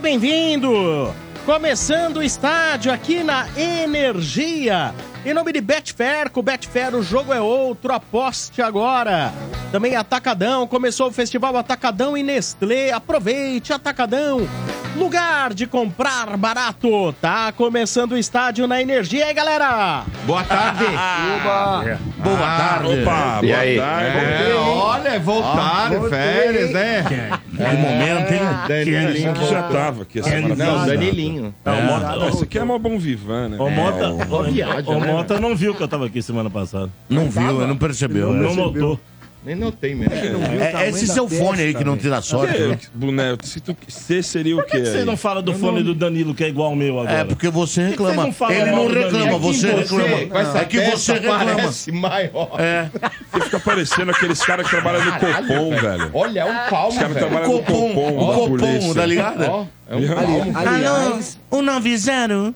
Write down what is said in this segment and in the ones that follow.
Seja bem-vindo! Começando o estádio aqui na Energia. Em nome de Betfair, com Betfair o jogo é outro, aposte agora. Também Atacadão, começou o festival Atacadão e Nestlé, aproveite Atacadão. Lugar de comprar barato, tá começando o estádio na Energia aí, galera. Boa tarde. Oba. Boa tarde. Opa, E boa aí? tarde. É, olha, voltaram, férias, né? Que momento, hein? Danilinho Que já tava aqui essa semana Não. Danilinho. Não, É. Mota, esse aqui é mó bom vivan, né? O Mota, viagem, o né? Mota não viu que eu tava aqui semana passada. Não viu, não percebeu. Não notou. Nem notei mesmo. É, é esse seu fone aí que não tira sorte. né? Boneco, se tu C seria o Por que, quê? que você aí? não fala do fone do Danilo, que é igual ao meu agora? É porque você reclama. você não fala Ele mal não do reclama, Danilo? você com reclama. essa É que você reclama. parece maior. É. Você fica parecendo aqueles caras que trabalham no Copom, velho. Olha, é um palmo, Os caras velho. trabalham no Copom, Copom, o da polícia. tá ligado? Ó, é um palmo. Alô, 190.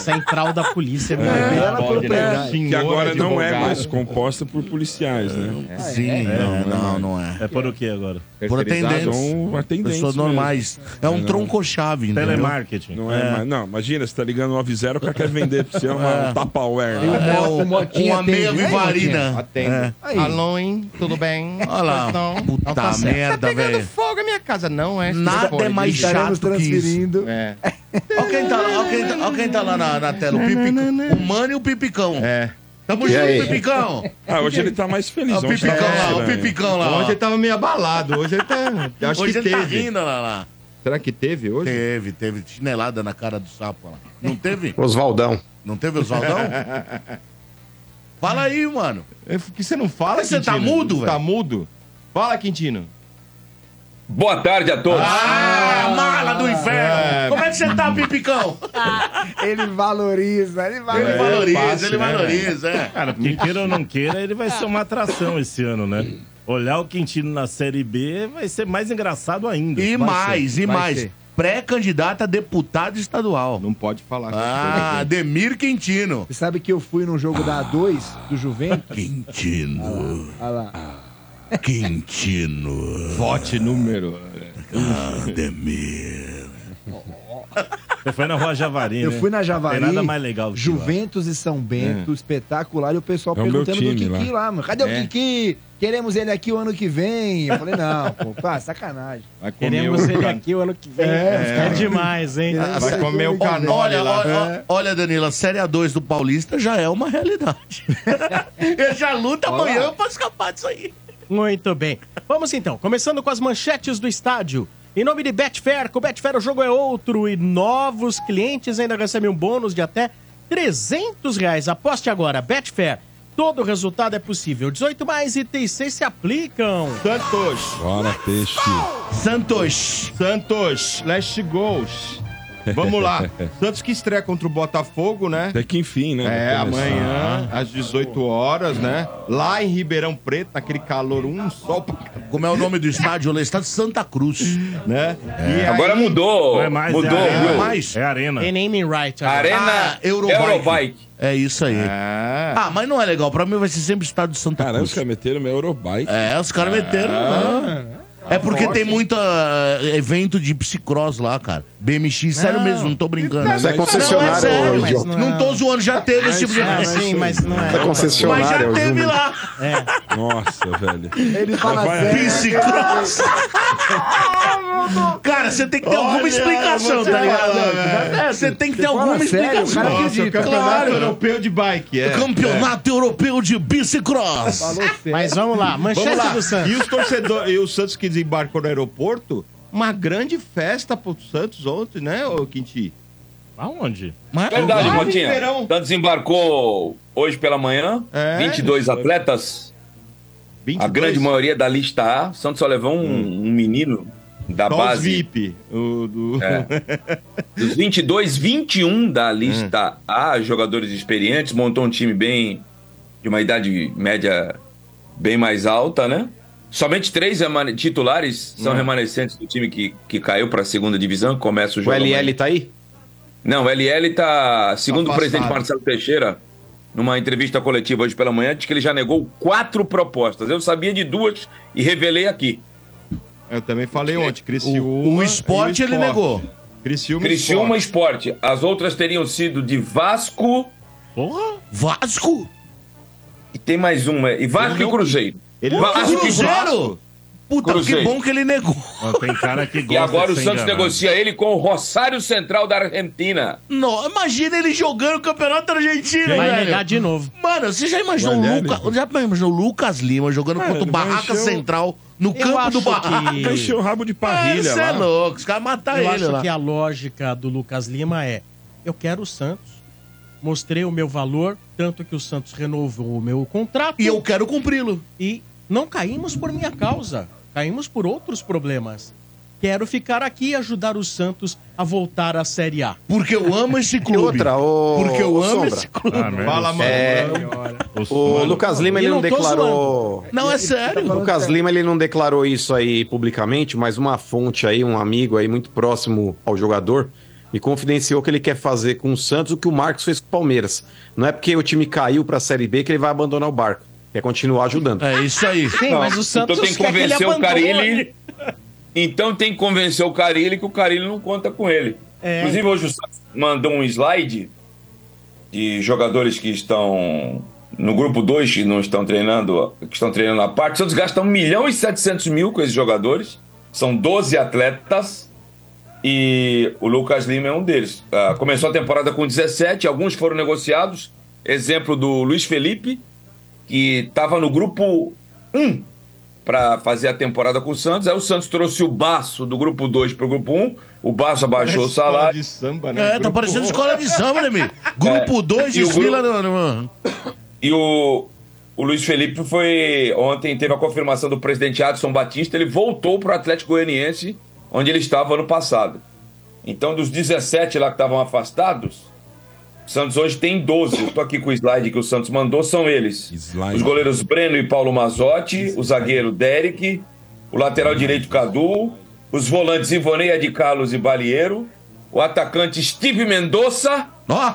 Central da Polícia. Pode, né? Que agora não é mais composta por policiais, né? Sim, não, não, não é. É por o que agora? Por atendentes. São atendentes Pessoas mesmo. normais. É um tronco-chave, entendeu? Telemarketing. Não é, mais. Não, imagina, você tá ligando no 90, o cara quer vender pra você uma, um Tupperware. né? É um- uma meia vivarina. Atende. Alô, hein? Tudo bem? Olha lá. Pois não. Puta Não tá certo. merda, Tá pegando velho. fogo a minha casa. Não, é. Nada telefone, é mais chato que isso. É. Olha quem tá lá, olha quem tá, quem tá lá na, na tela. O, pipicão, o Mano e o Pipicão. É. Tamo E junto, aí? Pipicão. Ah, hoje ele tá mais feliz. Olha o Pipicão tava lá, o. Pipicão lá. Ontem ele tava meio abalado. Hoje ele tá. Acho Hoje que ele tá teve. rindo lá, lá. Será que teve hoje? Teve, teve chinelada na cara do sapo lá. Não teve? Oswaldão. Não teve Oswaldão? Fala aí, mano. É, Por que você não fala, Mas você tá Quintino? mudo, velho? Tá mudo? Fala, Quintino. Boa tarde a todos. Ah, mala do inferno. Como é que você tá, Pipicão? Ele valoriza, ele Ele valoriza. valoriza, fácil, ele né, valoriza, é. Cara, porque queira ou não queira, ele vai ser uma atração esse ano, né? Olhar o Quintino na Série B vai ser mais engraçado ainda. E Vai mais, e vai mais. ser. Pré-candidato a deputado estadual. Não pode falar. Ah, Ademir Quintino. Você sabe que eu fui num jogo da A2 do Juventus? Quintino. Olha lá. Quintino. Vote número. Ademir. Você foi na Rua Javari, Eu né? fui na Javari. Tem nada mais legal que Juventus e São Bento, espetacular. E o pessoal É o meu perguntando do time Kiki lá. mano. Cadê É. o Kiki? Queremos ele aqui o ano que vem. Eu falei, não, pô, pá, sacanagem. Vai comer Queremos o ele can- aqui o ano que vem. É. É, demais, hein? Vai comer o canole Olha, lá. olha, olha, Danilo, a Série A2 do Paulista já é uma realidade. Ele já luta amanhã pra escapar disso aí. Muito bem. Vamos então, começando com as manchetes do estádio. Em nome de Betfair, com Betfair o jogo é outro e novos clientes ainda recebem um bônus de até 300 reais. Aposte agora, Betfair. Todo resultado é possível. 18 mais itens 6 se aplicam. Santos. Bora, peixe. Santos. Santos. Last goals. Vamos lá. Santos que estreia contra o Botafogo, né? Até que enfim, né? É, amanhã, às 18 horas, né? Lá em Ribeirão Preto, naquele calor, um sol pra caramba, Como é o nome do estádio? O estádio Santa Cruz. né? E Agora aí- mudou. Não é mais, mudou, é arena. mais? É Arena. Right. Arena Ah, Eurobike. Eurobike. É isso aí. É. Ah, mas não é legal. Pra mim vai ser sempre estádio Santa Caramba, os Cruz. caras meteram meu Eurobike. É, os caras meteram. né? É porque tem muito evento de psicross lá, cara. BMX, sério mesmo, não tô brincando. Mas é concessionário, Não, é sério, mas idiota. não, tô zoando, já teve esse tipo de evento. sim, mas não é. É Mas já concessionário, é o teve Júnior. lá. Nossa, velho. Ele fala. Bicicross. Cara, você tem que ter alguma explicação, tá ligado? É, você tem que ter alguma sério, explicação. cara Nossa, o campeonato Claro. europeu de bike. É. Campeonato Europeu de Bicicross. Mas vamos lá, manchete Vamos lá. do Santos. E os torcedores, e o Santos que desembarcou no aeroporto, uma grande festa pro Santos ontem, né, ô Quinti? Aonde? Verdade, Lá em Motinha. Santos embarcou hoje pela manhã. É, 22 atletas. A grande maioria da lista A. Santos só levou um, um menino da Só os base. VIP. O, do... É. Dos 22, 21 da lista A, jogadores experientes, montou um time bem. de uma idade média bem mais alta, né? Somente três titulares são remanescentes do time que, que caiu para a segunda divisão, começa o O jogo. amanhã. LL tá aí? Não, o LL tá, segundo o Afastado. presidente Marcelo Teixeira, numa entrevista coletiva hoje pela manhã, diz que ele já negou quatro propostas. Eu sabia de duas e revelei aqui. Eu também falei ontem, O, Criciúma. o esporte e o ele negou. Criciúma, Criciúma Sport. Esporte. As outras teriam sido de Vasco Porra! Vasco? e tem mais uma. E Vasco e Cruzeiro. Ele Vasco e Cruzeiro? Puta, Cruzeiro. que bom que ele negou. Tem cara que gosta E agora de o Santos enganado. negocia ele com o Rosário Central da Argentina. Não, imagina ele jogando o campeonato argentino, Vai velho. negar de novo. Mano, você já imaginou o. Lucas, já imaginou o Lucas Lima jogando Cara, contra o Barraca encher o- Central no campo do acho Barraca? que- Vai encher o rabo de parrilha Você é lá. louco, os caras matar Eu ele acho lá. que a lógica do Lucas Lima é: eu quero o Santos, mostrei o meu valor, tanto que o Santos renovou o meu contrato E eu quero cumpri-lo. e não caímos por minha causa, caímos por outros problemas. Quero ficar aqui e ajudar o Santos a voltar à Série A. Porque eu amo esse E clube. outra, o. Porque eu o amo Sombra, esse clube. Ah. Fala, mano. É, o mano, Lucas Lima ele não não declarou. Não, é O sério. Lucas Lima ele não declarou isso aí publicamente, mas uma fonte aí, um amigo aí muito próximo ao jogador, me confidenciou que ele quer fazer com o Santos o que o Marcos fez com o Palmeiras. Não é porque o time caiu pra Série B que ele vai abandonar o barco. Quer continuar ajudando. É isso aí. Sim, Não, mas o Santos então tem que convencer o abandone. Carilli. Então tem que convencer o Carilli que o Carilli não conta com ele. É. Inclusive, hoje o Santos mandou um slide de jogadores que estão no grupo 2, que não estão treinando, que estão treinando à parte. O Santos gasta 1 milhão e 700 mil com esses jogadores. São 12 atletas. E o Lucas Lima é um deles. Ah, começou a temporada com 17, alguns foram negociados. Exemplo do Luiz Felipe, que estava no grupo 1 para fazer a temporada com o Santos. Aí o Santos trouxe o Baço do grupo 2 para o grupo 1. O Baço abaixou o Escola salário. de samba, né? É, tá Grupo parecendo escola de samba, né, Mi? Grupo 2 E o desfila grupo- no... no- E o, o Luiz Felipe foi. Ontem teve a confirmação do presidente Adson Batista. Ele voltou para o Atlético Goianiense, onde ele estava ano passado. Então, dos 17 lá que estavam afastados, o Santos hoje tem 12. Estou aqui com o slide que o Santos mandou, são eles. Slide. Os goleiros Breno e Paulo Mazotti, o zagueiro Derek, o lateral direito Cadu, os volantes Ivoneia de Carlos e Balieiro, o atacante Steve Mendonça, Ó,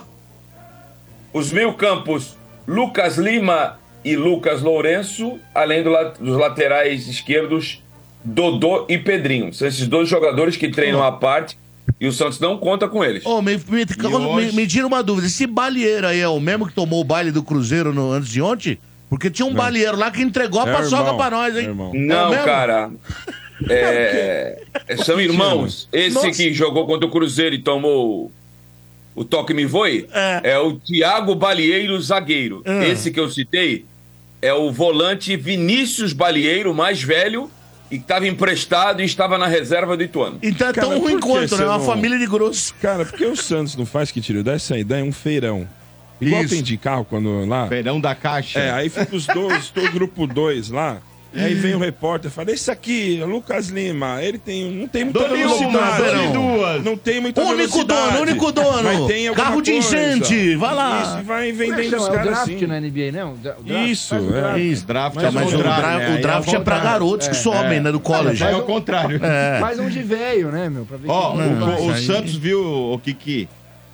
os meio-campos Lucas Lima e Lucas Lourenço, além do dos laterais esquerdos Dodô e Pedrinho. São esses dois jogadores que treinam à parte e o Santos não conta com eles. Ô, me, me, me- hoje? me tira uma dúvida. Esse balieiro aí é o mesmo que tomou o baile do Cruzeiro no, antes de ontem? Porque tinha um balieiro lá que entregou a É paçoca irmão, pra nós, é hein? É Não, mesmo? cara. É, são irmãos. Esse Nossa. que jogou contra o Cruzeiro e tomou o toque me voe É. é, o Thiago Balieiro zagueiro. É. Esse que eu citei é o volante Vinícius Balieiro, mais velho, e que estava emprestado e estava na reserva do Ituano. Então é Cara, tão por ruim que quanto, né? Uma não- família de grosso. Cara, porque o Santos não faz que tiro dessa ideia, um feirão. Igual Isso. tem de carro quando lá. Feirão da Caixa. É, aí fica os dois, o grupo 2 lá. Aí vem o repórter e fala: Esse aqui, é Lucas Lima, ele tem, não tem muita uma, velocidade. duas. Não tem muita Único velocidade. dono, único dono. Tem alguma Carro de enchente, vai lá. Isso, e vai é vendendo chama? os É o caras draft assim. na NBA, não? O draft? Isso, é. draft. Isso. Draft Mas, é mas o, contrário, dra- né? o draft é é pra contrário. garotos que somem, né? Do college. É o contrário. É. Faz um de velho, né, meu? Pra ver Ó, o, Santos viu, o Kiki,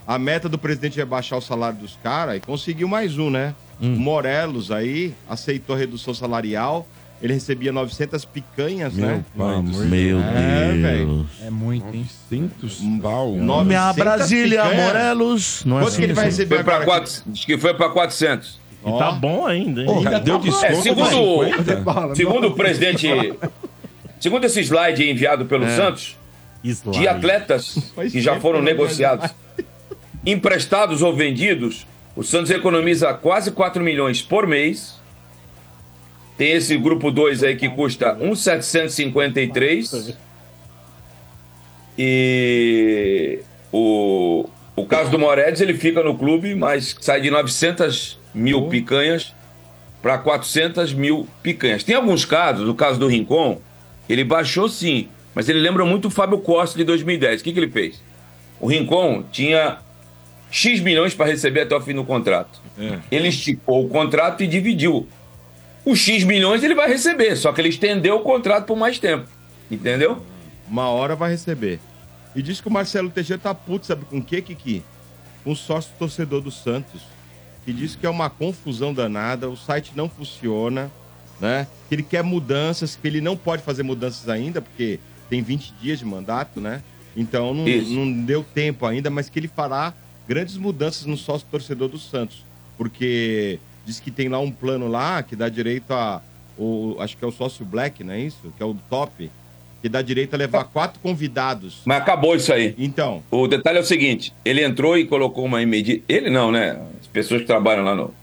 a meta do presidente é baixar o salário dos caras e conseguiu mais um, né? Hum. O Morelos aí aceitou a redução salarial. Ele recebia 900 picanhas, Meu né? pai céu. Meu É, Deus. velho. É muito, hein? 900 pau. Nove- Minha 900 Brasília, picanha. Morelos. Não é Quanto assim, que ele vai assim. receber Foi para agora? quatro, diz que foi para 400. E tá bom ainda, hein? Porra, Deu desconto É, segundo- de 50. Bola, Segundo o presidente, segundo esse slide enviado pelo Santos, Slide. de atletas que já foram negociados, emprestados ou vendidos, o Santos economiza quase 4 milhões por mês. Tem esse grupo 2 aí que custa 1,753. E o, o caso do Moredes, ele fica no clube, mas sai de 900 mil picanhas para 400 mil picanhas. Tem alguns casos, o caso do Rincon, ele baixou sim, mas ele lembra muito o Fábio Costa de 2010. O que, que ele fez? O Rincon tinha X milhões para receber até o fim do contrato. Ele esticou o contrato e dividiu. Os X milhões ele vai receber, só que ele estendeu o contrato por mais tempo. Entendeu? Uma hora vai receber. E diz que o Marcelo Teixeira tá puto, sabe com o que, Kiki? Com o sócio torcedor do Santos. Que diz que é uma confusão danada, o site não funciona, né? Que ele quer mudanças, que ele não pode fazer mudanças ainda, porque tem 20 dias de mandato, né? Então não, não deu tempo ainda, mas que ele fará grandes mudanças no sócio torcedor do Santos. Porque diz que tem lá um plano lá que dá direito a. O, acho que é o sócio Black, não é isso? Que é o top. Que dá direito a levar quatro convidados. Mas acabou isso aí. Então, O detalhe é o seguinte: ele entrou e colocou uma medida. Ele não, né? As pessoas que trabalham lá no,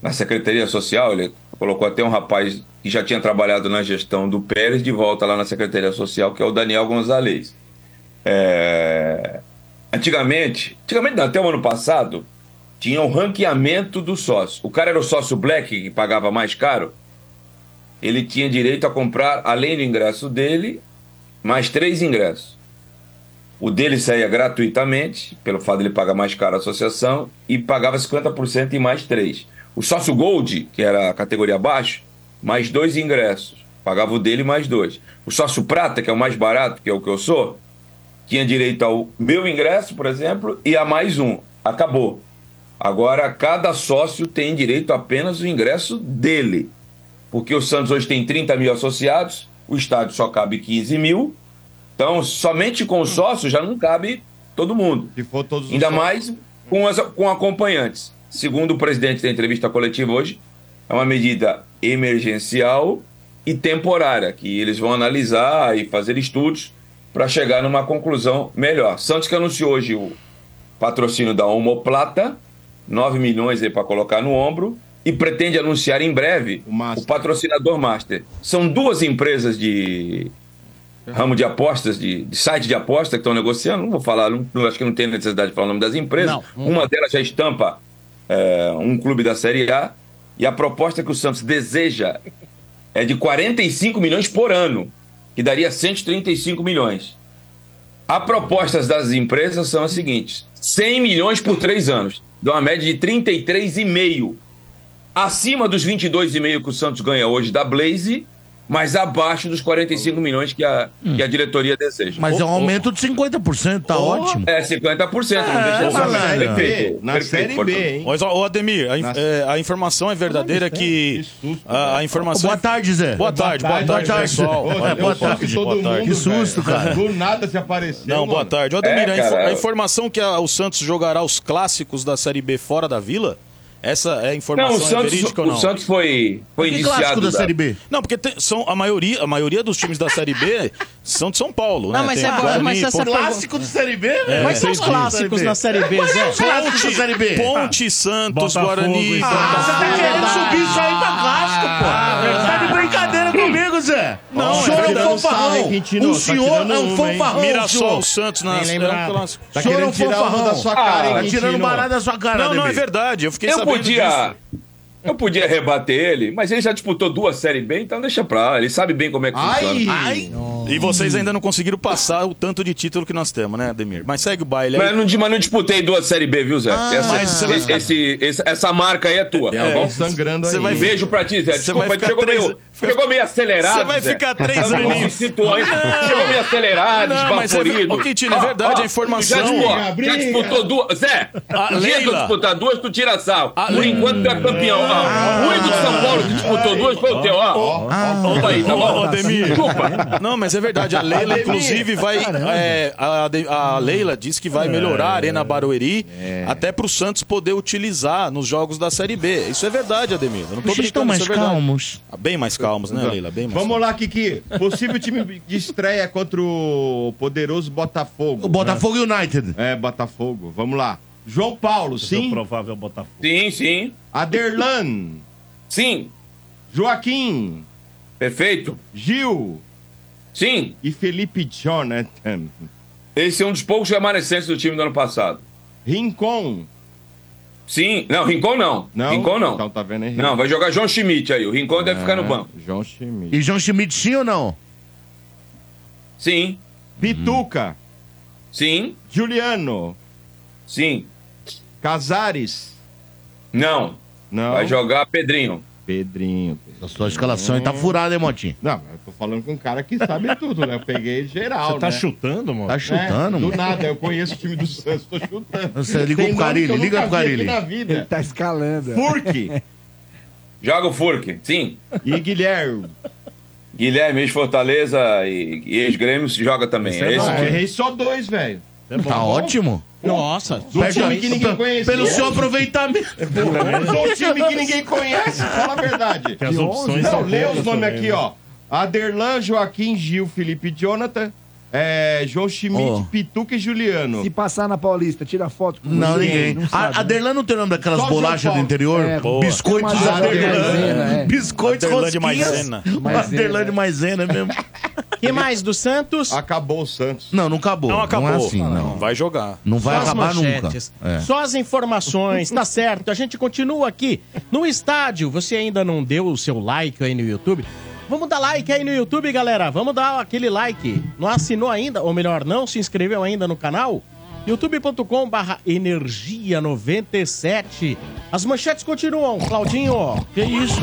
na Secretaria Social, ele colocou até um rapaz que já tinha trabalhado na gestão do Pérez de volta lá na Secretaria Social, que é o Daniel Gonzalez. É, Antigamente, antigamente não, até o ano passado, tinha o ranqueamento do sócio. O cara era o sócio black que pagava mais caro. Ele tinha direito a comprar, além do ingresso dele, mais três ingressos. O dele saía gratuitamente, pelo fato de ele pagar mais caro a associação, e pagava 50% em mais três. O sócio Gold, que era a categoria abaixo, mais dois ingressos. Pagava o dele mais dois. O sócio Prata, que é o mais barato, que é o que eu sou, tinha direito ao meu ingresso, por exemplo, e a mais um. Acabou. Agora, cada sócio tem direito apenas ao ingresso dele. Porque o Santos hoje tem 30 mil associados, o estádio só cabe 15 mil. Então, somente com o sócio já não cabe todo mundo. se for todos os Ainda mais com, as, com acompanhantes. Segundo o presidente da entrevista coletiva hoje, é uma medida emergencial e temporária, que eles vão analisar e fazer estudos para chegar numa conclusão melhor. Santos que anunciou hoje o patrocínio da Homoplata, 9 milhões aí para colocar no ombro, e pretende anunciar em breve O o patrocinador Master. São duas empresas de ramo de apostas, de, de site de aposta que estão negociando. Não vou falar, não, não- acho que não tem necessidade de falar o nome das empresas. Não. Uma delas já estampa é, um clube da Série A. E a proposta que o Santos deseja é de 45 milhões por ano, que daria 135 milhões. As propostas das empresas são as seguintes: 100 milhões por três anos, dá uma média de 33,5. Acima dos 22,5 que o Santos ganha hoje da Blaze, mas abaixo dos 45 milhões que a, que a diretoria deseja. Mas é um aumento de 50%, tá ótimo. É 50%, não deixa É, de Na. Série B, na Série B, hein? Mas, ó, ô, Ademir, a, é, a informação é verdadeira que. Que susto, A, a informação. Boa tarde, Zé. Boa tarde, boa tarde, boa tarde. pessoal. Deu boa tarde. todo Boa tarde. mundo, Que susto, velho. cara. Do nada se apareceu. Não, boa mano. tarde. Ô, Ademir, É, a, cara, a informação que a- o Santos jogará os clássicos da Série B fora da vila, essa é a informação Não, o Santos, é verídica ou o não? Santos foi, foi Que indiciado. da da- Série B? Não, porque tem- são a maioria, a maioria dos times da Série B são de São Paulo, Não, né? mas Tem é Guarani, mas essa Ponte- Clássico de Série B? Quais são os clássicos na Série B, Zé? Clássico da Série B. Ponte, Santos, Botafogo Guarani. Ah, você tá querendo subir isso aí pra clássico, pô. Você tá comigo, Zé. Não, o é senhor é um fanfarrão. O Tá senhor é um fanfarrão, Mirassol. Santos na. Tá O senhor é um querendo tirar fanfarrão. da sua Ah, cara, hein, Tá tirando barato da sua cara, Não, não, é verdade. Eu fiquei Eu sabendo podia. disso. Eu podia rebater ele, mas ele já disputou duas séries B, então deixa pra lá. Ele sabe bem como é que Ai, funciona. Ai, E vocês ainda não conseguiram passar o tanto de título que nós temos, né, Ademir? Mas segue o baile Mas aí. eu não, mas não disputei duas séries B, viu, Zé? essa, mas você vai esse- esse- esse- essa marca aí é tua, tá bom? sangrando aí. vai Beijo pra ti, Zé. Você Desculpa, vai ficar chegou, três- meio, chegou meio acelerado. Você vai Zé. ficar três Não aninhos. Chegou meio acelerado, Não, mas é ver- esbaforido. Ô, Quintino, é verdade, a informação- Já, disputou, Briga, já disputou duas. Zé, o dia que eu Leila. disputar duas, tu tira sal. A Por enquanto, tu é campeão. Ó, o único São Paulo que disputou duas foi o teu. Ó, Opa aí, tá Ô, bom? Ademir. Desculpa. Não, mas é verdade. A Leila, inclusive, vai. é, a, a Leila disse que vai melhorar a Arena Barueri até pro Santos poder utilizar nos jogos da Série B. Isso é verdade, Ademir. Eu não tô Vocês estão mais isso é verdade. calmos. Ah, Bem mais calmos, né, Leila? Bem mais Vamos lá, Kiki. Possível time de estreia contra o poderoso Botafogo. O Botafogo United. É, Botafogo. Vamos lá. João Paulo, O sim. provável Botafogo. Sim, sim. Aderlan. Sim. Joaquim. Perfeito. Gil. Sim. E Felipe Jonathan. Esse é um dos poucos remanescentes do time do ano passado. Rincon. Sim. Não, Rincon não. Não? Rincon não. Então tá vendo aí? Não, vai jogar João Schmidt aí. O Rincon deve ficar no banco. João Schmidt. E João Schmidt sim ou não? Sim. Pituca. Sim. Juliano. Sim. Casares. Não. Não. Vai jogar Pedrinho. Pedrinho. A sua escalação aí tá furada, hein, Motinho? Não, eu tô falando com um cara que sabe tudo, né? Eu peguei geral, Você tá né? chutando, mano? Tá chutando, É, do mano. nada, eu conheço o time do Santos, tô chutando. Você ligou pro Carilli, liga pro Carilli. na Ele vida. tá escalando. Furque. Joga o Furk, sim. E Guilherme. Guilherme, ex-Fortaleza e, e ex-Grêmio, joga também. Esse É é. Errei só dois, velho. Tá ótimo. Nossa, Do time que ninguém conhece. Pelo seu aproveitamento. Do time que ninguém conhece, fala a verdade. Que as opções Não, são lê os nomes aqui, né? ó. Aderlan, Joaquim, Gil, Felipe Jonathan, é, João Schmidt, Ó. Pituca e Juliano. Se passar na Paulista, tira foto com Não, você, ninguém. não sabe, A, a Derlan não tem o nome daquelas Só bolachas do interior? É. Biscoitos Aderlan. é. Biscoitos Aderlan de maisena. Aderlan de maisena mesmo. que mais do Santos? Acabou o Santos. Não, não acabou. Não acabou. Não é assim, não. Vai jogar. Não vai acabar manchetes, nunca. É. Só as informações, tá certo. A gente continua aqui no estádio. Você ainda não deu o seu like aí no YouTube? Vamos dar like aí no YouTube, galera. Vamos dar aquele like. Não assinou ainda, ou melhor, não se inscreveu ainda no canal? youtube.com barra energia 97. As manchetes continuam, Claudinho. Que isso?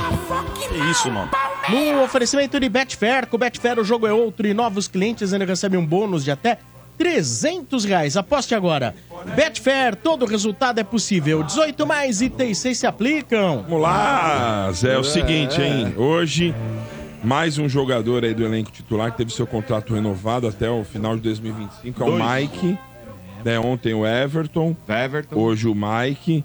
Que isso, mano. No oferecimento de Betfair, com Betfair o jogo é outro e novos clientes ainda recebem um bônus de até 300 reais. Aposte agora. Betfair, todo resultado é possível. 18 mais itens 6 se aplicam. Vamos lá, Zé. É o seguinte, hein? Hoje, mais um jogador aí do elenco titular que teve seu contrato renovado até o final de 2025 é o Dois. Mike. Né, ontem o Everton, Everton. hoje o Mike.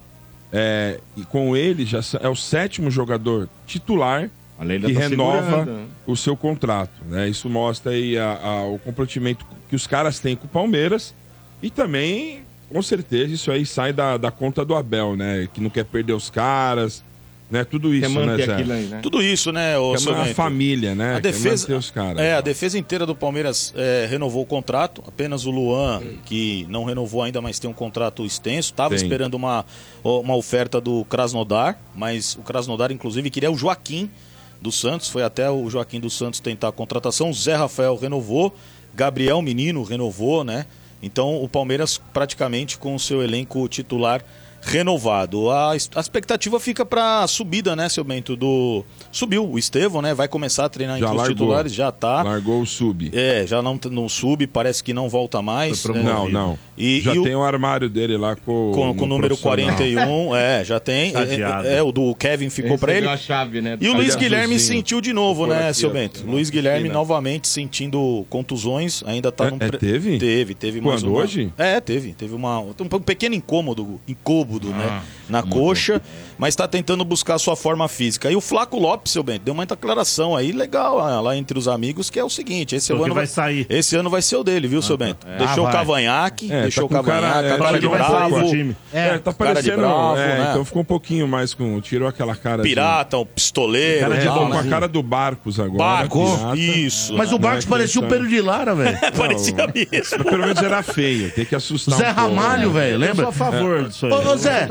É, e com ele já é o sétimo jogador titular que tá renova segurando, né? o seu contrato. Né? Isso mostra aí a- a- o comprometimento que os caras têm com o Palmeiras e também, com certeza, isso aí sai da, da conta do Abel, né? Que não quer perder os caras, né? Tudo isso, né, aí, né? Tudo isso, né, manter a família, né? A defesa, caras. é, a defesa inteira do Palmeiras é, renovou o contrato. Apenas o Luan, que não renovou ainda, mas tem um contrato extenso. Estava esperando uma, uma oferta do Krasnodar, mas o Krasnodar, inclusive, queria o Joaquim do Santos. Foi até o Joaquim dos Santos tentar a contratação. O Zé Rafael renovou. Gabriel Menino renovou, né? Então o Palmeiras praticamente com o seu elenco titular renovado. A, a expectativa fica para subida, né, seu Bento? Do subiu o Estevão, né? Vai começar a treinar Já entre os largou. titulares, já tá. Largou o sub. É, já não, não sube, parece que não volta mais. Né? Não, não. E, Já e o- tem o armário dele lá com, com, com o número profissional. 41, é, já tem. É, Chateado. é, o do Kevin ficou para ele. Recebeu a chave, né? E o Luiz Guilherme Azulzinho? sentiu de novo, né, aqui, seu Bento? na Luiz Guilherme novamente sentindo contusões, ainda tá É- num. é, teve? Teve, teve mais Quando, uma- hoje? É, teve. Teve uma, um pequeno incômodo, incômodo, Ah, né? Na coxa, mas tá tentando buscar a sua forma física. E o Flaco Lopes, seu Bento, deu uma declaração aí legal ah, lá entre os amigos, que é o seguinte: esse Então ano que vai sair. Esse ano vai ser o dele, viu, seu Bento? Deixou Ah, o vai. cavanhaque, É, deixou tá o cara- cavanhaque, é, a cara tá de com cara bravo. de time. É, tá cara de parecendo. bravo, é, né? então ficou um pouquinho mais com. Tirou aquela cara. Pirata, um pistoleiro. De, é, e tal, ficou com a né? cara do Barcos agora. Barcos, pirata. isso. Mas o Barcos É, parecia o. Pedro de Lara, velho. Parecia mesmo. Pelo menos era feio, tem que assustar Zé. Ramalho, velho, Eu sou lembra? a favor disso aí. Ô, Zé,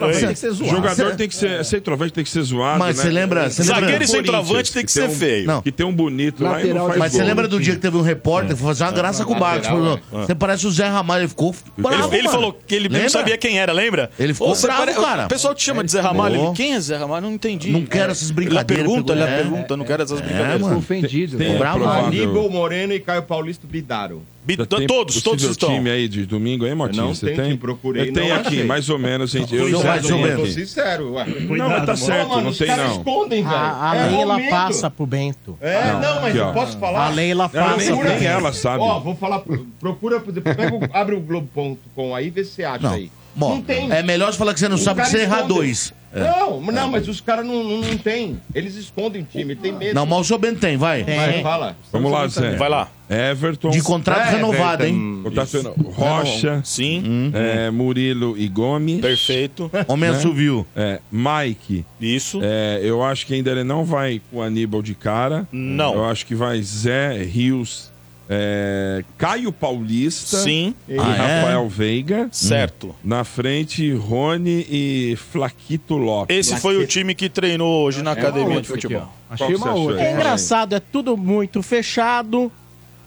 Zé, tem que ser Que ser. Centroavante tem que ser zoado. Mas né? você lembra- você lembra- Zagueiro e centroavante tem que tem ser um- feio. Não. Que tem um bonito lá e Lateral não faz Mas você lembra do dia que teve um repórter que foi fazer uma graça com o Barcos? lateral, Falou, Você parece o Zé Ramalho. Ele ficou bravo, Ele, falou que ele não Lembra? sabia quem era, lembra? Ele ficou bravo, pare- cara. O pessoal te chama de Zé Ramalho. Quem é Zé Ramalho? Não entendi. Não quero essas brincadeiras, Ele pergunta, ele é. pergunta, não quero essas brincadeiras. mano. Ofendido. Bravo, Aníbal Moreno e Caio Paulista bidaram. Tem todos, todos estão. time aí de domingo aí, Motinho? Não você tem tem? procurei, Eu tenho não aqui, achei. mais ou menos, gente. Eu Não, mais ou menos. Sincero, ué. Não, mas tá certo, mano, não tem não. escondem, velho. A, a É Leila momento. passa pro Bento. É, não, mas Aqui, eu posso falar? A Leila passa nem, pro Bento. ela sabe. Ó, vou falar, procura, pega, o- abre o Globo.com aí, vê se você acha Não. aí. Bom, não tem. é melhor você falar que você não Os sabe que você errar dois. É. Não, não, mas os caras não, não, não tem. Eles escondem o time, tem medo. Não, mas o seu Bento tem, vai. Vai, fala. Vamos lá, Zé. Vai lá. Everton. De contrato É, renovado, Everton. hein? Contrato Rocha. Sim, é, Murilo e Gomes. perfeito. Homem Né? assumiu. É, Mike. Isso. É, eu acho que ainda ele não vai com o Aníbal de cara. Não. Eu acho que vai Zé Rios, é, Caio Paulista Sim, e Ah, é? Rafael Veiga. certo. Na frente, Rony e Flaquito Lopes. Esse foi o time que treinou hoje na academia de aqui, futebol. ó. Achei uma outra. É engraçado, é tudo muito fechado.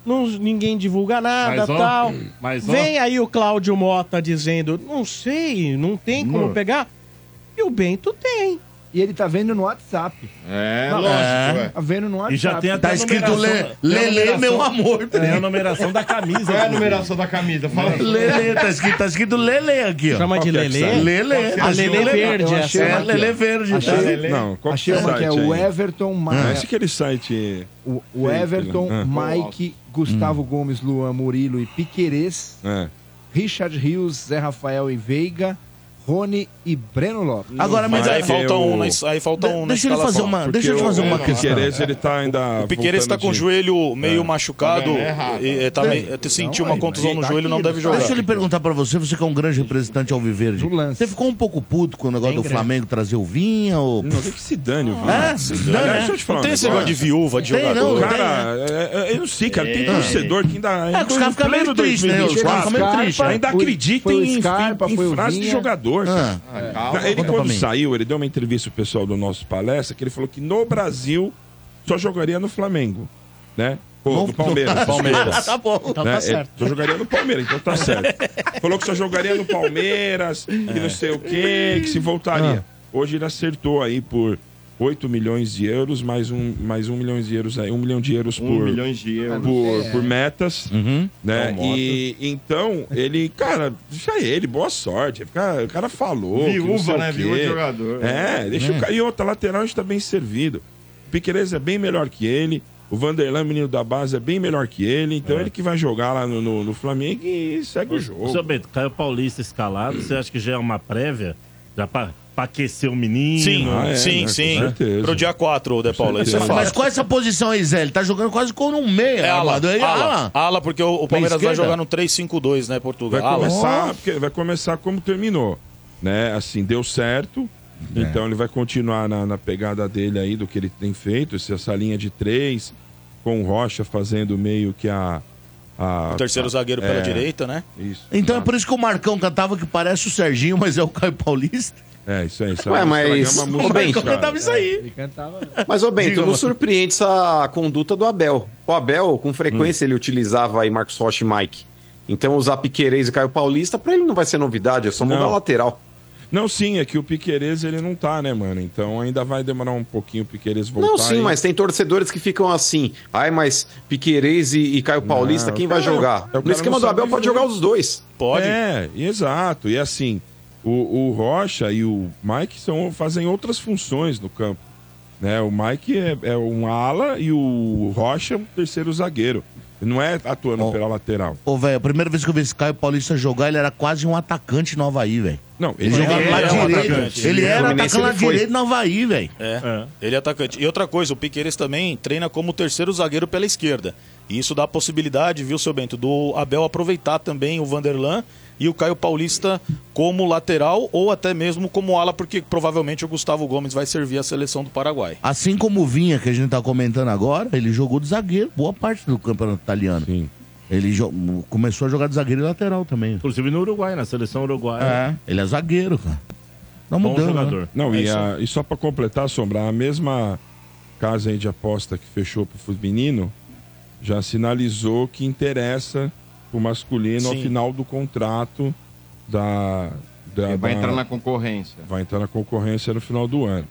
não- ninguém divulga nada Mas, ó, tal. mas, ó. Vem aí o Cláudio Mota dizendo, não sei, não tem como Hum. pegar. E o Bento tem. E ele tá vendo no WhatsApp. É, Não, lógico, é. Tá vendo no WhatsApp. E já tem até Tá a escrito numeração- meu amor. É a numeração da camisa. Qual é a numeração da camisa? Fala aí. Lelê, tá escrito, tá escrito Lelê aqui, ó. Chama de que é sai? Lelê. A Lelê verde, essa. É, ó. verde. Achei- tá? Não, qual Achei que é o uma que é o? Everton, Ma- Não, esse aquele site... o, o Everton, Ah. Mike, Gustavo Gomes, Luan, Murilo e Piquerez, É. Richard Rios, Zé Rafael e Veiga, Rony e Breno Lopes. Agora, mas, Mas aí falta ter um, o- na, aí falta um deixa ele fazer uma, deixa eu te fazer o- uma o questão. Piquerez, ele tá ainda... O Piqueires tá com o joelho meio É. machucado. Tá? É e, tá meio- sentiu uma contusão no tá joelho, não deve tá- jogar. Deixa ele perguntar pra você, você que é um grande representante alviverde. Do lance. Você ficou um pouco puto com o negócio do. Flamengo trazer o Vinha ou... Não, tem que se dane, o É? Se dane. né? Eu te falar Não tem esse negócio de viúva, de jogador. O cara, é, é, eu não sei, cara. Tem torcedor que ainda. É, os caras ficam meio tristes, né? Os caras ficam meio tristes. Ainda acredita foi o em, o frase de Vinha. jogador. Ah, Ah, calma. ele, conta pra quando mim. saiu, ele deu uma entrevista pro pessoal do nosso palestra que ele falou que no Brasil só jogaria no Flamengo, né? Pô, do Palmeiras. Palmeiras. tá bom. Então né? tá É, certo. só jogaria no Palmeiras, então tá certo. Falou que só jogaria no Palmeiras, que não sei o quê, que se voltaria. Hoje ele acertou aí por 8 milhões de euros, mais um, mais um milhão de euros aí, um milhão de euros Um por, milhão de euros. por, por metas, Uhum. né? Então, E então, ele, cara, deixa ele, boa sorte. O cara, o cara falou. Viúva, o né? Viúva de jogador. É, deixa o cara. E outra, lateral a gente tá bem servido. O Piqueires é bem melhor que ele. O Vanderlan, menino da base, é bem melhor que ele. Então ele que vai jogar lá no, no, no Flamengo e segue o jogo. Seu Bento, Caio Paulista escalado, você acha que já é uma prévia? Já pra, pra aquecer o menino? Sim, Ah, é, sim, né? sim. Com certeza. Pro dia 4, o De Paula, isso é. Mas qual é essa posição aí, Zé? Ele tá jogando quase como um meia, É ala. Aí, ala, ala. ala, porque o, o Palmeiras vai jogar no 3-5-2, né, Portugal. Vai Ala. começar, porque vai começar como terminou. Né? Assim, deu certo. É. Então ele vai continuar na, na pegada dele aí, do que ele tem feito, essa essa linha de três, com o Rocha fazendo meio que a. a O terceiro zagueiro pela é, direita, né? Isso. Então é por isso que o Marcão cantava que parece o Serginho, mas é o Caio Paulista. É, isso aí. Isso Ué, aí, mas- estragamos a Ô, música, Bento, cara. cantava isso aí. Ele cantava. Mas, ô Bento, não surpreende essa conduta do Abel. O Abel, com Hum. frequência, ele utilizava aí Marcos Rocha e Mike. Então, usar Piquerez e Caio Paulista, pra ele não vai ser novidade, é só mudar Não. a lateral. Não, sim, é que o Piquerez ele não tá, né, mano? Então ainda vai demorar um pouquinho o Piquerez voltar. Não, sim, aí. mas tem torcedores que ficam assim. Ai, mas Piquerez e, e Caio Paulista, Não, quem o vai cara- jogar? é, No esquema do Abel pode jogar. jogar os dois. Pode. É, exato. E assim, o, o Rocha e o Mike são, fazem outras funções no campo. Né? O Mike é, é um ala e o Rocha é um terceiro zagueiro. Ele não é atuando Ó. pela lateral. Ô, velho, a primeira vez que eu vi esse Caio Paulista jogar, ele era quase um atacante no Havaí, velho. Não, Ele, ele, jogava lá é um direito. Ele era atacante lá foi. direito no Havaí, velho. É, ele é atacante. E outra coisa, o Piqueires também treina como terceiro zagueiro pela esquerda. E isso dá a possibilidade, viu, seu Bento, do Abel aproveitar também o Vanderlan e o Caio Paulista como lateral ou até mesmo como ala, porque provavelmente o Gustavo Gomes vai servir a seleção do Paraguai. Assim como o Vinha, que a gente tá comentando agora, ele jogou de zagueiro boa parte do campeonato italiano. Sim. Ele começou a jogar de zagueiro e lateral também. Inclusive no Uruguai, na seleção uruguaia. É, ele é zagueiro, cara. Tá Bom mudando, né? jogador. Não, É e, a- e só pra completar, Sombra, a mesma casa aí de aposta que fechou pro feminino já sinalizou que interessa o masculino ao Sim. final do contrato da. da vai da- entrar na concorrência. vai entrar na concorrência no final do ano.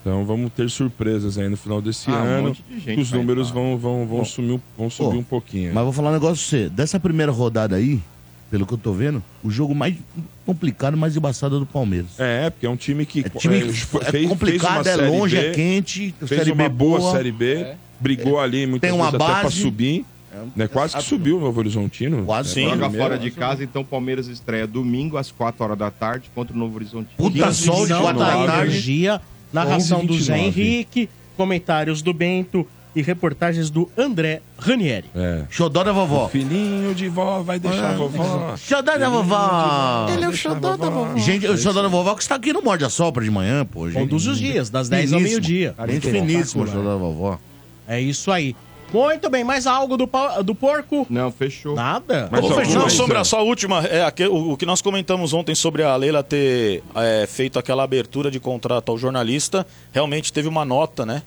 Então vamos ter surpresas aí no final desse Ah, um ano. monte de gente que os números entrar. vão, vão, vão, Bom, sumir, vão subir Ô, um pouquinho. Mas vou falar um negócio pra você. Dessa primeira rodada aí, pelo que eu tô vendo, o jogo mais complicado, mais embaçado é do Palmeiras. É, porque é um time que É, time é, que é fez- complicado, fez uma é Série longe, B, é quente, Fez série uma B boa, boa. Série B, brigou ali muitas Tem uma vezes até pra base. subir. Né? Quase que subiu o Novo Horizontino. Quase É, Sim. Joga fora de casa, então Palmeiras estreia domingo às 4 horas da tarde contra o Novo Horizonte. Puta sol de da tarde. Narração do Zé 11h29. Henrique, comentários do Bento e reportagens do André Ranieri. É. Xodó da vovó. Filhinho de vó, vai deixar a vovó. Xodó da vovó. Ele é o xodó da vovó. Gente, o Xodó da vovó que está aqui no Morde a Sopra de manhã, pô. Gente, Conduz os dias, das 10 ao finíssimo. meio-dia. Gente finíssima, o Xodó da vovó. É isso aí. Muito bem, mais algo do, do porco? Não, fechou. Nada? Mas Ô, só Não, Sombra, Zé. só a última. É, aque- o, o que nós comentamos ontem sobre a Leila ter é, feito aquela abertura de contrato ao jornalista, realmente teve uma nota, né?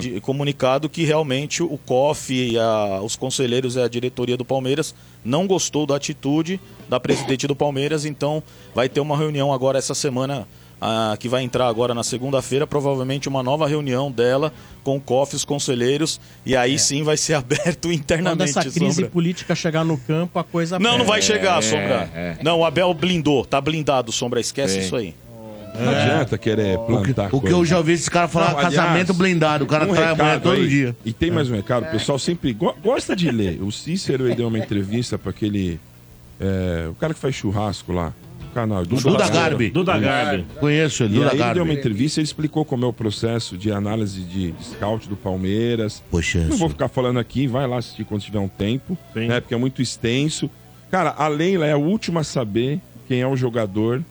De comunicado que realmente o COF, e a- os conselheiros e a diretoria do Palmeiras não gostou da atitude da presidente do Palmeiras, então vai ter uma reunião agora essa semana ah, que vai entrar agora na segunda-feira, provavelmente uma nova reunião dela com COF, os conselheiros, e aí sim vai ser aberto Quando internamente. essa crise Sombra. política chegar no campo, a coisa Não, não vai chegar, É, Sombra. é. Não, o Abel blindou, tá blindado, Sombra, esquece Sim. isso aí. Não adianta querer plantar O que eu já ouvi esse cara falar Não, casamento aliás, blindado. O cara um trai a mulher todo aí, dia. E tem mais um recado, o pessoal sempre go- gosta de ler. O Cícero ele deu uma entrevista para aquele. é, o cara que faz churrasco lá. Canal. Duda Churrasqueiro. Garbi. Duda Garbi. Conheço ele, E Duda aí ele deu uma Garbi. entrevista, ele explicou como é o processo de análise de, scout do Palmeiras. Poxa, Não vou ficar falando aqui, vai lá assistir quando tiver um tempo, Sim. né? Porque é muito extenso. Cara, a Leila é a última a saber quem é o jogador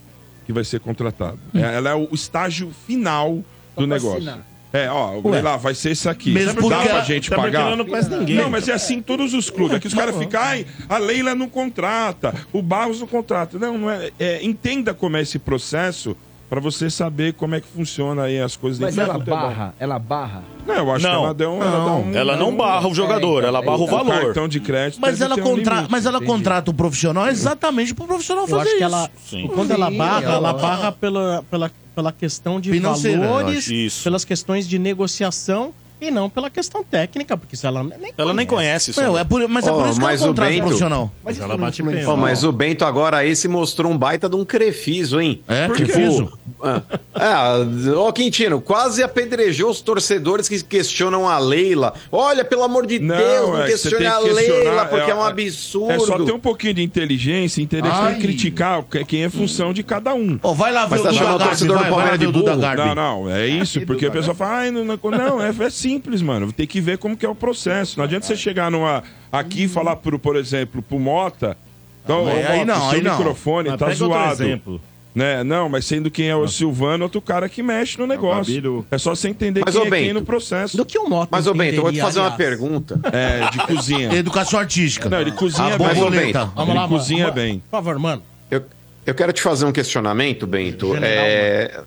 que vai ser contratado. Hum. É, Ela é o estágio final do negócio. É, ó, Ué. Leila, vai ser isso aqui. Mesmo Dá porque pra ela- gente que pagar? ela não conhece ninguém. Não, mas é assim em todos os clubes. Aqui os caras ficam, ai, a Leila não contrata, o Barros não contrata. Não, não é, é, Entenda como é esse processo pra você saber como é que funciona aí as coisas Mas ela barra, ela barra. Não, eu acho Não. que ela deu um. Ela, dá um, Ela não barra o jogador, ela barra o o valor. cartão de crédito. Mas ela, um contra... limite. mas ela contrata o profissional exatamente pro profissional Eu fazer acho que isso. ela, Sim. quando ela barra, ela ela- barra pela, pela, pela questão de Financeira, valores, pelas questões de negociação e não pela questão técnica, porque se ela nem Ela nem conhece, Meu, Sombra. é por... Mas é por isso que ela mas o contrata Bento- profissional. Mas ela isso não bate influencia. Pô, mas o Bento agora aí se mostrou um baita de um crefiso, hein? É, Por que quê? fiso. Ah, é, ó, Quintino, quase apedrejou os torcedores que questionam a Leila. Olha, pelo amor de Não, Deus, não é questione a Leila, porque é, um é- absurdo. É só ter um pouquinho de inteligência e Ai. que criticar o que- quem é função de cada um. Ó, vai lá ver Mas o tá Duda chamando o Garbi, torcedor do vai, vai de Duda? Garbi. Não, não, é isso, porque a pessoa fala, ai, não, não, não, é, é simples, mano. Tem que ver como que é o processo. Não adianta você chegar numa. Aqui e falar, pro, por exemplo, pro Mota. Então, Aí- ô, aí Mota, não, seu aí não. microfone Mas tá pega outro zoado. exemplo. Né? Não, mas sendo quem é o Silvano, outro cara que mexe no negócio. Gabiru. É só você entender Mas, quem é quem Bento, no processo. Do que o Mota Mas, ô Bento, eu vou te fazer uma pergunta. É, de cozinha. Educação artística. Não, ele cozinha a bem. borboleta. Bento. Vamos Ele lá, cozinha vamos- bem. Por favor, mano. Eu, eu quero te fazer um questionamento, Bento. General, É...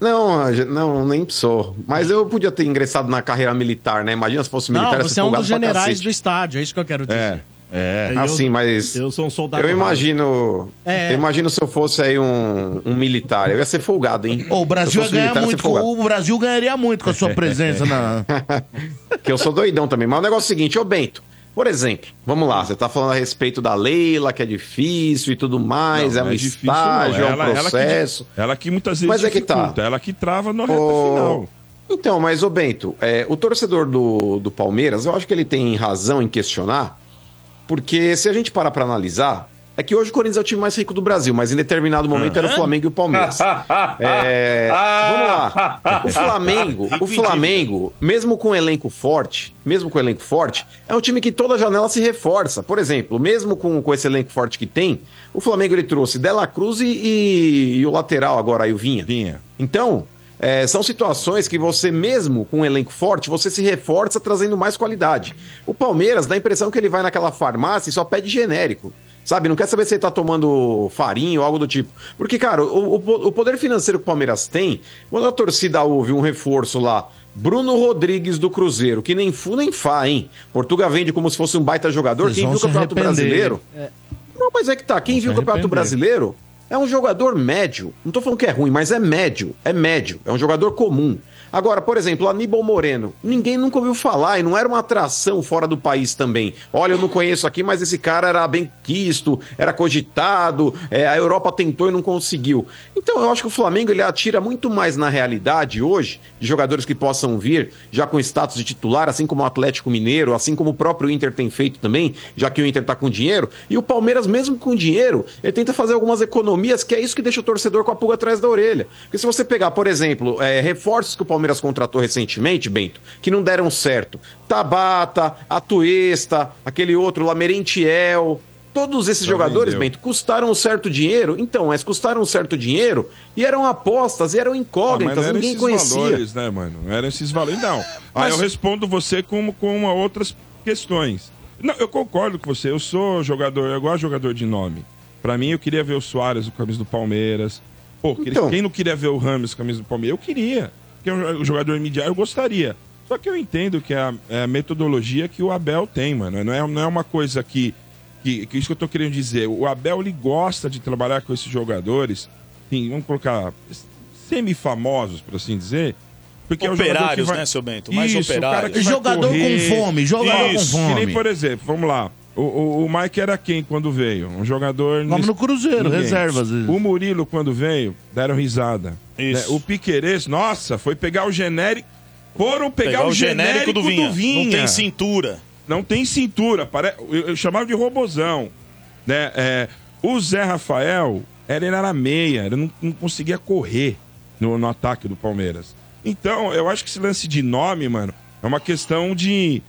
Não, não, nem sou. Mas eu podia ter ingressado na carreira militar, né? Imagina se fosse militar. Não, você é um dos generais do estádio, é isso que eu quero dizer. É. É. Assim, mas. Eu sou um soldado. Eu imagino. É. Eu imagino se eu fosse aí um, um militar. Eu ia ser folgado, hein? O Brasil ia ganhar militar, muito. O Brasil ganharia muito com a sua presença na. Que eu sou doidão também. Mas o negócio é o seguinte, ô Bento. Por exemplo, vamos lá, você tá falando a respeito da Leila, que é difícil e tudo mais, Não, é um difícil, estágio, não. é um Ela- ela que- processo. Ela que muitas vezes Mas é que tá. ela que trava na reta final. Então, mas ô Bento, é, o torcedor do, do Palmeiras, eu acho que ele tem razão em questionar, porque se a gente parar pra analisar, é que hoje o Corinthians é o time mais rico do Brasil, mas em determinado momento era o Flamengo e o Palmeiras. É, vamos lá. O Flamengo, o Flamengo, mesmo com um elenco forte, mesmo com um elenco forte, é um time que toda janela se reforça. Por exemplo, mesmo com, com esse elenco forte que tem, o Flamengo ele trouxe Dela Cruz e, e- e o lateral agora, aí o Vinha. Vinha. Então, é, são situações que você, mesmo com um elenco forte, você se reforça trazendo mais qualidade. O Palmeiras dá a impressão que ele vai naquela farmácia e só pede genérico. Sabe, não quer saber se ele tá tomando farinha ou algo do tipo. Porque, cara, o, o- o poder financeiro que o Palmeiras tem, quando a torcida ouve um reforço lá, Bruno Rodrigues do Cruzeiro, que nem fu nem fá, hein? Portuga vende como se fosse um baita jogador. Vocês Quem vão viu o Campeonato arrepender. Brasileiro. Não, mas é que tá. Quem viu o Campeonato arrepender. Brasileiro é um jogador médio. Não tô falando que é ruim, mas é médio. É médio. É um jogador comum. Agora, por exemplo, Aníbal Moreno. Ninguém nunca ouviu falar e não era uma atração fora do país também. Olha, eu não conheço aqui, mas esse cara era bem quisto, era cogitado, é, a Europa tentou e não conseguiu. Então, eu acho que o Flamengo ele atira muito mais na realidade hoje de jogadores que possam vir já com status de titular, assim como o Atlético Mineiro, assim como o próprio Inter tem feito também, já que o Inter tá com dinheiro. E o Palmeiras, mesmo com dinheiro, ele tenta fazer algumas economias, que é isso que deixa o torcedor com a pulga atrás da orelha. Porque se você pegar, por exemplo, é, reforços que o Palmeiras contratou recentemente, Bento, que não deram certo. Tabata, Atuesta, aquele outro lá, Merentiel. Todos esses Já jogadores, vendeu. Bento, custaram um certo dinheiro. Então, mas custaram um certo dinheiro e eram apostas, e eram Ah, mas incógnitas, não eram ninguém esses conhecia. valores, né, mano? Eram esses valores. Não. Aí eu respondo você com, com uma outras questões. Não, eu concordo com você. Eu sou jogador, eu gosto de jogador de nome. Pra mim, eu queria ver o Soares a camisa do Palmeiras. Pô, Então. quem não queria ver o Ramos camisa do Palmeiras? Eu queria. Porque o jogador midiário eu gostaria. Só que eu entendo que é a, é a metodologia que o Abel tem, mano. Não é, não é uma coisa que, que, que. Isso que eu tô querendo dizer. O Abel, ele gosta de trabalhar com esses jogadores. Sim, vamos colocar. semi-famosos, por assim dizer. Porque é um Operários, que vai... né, seu Bento? Mais Isso, o cara operários. que Jogador correr. com fome, jogador Isso, com fome. Que nem, por exemplo, vamos lá. O, o, o Mike era quem quando veio? Um jogador. Vamos nesse- no Cruzeiro, Ninguém. reserva, às vezes. O Murilo, quando veio, deram risada. Isso. Né? O Piquerez, nossa, foi pegar o genérico. Foram pegar, o, genérico, do Vinha. Não tem cintura. Não tem cintura. Pare... Eu, eu chamava de robozão. Né? É, o Zé Rafael, ele era meia, ele não, não conseguia correr no, no ataque do Palmeiras. Então, eu acho que esse lance de nome, mano, é uma questão de.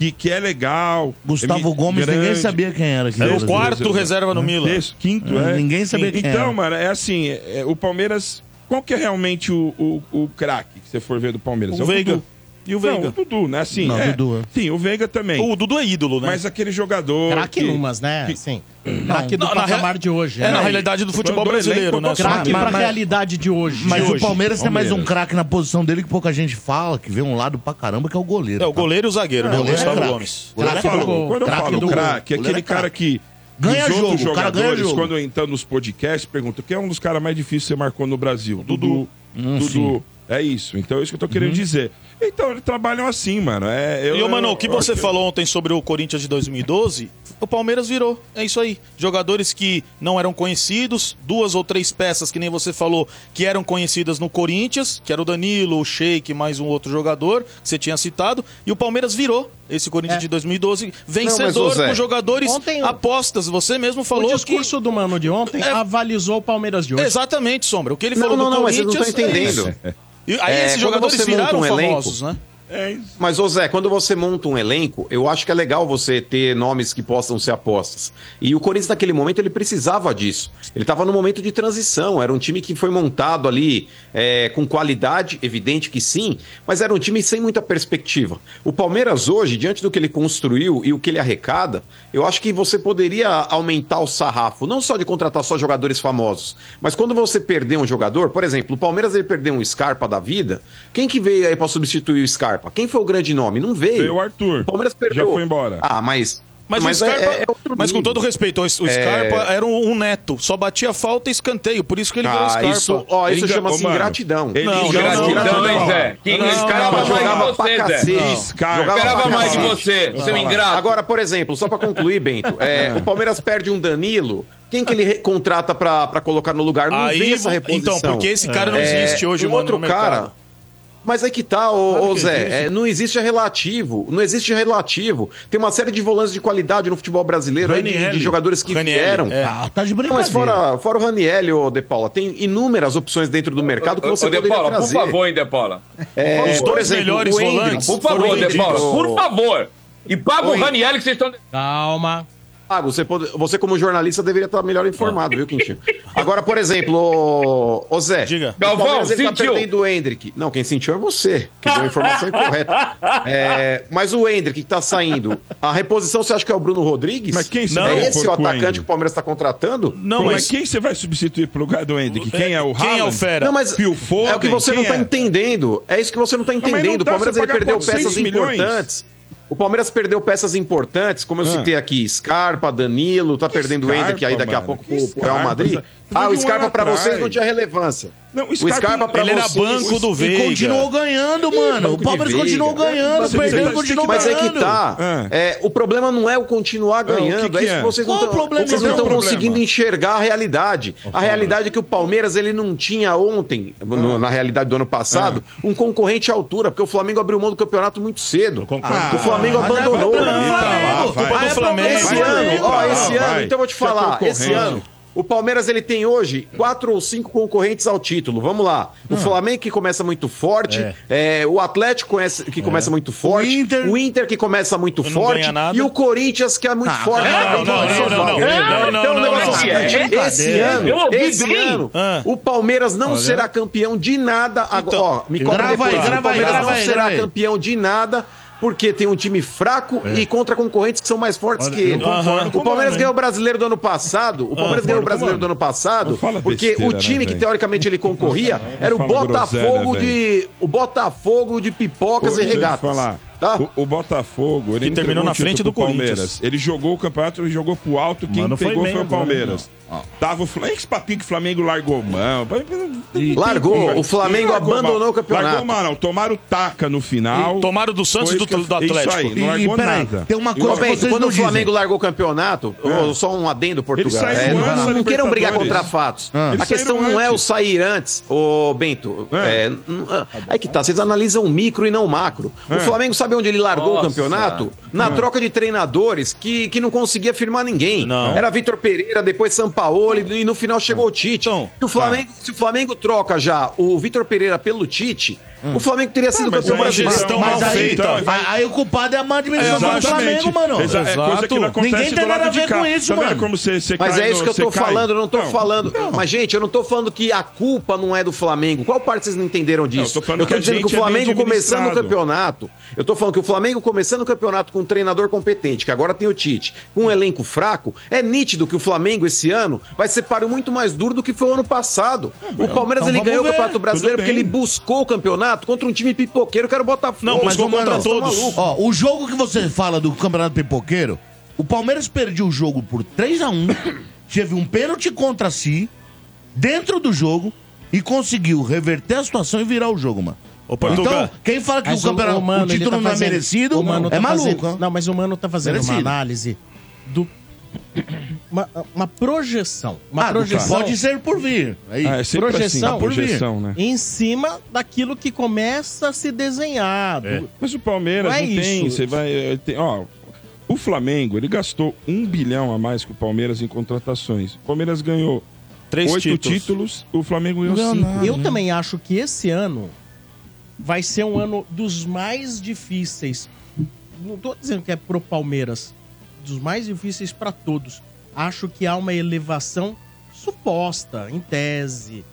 Que, que é legal. Gustavo é Gomes, ninguém grande. sabia quem era. aqui Era no o quarto reserva no Milan. Isso, quinto, É, é. ninguém sabia quem Então, era. mano, é assim, é, o Palmeiras. Qual que é realmente o, o, o craque que você for ver do Palmeiras? O é Veiga. Dudu. E o Não, Veiga? o Dudu, né? Assim, Não, é. Dudu, é. Sim, o Veiga também. O Dudu é ídolo, né? Mas aquele jogador. Craque que- numas, né? que- Sim. Craque do Não, na patamar de hoje. É, né? na realidade do futebol do brasileiro, elenco né? do Craque pra mas- realidade de hoje. Mas de o hoje. Palmeiras tem mais um Palmeiras. craque na posição dele que pouca gente fala, que vê um lado pra caramba, que é o goleiro. É, o goleiro e o zagueiro, né? O goleiro é Gustavo. Gomes. Quando eu falo, do- quando eu craque falo do- craque, é aquele é cara que. Ganha os outros jogo, o cara ganha jogadores, jogo. quando entrando nos podcasts, perguntam quem é um dos caras mais difíceis que você marcou no Brasil? Dudu. Dudu. É isso. Então é isso que eu tô querendo dizer. Então, eles trabalham assim, mano. É, eu, E, mano, eu- o que eu você falou ontem sobre o Corinthians de 2012, o Palmeiras virou. É isso aí. Jogadores que não eram conhecidos, duas ou três peças, que nem você falou, que eram conhecidas no Corinthians, que era o Danilo, o Sheik, mais um outro jogador, que você tinha citado, e o Palmeiras virou esse Corinthians de 2012, vencedor ô, Zé, com jogadores ontem- apostas. Você mesmo O falou discurso do mano de ontem É- avalizou o Palmeiras de que... hoje. Exatamente, Sombra. O que ele Não, falou não, do não, mas vocês Corinthians... não estão é isso. entendendo. E aí É, esses jogadores viraram um elenco- famosos, né? É isso. Mas, ô Zé, quando você monta um elenco, eu acho que é legal você ter nomes que possam ser apostas. E o Corinthians, naquele momento, ele precisava disso. Ele estava no momento de transição. Era um time que foi montado ali é, com qualidade, evidente que sim, mas era um time sem muita perspectiva. O Palmeiras, hoje, diante do que ele construiu e o que ele arrecada, eu acho que você poderia aumentar o sarrafo, não só de contratar só jogadores famosos, mas quando você perder um jogador, por exemplo, o Palmeiras ele perdeu um Scarpa da vida, quem que veio aí para substituir o Scarpa? Quem foi o grande nome? Não veio. Veio o Arthur. O Palmeiras perdeu. Já foi embora. Ah, mas. Mas, o é- Scarpa, é- é outro mas com todo respeito, o, o Scarpa era um, um neto, só batia falta e escanteio, por isso que ele virou Ah, Scarpa. isso, ó, isso Enga- chama-se mano, ingratidão. ele- Não, Ingratidão, não, não, hein, não. Zé? Que Não, Scarpa mais de jogava pra você, Zé. cacete. Scarpa. Jogava Esperava pra mais de você, seu ingrato. Agora, por exemplo, só pra concluir, Bento, é, o Palmeiras perde um Danilo. Quem que ele contrata pra, pra colocar no lugar? Não Aí, vem essa reposição. então, porque esse cara não É, existe hoje, um mano, outro no cara. Mas aí que tá, ô, Claro ô que Zé, existe. é, não existe relativo, não existe relativo. Tem uma série de volantes de qualidade no futebol brasileiro, aí de, de jogadores que Ranieri, vieram. é. Ah, tá de brincadeira. mas fora, fora o Raniel, ô De Paula, tem inúmeras opções dentro do mercado que você Ô, De poderia Paula, por trazer. favor, hein, De Paula. É, Os dois melhores o Hendrick, volantes. Por favor, De Paula, por favor. E paga o. Raniel que vocês estão... Calma. Ah, você, pode, você como jornalista deveria estar melhor informado, viu, Quintinho? Agora, por exemplo, ô, ô Zé, Diga. o Galvão, ele tá sentiu. perdendo o Hendrick. Não, quem sentiu é você, que deu a informação incorreta. É, mas o Hendrick que tá saindo, a reposição você acha que é o Bruno Rodrigues? Mas quem Não. é esse o atacante Hendrick? que o Palmeiras está contratando? Não, mas mas quem você vai substituir pro lugar do Hendrick? Quem é o quem é o Haaland? Fera? Não, mas Foden, é o que você não tá é? entendendo. É isso que você não tá não entendendo. dá o Palmeiras ele perdeu 400 peças milhões. importantes. O Palmeiras perdeu peças importantes, como eu Ah. citei aqui, Scarpa, Danilo, tá perdendo o Scarpa, Hendrick aí daqui a pouco Que pro, pro Real? Madrid. Foi Ah, o Scarpa pra atrás. vocês não tinha relevância. Não, o o Scarpa- Scarpa pra ele era vocês... banco do E Veiga. continuou ganhando, mano. O Palmeiras continuou ganhando, Você- perdendo, você- continuou Mas é ganhando. que tá. Ah. É, o problema não é o continuar Não, o que ganhando. que é isso é? que vocês não Qual o estão problema? vocês não é estão problema? conseguindo enxergar a realidade. A realidade é que o Palmeiras ele não tinha ontem, no- na realidade do ano passado, um concorrente à altura, porque o Flamengo abriu mão do campeonato muito cedo. concordo. o Flamengo é abandonou. Vai, Flamengo. vai. Ah, é vai, esse vai. ano, então eu vou te Você é falar, esse concorrente. ano. O Palmeiras ele tem hoje quatro ou cinco concorrentes ao título. Vamos lá. O Flamengo que começa muito forte, é, o Atlético conhece- que começa muito forte, O Inter- o Inter que começa muito Não forte e o Corinthians que é muito forte. não, também, não, é não, não, Então, é não, não. esse ano, esse ano, Ah. o Palmeiras não será campeão de nada. Agora, Então, ó, me cobra depois. o Palmeiras não será campeão de nada. Porque tem um time fraco e contra concorrentes que são mais fortes Olha, que ele. concordo O Palmeiras ganhou o brasileiro do ano passado. O Palmeiras ganhou o brasileiro do ano passado porque besteira, o time né, que teoricamente ele concorria era o Botafogo groselha, de o Botafogo de pipocas Pô, e regatas. falar. Tá? O, o Botafogo, ele Que terminou na frente do. Palmeiras. Ele jogou o campeonato e jogou pro alto. Quem Mano, foi pegou bem foi o agora, Palmeiras. Tava o Flamengo. Esse papinho que o Flamengo largou mão. Largou. O Flamengo Largou abandonou o campeonato. Largou mão, não. Tomaram taca no final. E tomaram do Santos e do- isso que eu- do Atlético. Isso aí, não E, largou peraí, nada. tem uma coisa vocês quando não o Flamengo dizem. largou o campeonato, ô, só um adendo, Portugal. Eles É, não, da não queiram brigar contra fatos. Ah. A questão não é o sair antes, ô Bento. É. É, n- ah, aí que tá, vocês analisam o micro e não o macro. O É. Flamengo sabe onde ele largou o Nossa. campeonato? Na troca de treinadores que, que não conseguia firmar ninguém. Não. Era Vitor Pereira, depois Sampaoli e no final chegou o Tite. Então, Se o Flamengo, se o Flamengo troca já o Vitor Pereira pelo Tite, o Flamengo teria sido mas campeão é brasileiro. gestão Mas mal aí, feita. aí, aí o culpado é a má administração do Flamengo, mano. Exa- É coisa que não acontece Ninguém tem nada a ver com isso, Tá mano. como você, você Mas é isso que eu tô falando, eu não tô falando. Mas, gente, eu não tô falando que a culpa não é do Flamengo. Qual parte vocês não entenderam disso? eu tô dizendo que o é Flamengo começando o campeonato. Eu tô falando que o Flamengo começando o campeonato com um treinador competente, que agora tem o Tite, com um elenco fraco, é nítido que o Flamengo esse ano vai ser páreo muito mais duro do que foi o ano passado. o Palmeiras então ele ganhou o Campeonato Brasileiro porque ele buscou o campeonato contra um time pipoqueiro que era o Botafogo. Não, Mas, ô, contra mano, todos. Ó, o jogo que você fala do Campeonato Pipoqueiro, o Palmeiras perdeu o jogo por 3x1, teve um pênalti contra si, dentro do jogo, e conseguiu reverter a situação e virar o jogo, mano. Ô. Então, quem fala que Mas o, campeonato, o, Mano, ele título tá não é fazendo- merecido, o Mano é tá maluco. fazendo-. Não, mas o Mano tá fazendo uma Merecido. análise do... Uma, uma projeção. Uma Ah, projeção. Pode ser por vir. Aí, Ah, é sempre Projeção. assim, projeção, né? Em cima daquilo que começa a se desenhar. É. Mas o Palmeiras Não é não, tem, isso. você vai... eh, Tem, ó, o Flamengo, ele gastou um bilhão a mais que o Palmeiras em contratações. O Palmeiras ganhou Três oito títulos. títulos. o Flamengo ganhou Não cinco. nada. Eu também acho que esse ano vai ser um ano dos mais difíceis. Não tô dizendo que é pro Palmeiras, dos mais difíceis para todos. Acho que há uma elevação suposta, em tese.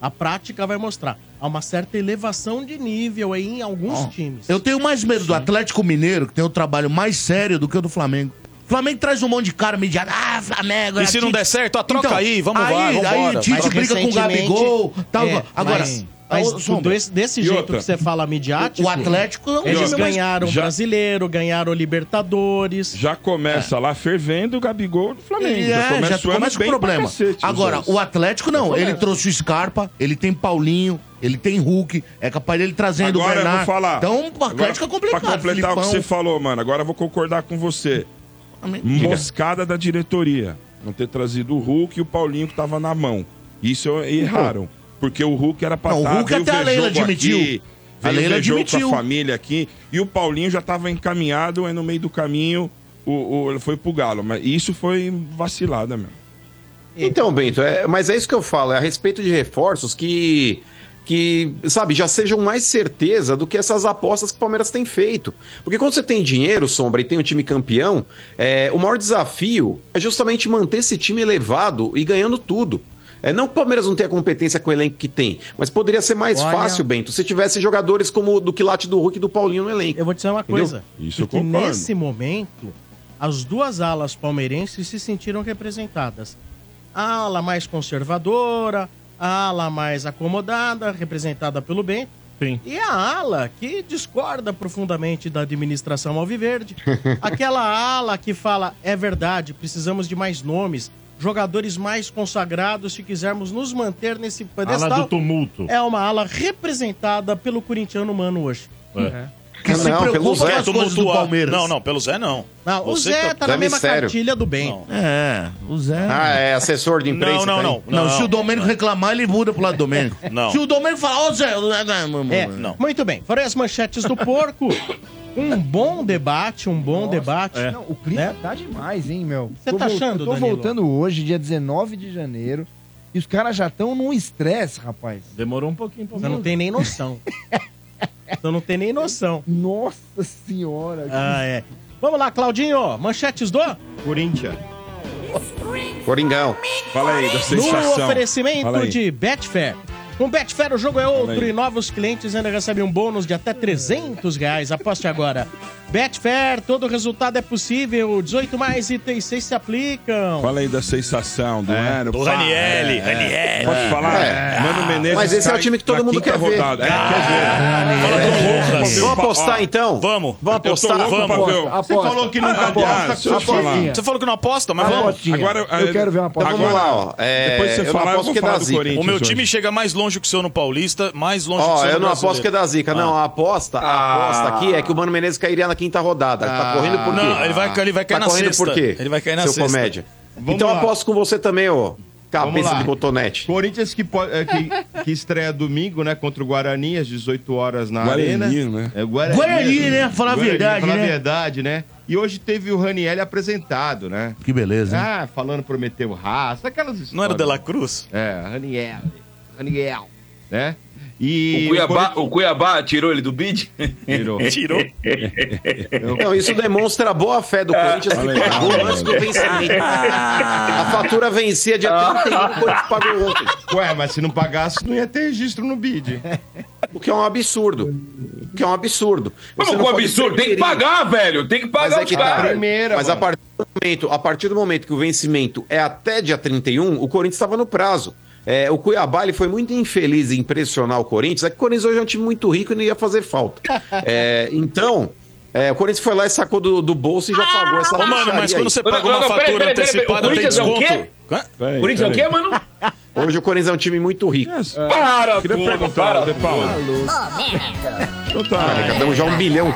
A prática vai mostrar. Há uma certa elevação de nível aí em alguns Ó, times. Eu tenho mais medo do Atlético Mineiro, que tem um trabalho mais sério do que o do Flamengo. O Flamengo traz um monte de cara mediado. Ah, Flamengo. E é se não Tite. der certo, a troca aí, vamos aí, lá, vambora. Aí Tite Mas briga com o Gabigol. Tal, É, agora, mas, mas Sombra, desse, desse jeito outra? que você fala midiático, o Atlético é um eles time ganharam o já- Brasileiro, ganharam o Libertadores. Já começa lá fervendo o Gabigol do Flamengo. É, já, começa o ano começa pra problema. cacete, Agora, o Atlético não. Ele trouxe o Scarpa, ele tem Paulinho, ele tem Hulk. É capaz dele trazendo o Agora eu Bernard. vou falar. Então, o Atlético Agora, é complicado. Pra completar o que Filipão. você falou, mano, agora eu vou concordar com você. Diga. Moscada da diretoria. Não ter trazido o Hulk e o Paulinho que tava na mão. Isso erraram. Porque o Hulk era pra Não, o estar, Hulk veio até a ver Leila jogo admitiu. aqui, A veio Leila ver jogo admitiu. com a família aqui. E o Paulinho já tava encaminhado, aí no meio do caminho o, o- foi pro Galo. Mas isso foi vacilada mesmo. Então, Bento, é, mas é isso que eu falo, é a respeito de reforços que, que, sabe, já sejam mais certeza do que essas apostas que o Palmeiras tem feito. Porque quando você tem dinheiro, Sombra, e tem um time campeão, é, o maior desafio é justamente manter esse time elevado e ganhando tudo. É, não que o Palmeiras não tenha competência com o elenco que tem, mas poderia ser mais Olha- fácil, Bento, se tivesse jogadores como o do Quilate do Hulk e do Paulinho no elenco. Eu vou dizer uma Entendeu? coisa. Isso eu concordo. nesse momento, as duas alas palmeirenses se sentiram representadas. A ala mais conservadora, a ala mais acomodada, representada pelo bem, Sim. e a ala que discorda profundamente da administração alviverde. Aquela ala que fala, é verdade, precisamos de mais nomes, jogadores mais consagrados se quisermos nos manter nesse Ala pedestal. do tumulto. É uma ala representada pelo corintiano Mano hoje. É. Que se Não, pelo Zé, as coisas do. Palmeiras. Não, não, pelo Zé não. Não, o Zé tá- tá na mesma Mistério. cartilha do bem. Não. É, o Zé. Ah, é assessor de imprensa. Não, não, tá não. aí? Não, se o Domênico reclamar, ele muda pro lado do Domênico. Não. Se o Domênico falar, ô Zé, É, Não. muito bem. Foram as manchetes do porco. Um bom debate, um bom debate. É. Não, o clima Né? tá demais, hein, meu? Você tá achando, eu Tô Danilo? voltando hoje, dia 19 de janeiro, e os caras já estão num estresse, rapaz. Demorou um pouquinho pra Você não tem nem noção. Você não tem nem noção. Nossa senhora. Ah, é. Vamos lá, Claudinho. Manchetes do? Corinthians. Coringão. Fala aí da No sensação. oferecimento Fala aí. de Betfair. Com Betfair o jogo é outro e novos clientes ainda recebem um bônus de até 300 reais. Aposte agora. Betfair, todo resultado é possível. 18 mais itens 6 se aplicam. Fala aí da sensação do ano. Do pá. Ranielli, É, é. Ranielli. Pode falar? É. Mano Menezes. Mas esse é o time que todo mundo quer ver. rodada. É, quer ver. Fala do Rojas. Vamos apostar então? Vamos. Vamos Eu apostar? Vamos. Você falou que nunca Aposta, eu. Você falou que não aposta, mas vamos. Agora, eu quero ver uma aposta. Então vamos lá, ó. É, Depois você eu falar, eu aposto vou que é falar do zica. Corinthians. O meu time chega mais longe que o seu no Paulista, mais longe que o Ó, seu eu no não aposto que é da zica. Não, a aposta, a aposta aqui é que o Mano Menezes cairia na quinta rodada. Tá correndo por quê? Não, ele vai, ele vai cair Tá na correndo sexta. por quê? Ele vai cair na Seu sexta. comédia. Vamos então lá. aposto com você também, ô. Cabeça de botonete. Corinthians que, pode- é, que, que estreia domingo, né? Contra o Guarani, às 18 horas na Guarani, Arena. né? É, Guarani, Guarani, né? Falar a verdade, falar né? a verdade, né? E hoje teve o Ranielli apresentado, né? Que beleza, hein? Ah, falando prometeu raça, aquelas histórias. Não era o De La Cruz? É, Raniel. Raniel. Né? E O Cuiabá, o Cuiabá tirou ele do bid? Tirou. Tirou. Não, isso demonstra a boa fé do Corinthians que legal, pagou antes do vencimento. A fatura vencia dia 31, o Corinthians pagou ontem. Ué, mas se não pagasse, não ia ter registro no bid. O que é um absurdo. O que é um absurdo. Como que não um absurdo? Tem que pagar, velho. Tem que Mas pagar é os que tá. Primeira, Mas a partir, do momento, a partir do momento que o vencimento é até dia 31, o Corinthians estava no prazo. É, o Cuiabá ele foi muito infeliz em pressionar o Corinthians. É que o Corinthians hoje é um time muito rico e não ia fazer falta. É, então, é, o Corinthians foi lá e sacou do, do bolso e já pagou essa Ô, mano, mas quando aí. você paga uma não, fatura peraí, peraí, antecipada, o tem é o desconto? quê? Hã? Peraí, Corinthians é o quê, mano? Hoje o Corinthians é um time muito rico. Para, Queria tudo, perguntar, para. De Paulo. Então tá, Arrecadamos já um bilhão.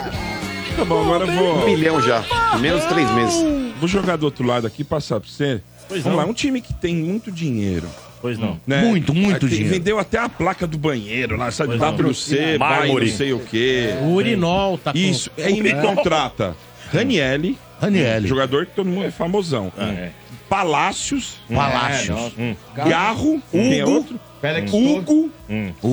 tá bom, agora eu Um vou, bilhão já. Em menos de três meses. vou jogar do outro lado aqui, passar pra você. Pois Vamos não. lá, um time que tem muito dinheiro. Pois não. né? Muito, muito dinheiro. Vendeu até a placa do banheiro lá, sabe? WC, vai, Mármore. não sei o quê. O Urinol tá com... Isso, aí me contrata Ranielli, Ranielli. jogador que todo mundo é famosão. Palácios, Palácios. Garro, quem é outro? Félix Hugo,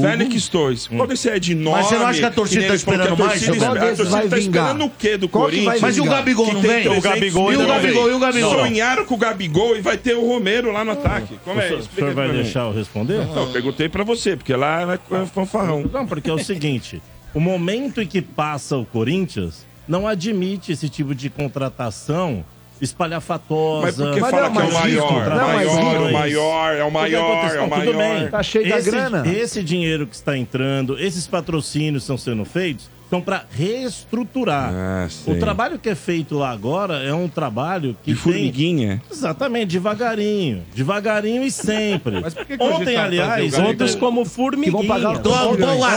Félix Torres. Qual desse é de nome? Mas você não acha que a torcida tá que esperando a mais, torcida seu espera- Qual A torcida vai tá vingar? esperando o quê do Qual que vai Corinthians? Mas e o? Gabigol Que não tem vem? 300 O Gabigol E o Gabigol, e o Gabigol? Sonharam com o Gabigol e vai ter o Romero lá no ataque. Como é? O senhor- o Explica senhor vai deixar eu responder? Não, eu perguntei pra você, porque lá é fanfarrão. Não, porque é o seguinte: o momento em que passa o Corinthians não admite esse tipo de contratação espalhafatosa. Mas porque Mas fala não, que é o maior, não, mas maior, o maior, é o maior, é o não, tudo maior. bem. Tá cheio da esse, grana. Esse dinheiro que está entrando, esses patrocínios estão sendo feitos, são para reestruturar. Ah, o trabalho que é feito lá agora é um trabalho que De tem... formiguinha. Exatamente, devagarinho. Devagarinho e sempre. Mas por que que Ontem, hoje tá aliás? Outros como formiguinha. pagar Então, boa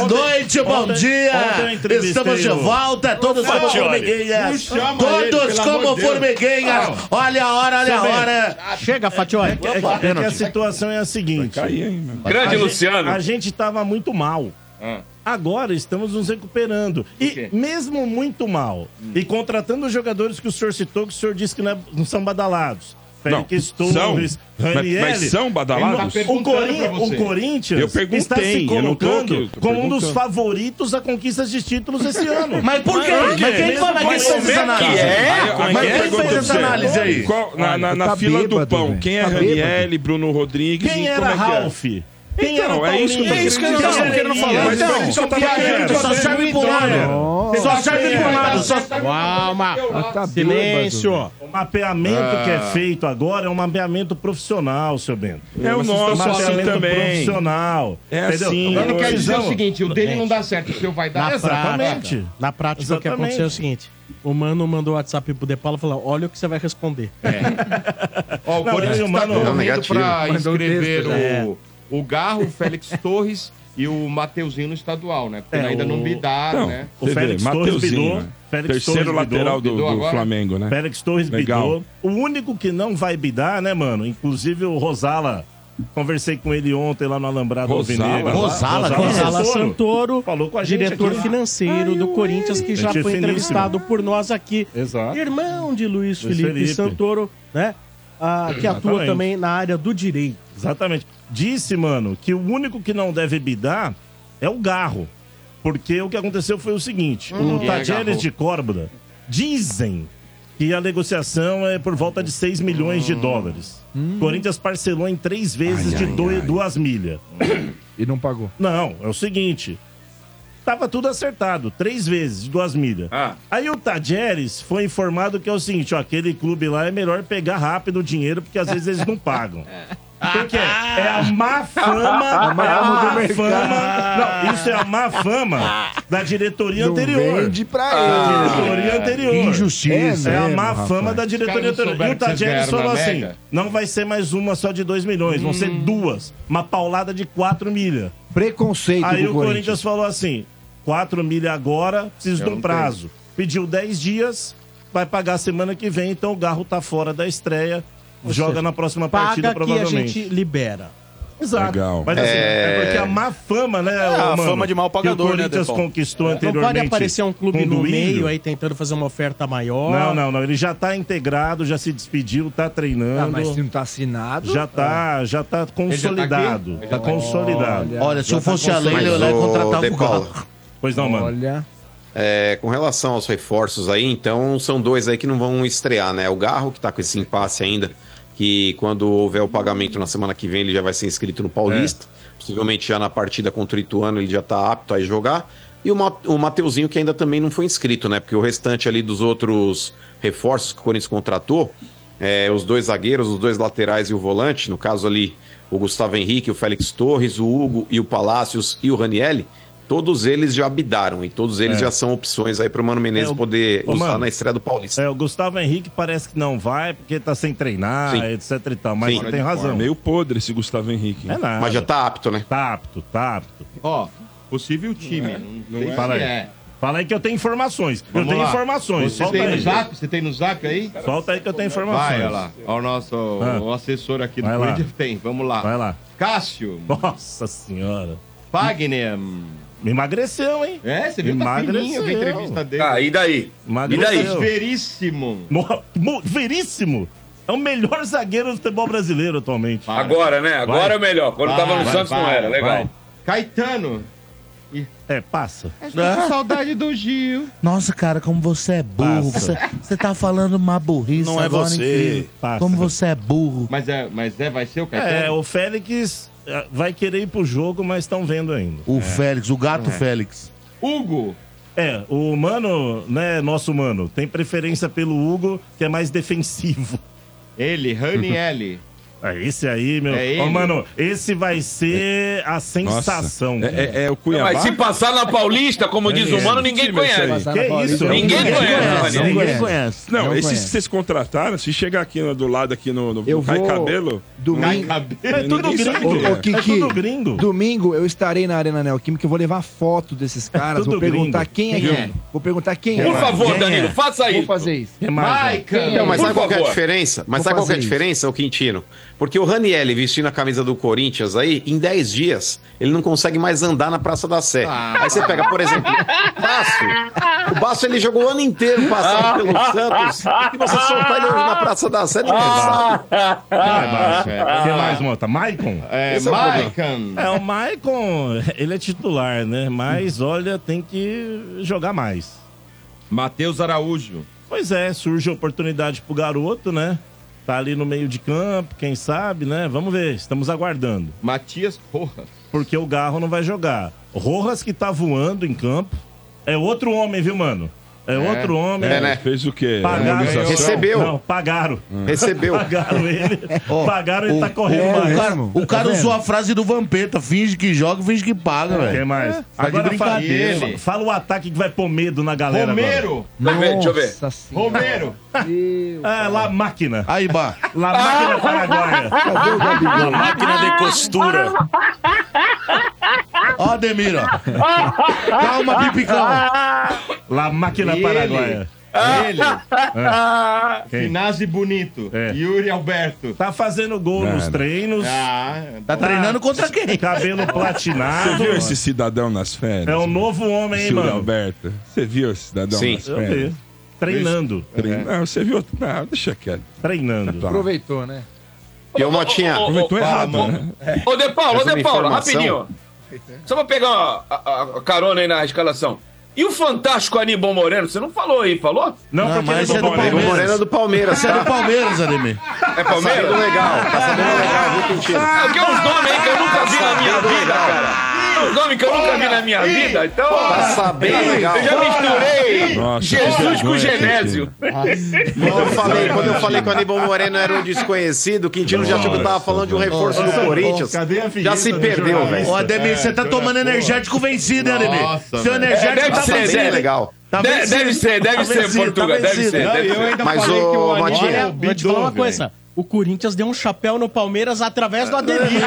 Ontem- noite, bom ontem- dia! ontem Estamos de volta, todos como formiguinhas. Todos como formiguinhas. Olha a hora, olha a Seu bem. hora. Chega, Fatioli. É é que- é que a situação é a seguinte. Meu. Grande a gente- Luciano. a gente estava muito mal. Ah. Agora estamos nos recuperando. E mesmo muito mal, e contratando os jogadores que o senhor citou, que o senhor disse que não, é- não são badalados. Não, são. Torres, Mas, mas são badalados? Ele tá O, Corin- o Corinthians Eu perguntei, está se eu não tô colocando eu tô como um dos favoritos a conquistas de títulos esse ano. Mas por quê? Mas Mas quem, quem com fez essa análise? Aí, Mas agora quem fez essa você. análise aí? Qual- na na, na Tá fila do bêbado, pão, velho. quem é Tá Ranielli, Bruno Rodrigues Quem e era como é que é? Quem Então, era é isso que eu tô? É isso que eu tô querendo falar. Mas Então, foi isso que eu tava Viajando, querendo. só serve por um lado. Só serve por um lado. Só... Calma. Tá Silêncio. O mapeamento que é feito agora é um mapeamento profissional, seu Bento. É o nosso assim mapeamento também. profissional. É assim. Não, não quer dizer o seguinte, o dele não dá certo, o seu vai dar. Exatamente. na prática o que aconteceu é o seguinte. O mano mandou o WhatsApp pro De Paulo e falou: olha o que você vai responder. Ó, o Não, Corinthians mando- correndo pra texto, já. o, o Garro, o Félix Torres e o Mateuzinho no estadual, né? Porque É, ainda não o- bidaram, Não, né? O Félix Torres bidou. né? Félix Terceiro Torres bidou. lateral do, Bidou do agora? Flamengo, né? Félix Torres Legal. bidou. O único que não vai bidar, né, mano? Inclusive o Rosala. Conversei com ele ontem lá no Alambrado Rosala? Alvinegro. Rosala? Quem é? Rosala Santoro, Falou com a gente diretor aqui. financeiro do Corinthians, que já Gente foi finíssima. entrevistado por nós aqui. Exato. Irmão de Luiz Luiz Felipe, Felipe. Santoro, né? Ah, que atua também na área do direito. Exatamente. Disse, mano, que o único que não deve bidar é o Garro. Porque o que aconteceu foi o seguinte: o Quem é Tadjeres de Córdoba dizem que a negociação é por volta de 6 milhões de dólares. Corinthians parcelou em três vezes Ai, de ai, dois- ai. duas milhas. E não pagou. Não, é o seguinte. Tava tudo acertado, três vezes, duas milhas. Ah. Aí o Tajeres foi informado que é o seguinte, ó, aquele clube lá é melhor pegar rápido o dinheiro, porque às vezes eles não pagam. Porque é a má fama, é a má fama. Não, isso é a má fama da diretoria Não anterior. vende pra Da ele. diretoria anterior. Que injustiça. É a mesmo, má rapaz. fama da diretoria anterior. E o ganharam falou assim: Mega? não vai ser mais uma só de 2 milhões, vão ser duas. Uma paulada de 4 milha. Preconceito Aí o Corinthians. Corinthians falou assim: 4 milha agora, preciso de um não prazo. Pediu 10 dias, vai pagar semana que vem, então o Garro tá fora da estreia. joga na próxima partida, Paga que a provavelmente. gente libera. Exato. Legal. Mas assim, é... porque a má fama, né? a ô, mano, fama de mau pagador, que o né, Corinthians Depão? conquistou Não anteriormente. pode aparecer um clube no meio aí tentando fazer uma oferta maior. Não, não, não. Ele já tá integrado, já se despediu, tá treinando. Ah, mas se não tá assinado. Já tá, já tá consolidado. aqui? tá consolidado. Olha, se Já eu tá fosse a Leila, eu ia o contratar o Paulo, Galo. Pois não, mano. Olha. É, com relação aos reforços aí, então são dois aí que não vão estrear, né? O Garro, que tá com esse impasse ainda, que quando houver o pagamento na semana que vem, ele já vai ser inscrito no Paulista. Possivelmente já na partida contra o Ituano ele já tá apto a jogar. E o, o Mateuzinho, que ainda também não foi inscrito, né? Porque o restante ali dos outros reforços que o Corinthians contratou, é, os dois zagueiros, os dois laterais e o volante, no caso ali o Gustavo Henrique, o Félix Torres, o Hugo e o Palácios e o Ranielli, todos eles já bidaram e todos eles É. já são opções aí para o Mano Menezes É, o- poder Ô, usar mano, na estreia do Paulista. É, o Gustavo Henrique parece que não vai porque tá sem treinar, Sim. etc e tal. Mas tem razão. Meio podre esse Gustavo Henrique. É nada. Mas já tá apto, né? Tá apto, tá apto. Ó, possível time. Não, sei Fala se aí. é. Fala aí que eu tenho informações. Vamos eu tenho lá. informações. Você Solta tem no aí. zap? Você tem no zap aí? Solta aí que eu tenho informações. Vai, olha lá. Ó, o nosso Ah. o assessor aqui do. Corinthians tem. Vamos lá. Vai lá. Cássio. Nossa senhora. Fagner. Me emagreceu, hein? É, você viu? Tá fininho a entrevista dele. Ah, e daí? Emagreceu. Veríssimo. Mo- mo- Veríssimo. É o melhor zagueiro do futebol brasileiro atualmente. Agora, né? Agora Vai. é o melhor. Quando Vai, tava no vai, Santos não era. Legal. vai. Caetano. É, passa. Com saudade do Gil. Nossa, cara, como você é burro. Você, você tá falando uma burrice Não é você. Como você é burro. Mas é, mas é, vai ser o Caetano? É, o Félix vai querer ir pro jogo, mas estão vendo ainda. O Félix, o gato Félix. Hugo. É, o mano, né, nosso mano, tem preferência pelo Hugo, que é mais defensivo. Ele, Ranielli. É, esse aí, meu. É ele. mano, esse vai ser a sensação. É, é- é o Cuiabá? Mas se passar na Paulista, como diz o mano, ninguém é conhece. Que Paulista, isso? Ninguém Ninguém conhece, conhece. Ninguém conhece. Não, Não esses conhece. que vocês contrataram, se chegar aqui no- do lado aqui no, no Eu Cai vou- Cabelo, Domingo, É tudo Ninguém sabe gringo. é. Ô, Kiki, é tudo gringo. domingo eu estarei na Arena Neoquímica, eu vou levar foto desses caras, tudo vou perguntar gringo. quem é Quem é? Vou perguntar quem é. Por favor, Danilo, é? faça Vou isso. fazer isso. Maicon. Não, mas sabe qual que é a diferença? Mas Vou sabe qual que é a diferença, o Quintino? Porque o Ranielli vestindo a camisa do Corinthians aí, em 10 dias, ele não consegue mais andar na Praça da Sé. Aí você pega, por exemplo, o Baço. O Baço ele jogou o ano inteiro passando pelo Santos. E você soltar ele hoje na Praça da Sé, ninguém sabe. Vai, Baixo. O que mais, Mota? Maicon? É, Esse é. Maicon. É, o Maicon, ele é titular, né? Mas, olha, tem que jogar mais. Matheus Araújo. Pois é, surge a oportunidade pro garoto, né? Tá ali no meio de campo, quem sabe, né? Vamos ver, estamos aguardando. Matias Rojas. Porque o Garro não vai jogar. Rojas que tá voando em campo. É outro homem, viu, mano? É, outro homem. É, né? fez o quê? Pagaram. Recebeu. Não, pagaram. Recebeu. Pagaram ele. Ó, pagaram ele tá o- correndo é, mais. O cara, o cara Tá usou a frase do Vampeta: finge que joga, finge que paga, Quem velho. mais? Tá de Agora fala, fala o ataque que vai pôr medo na galera agora. Romero. Deixa eu ver, deixa eu ver. Romero. É, La Máquina. Aí, Bá. La Máquina Paraguaia. Cadê o Gabigol? Máquina de costura. Ó, Ademir, ó. Calma, Pipicão. La Máquina Ele. Paraguaia. Ele. Quem? Finazzi Bonito. É. Yuri Alberto. Tá fazendo gol Cara. nos treinos. Ah, Tá treinando contra quem? Cabelo Você platinado. viu esse cidadão nas férias? É um novo homem, hein, Júlio mano? Alberto. Você viu esse cidadão Sim. nas Eu férias? vi. Treinando. Trein- Não, você viu? Não, deixa quieto. Treinando. Tá. Aproveitou, né? E o Motinha. Aproveitou errado, né? Ô, De Paulo, ô, De Paulo, informação. rapidinho. Só pra pegar a- a carona aí na escalação. E o fantástico Aníbal Moreno? Você não falou aí, falou? Não, Não, porque mas ele esse é do Palmeiras. Moreno é do Palmeiras, Você é do tá? Palmeiras, Ademir. É Palmeiras? Sabendo legal, tá sabendo legal, viu, Quintino? É que é uns nomes aí que eu nunca vi na minha vida, cara. Uns nomes que eu nunca vi na minha vida, então. Tá sabendo, legal. Eu já misturei Nossa, Jesus com Genésio. Quando eu falei, quando eu falei que o Aníbal Moreno era um desconhecido, o Quintino já achou que eu tava falando de um reforço do Corinthians. Já se perdeu, velho. Ô, Ademir, você tá tomando energético vencido, hein, Ademir? Nossa, Seu energético É, deve tá hein? legal. Tá De- vencido. deve ser, deve Tá ser, vencido, Portuga, tá deve ser. Não, deve eu ser. ainda Mas, falei ô, que o Matinho, Aníbal Olha, é vou te falar uma coisa. O Corinthians deu um chapéu no Palmeiras através do Ademir.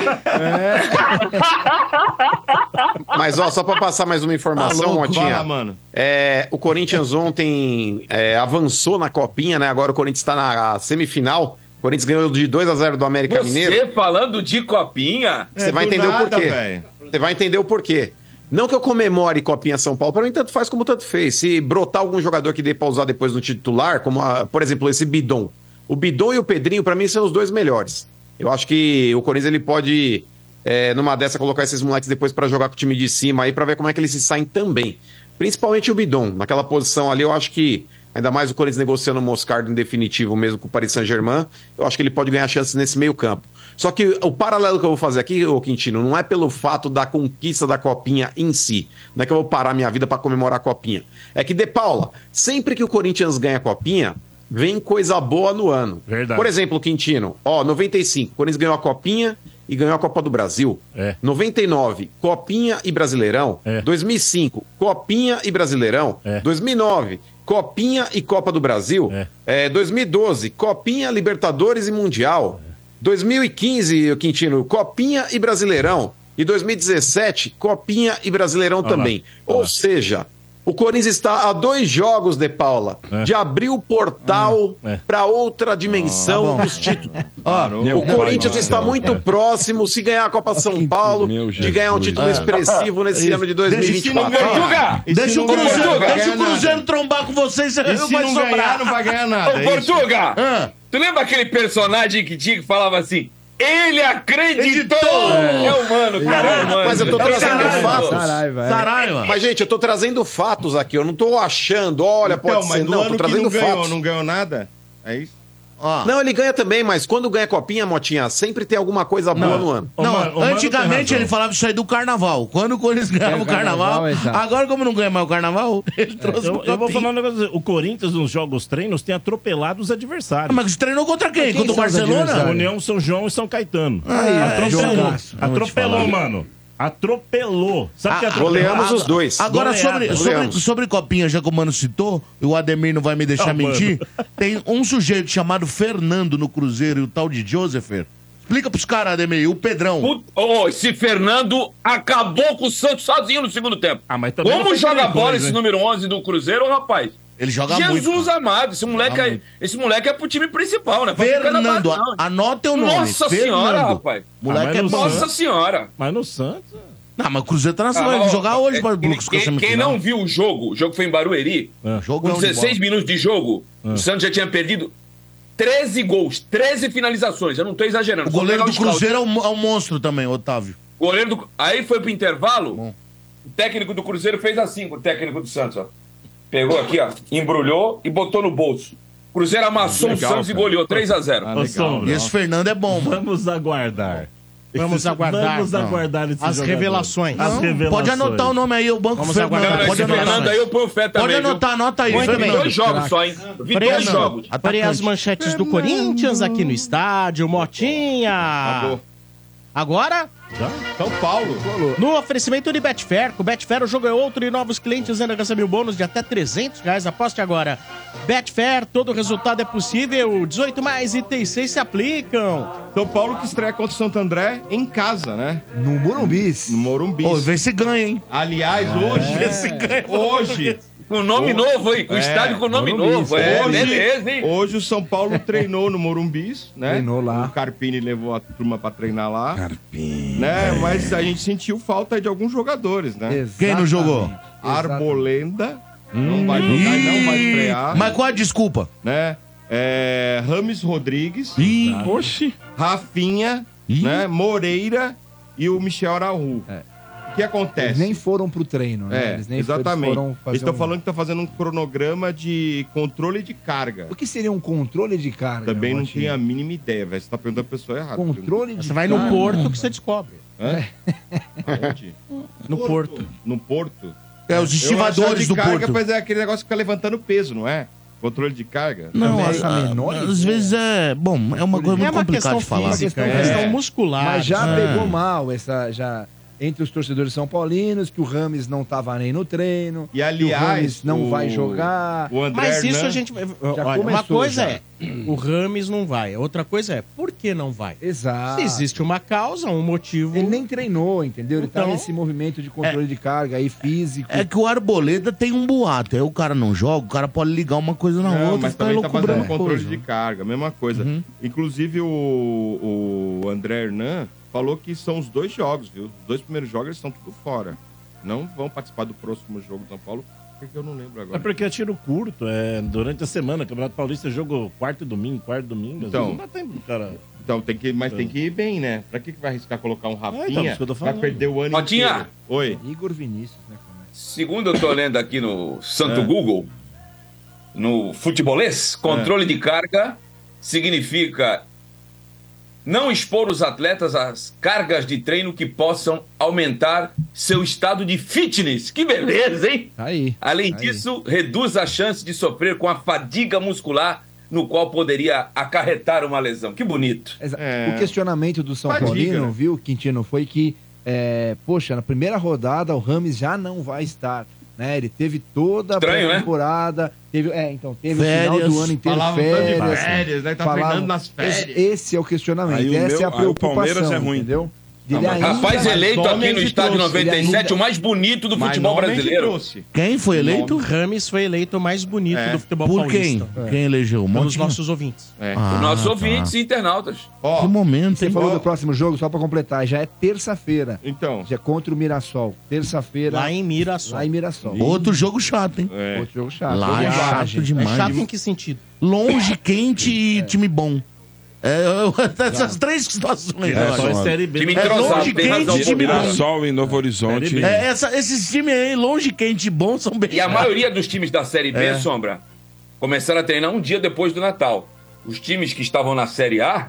Mas, ó, só pra passar mais uma informação, Tá louco, Motinha. fala, mano. É, o Corinthians ontem é, avançou na copinha, né? Agora o Corinthians tá na semifinal. O Corinthians ganhou de 2 a 0 do América Mineiro. Você falando de copinha. Você É, vai entender o nada, porquê. velho. Você vai entender o porquê. Não que eu comemore Copinha São Paulo, pra mim tanto faz como tanto fez. Se brotar algum jogador que dê pra usar depois no titular, como a- por exemplo esse Bidon. O Bidon e o Pedrinho, pra mim, são os dois melhores. Eu acho que o Corinthians ele pode, é, numa dessa, colocar esses moleques depois pra jogar com o time de cima aí, pra ver como é que eles se saem também. Principalmente o Bidon. Naquela posição ali, eu acho que, ainda mais o Corinthians negociando o Moscardo em definitivo mesmo com o Paris Saint-Germain, eu acho que ele pode ganhar chances nesse meio campo. Só que o paralelo que eu vou fazer aqui, ô Quintino, não é pelo fato da conquista da Copinha em si. Não é que eu vou parar minha vida pra comemorar a Copinha. É que, De Paula, sempre que o Corinthians ganha a Copinha, vem coisa boa no ano. Verdade. Por exemplo, Quintino, ó, 95, o Corinthians ganhou a Copinha e ganhou a Copa do Brasil. É. 99, Copinha e Brasileirão. É. 2005, Copinha e Brasileirão. É. 2009, Copinha e Copa do Brasil. É. É, 2012, Copinha, Libertadores e Mundial. 2015, Quintino, Copinha e Brasileirão. E 2017, Copinha e Brasileirão também. olha Ou seja, o Corinthians está a dois jogos, De Paula, É. de abrir o portal É. Ah, para outra dimensão Tá dos títulos. Meu O pai Corinthians do está muito cara. próximo, se ganhar a Copa São Paulo, de ganhar um título expressivo nesse ano de 2024. Portuga! E se Deixa o não Cruzeiro, não vai deixa o Cruzeiro trombar com vocês, E vai se não sobrar. ganhar, não vai ganhar nada. Ô, é? Portuga! Ah. Tu lembra aquele personagem que tinha que falava assim? Ele acreditou! É humano, cara. É humano. Mas eu tô É trazendo caralho. fatos. Caralho, velho. Saraiva. Mas, gente, eu tô trazendo fatos aqui. Eu não tô achando, olha, Então, pode ser. Não, tô que trazendo não ganhou, fatos. não ganhou nada? É isso? Ó. Não, ele ganha também, mas quando ganha copinha, Motinha, sempre tem alguma coisa boa no ano. Ô, Não, Mano, o Mano antigamente razão. ele falava isso aí do carnaval. Quando o Corinthians ganhava o carnaval, carnaval, exato. agora como não ganha mais o carnaval, ele trouxe Eu, o eu vou copinha. falar um negócio. O Corinthians, nos jogos treinos, tem atropelado os adversários. Mas você treinou contra quem? Quem Contra o Barcelona? União São João e São Caetano. Aí, é, atropelou. jogaço. Atropelou, mano. Atropelou. Sabe o que é atropelou? Goleamos os dois. Agora, sobre, sobre, sobre Copinha, já que o Mano citou, e o Ademir não vai me deixar Não, mano. mentir, tem um sujeito chamado Fernando no Cruzeiro e o tal de Josepher. Explica pros caras, Ademir, o Pedrão. Put- Ô, esse Fernando acabou com o Santos sozinho no segundo tempo. Ah, mas também não Como joga grande bola coisa, esse hein? número 11 do Cruzeiro, rapaz? Ele joga Jesus muito. amado, esse moleque, é, esse moleque é pro time principal, né? Pra Fernando, base, anota o nome. Nossa Fernando. senhora, rapaz. Moleque Ah, é no bom. Nossa Santos- senhora. Mas no Santos... Não, mas o Cruzeiro tá na Ah, vai ó, jogar hoje é, para o quem, com quem, quem não viu o jogo, o jogo foi em Barueri, Jogão com de 16 bola. minutos de jogo, Ah. o Santos já tinha perdido 13 gols, 13 finalizações. Eu não tô exagerando. O goleiro do. Cruzeiro é um, é um monstro também, Otávio. Goleiro do... Aí foi pro intervalo, o técnico do Cruzeiro fez assim com o técnico do Santos, ó. Pegou aqui, ó, embrulhou e botou no bolso. O Cruzeiro amassou Legal, o Santos cara. e goleou 3 a 0 Ah, legal. E esse Fernando é bom, mano. Vamos aguardar. Vamos aguardar. Vamos aguardar esse As revelações. As revelações. Pode anotar o nome aí, o Banco Vamos Fernando. aguardar. Pode anotar. Fernando aí fé também. Pode viu? anotar, anota aí, Muito bem. Dois jogos só, hein? Eu vi dois jogos. Olha as manchetes do Corinthians aqui no estádio, Motinha. Acabou. Agora, São Paulo. no oferecimento de Betfair. Com Betfair, o jogo é outro e novos clientes ainda recebem um bônus de até 300 reais. Aposte agora. Betfair, todo resultado é possível. 18 mais itens 6 se aplicam. São Paulo que estreia contra o Santo André em casa, né? No Morumbis. No Morumbi. Ô, vê se ganha, hein? Aliás, hoje, hoje, Com nome novo, hein? Com É, estádio com nome Morumbi, novo. É, hoje, beleza, hein? hoje o São Paulo treinou no Morumbis, né? Treinou lá. O Carpini levou a turma pra treinar lá, Carpinho. né? Mas a gente sentiu falta de alguns jogadores, né? Quem não jogou? Arbolenda não vai jogar e não vai estrear, Mas qual a desculpa? né? É, Rames Rodrigues, Ih, Oxi. Rafinha, Ih. né? Moreira e o Michel Araújo. É. O que acontece? Eles nem foram pro treino, né? É, Eles nem exatamente. foram fazer Eles estão um- falando que estão fazendo um cronograma de controle de carga. O que seria um controle de carga? Também não tenho a mínima ideia, velho. Você tá perguntando a pessoa errada. Controle de Você vai no carga. Porto que você descobre. Hã? Aonde? No Porto. No Porto? É, os estivadores do carga, Porto. Mas é aquele negócio que fica levantando peso, não é? Controle de carga. Não, a- menor às vezes é. Bom, é uma coisa É muito uma complicada de falar. física, é uma É. questão muscular. Mas já pegou mal essa. Já, entre os torcedores são paulinos, que o Rames não tava nem no treino. E que o aliás, Rames não o- vai jogar. O André Mas isso Hernan- a gente. Olha, uma começou, coisa já. é, o Rames não vai. Outra coisa é, por que não vai? Exato. Se existe uma causa, um motivo. Ele nem treinou, entendeu? Ele tá Então- nesse movimento de controle de carga aí físico. É que o Arboleda tem um boato. Aí o cara não joga, o cara pode ligar uma coisa na Não, outra. mas fica também tá fazendo controle coisa. de carga, mesma coisa. Uhum. Inclusive o, o André Hernan falou que são os dois jogos, viu? Os dois primeiros jogos eles estão tudo fora. Não vão participar do próximo jogo do São Paulo, porque eu não lembro É agora. porque é tiro curto, é durante a semana. Campeonato Paulista jogou quarto e domingo, quarto e domingo. Então. não dá tempo cara. Então tem que, mas tem que ir bem, né? Pra que, que vai arriscar colocar um Rafinha? então, isso que eu tô vai falando. perder o ano Ratinha! inteiro. Oi. Igor Vinícius, né? começa. Segundo eu tô lendo aqui no Santo É. Google, no futebolês, controle de carga significa não expor os atletas às cargas de treino que possam aumentar seu estado de fitness. Que beleza, hein? Aí. Além aí. disso, reduz a chance de sofrer com a fadiga muscular, no qual poderia acarretar uma lesão. Que bonito. É. O questionamento do São Fadiga, Paulino, né? viu, Quintino, foi que, é, poxa, na primeira rodada o Rames já não vai estar. Né? Ele teve toda a Estranho, né? temporada, teve, é, então, teve o Férias. final do ano inteiro, tanto de férias. férias, né? Tá falavam- treinando nas Esse, férias. esse é o questionamento, Aí o essa meu- é a aí o preocupação, Palmeiras é ruim. entendeu? Não, Ele mas- ainda- Rapaz, eleito aqui no estádio trouxe, ele 97, ainda- o mais bonito do Mas futebol brasileiro. Quem foi eleito? O Rames foi eleito o mais bonito É. do futebol Por quem? paulista. Quem elegeu? Um Pelos nossos ouvintes. É. Ah, Os nossos tá. ouvintes e internautas. Ó, Que momento, Você hein? falou Ó. do próximo jogo, só pra completar, já é terça-feira. então. Já é contra o Mirassol. Terça-feira. Lá em Mirassol. Lá em Mirassol. Outro jogo chato, hein? É. Outro jogo chato. Lá é chato É demais. chato em que sentido? Longe, quente e time bom. É, eu- essas três situações. É. Só Série B. Time É entrosado, longe, tem razão. quente, time bom. Mirassol em Novo Horizonte. É, essa- esses times aí, longe, quente e bom, são bem. E a maioria dos times da Série B, É. Sombra, começaram a treinar um dia depois do Natal. Os times que estavam na Série A,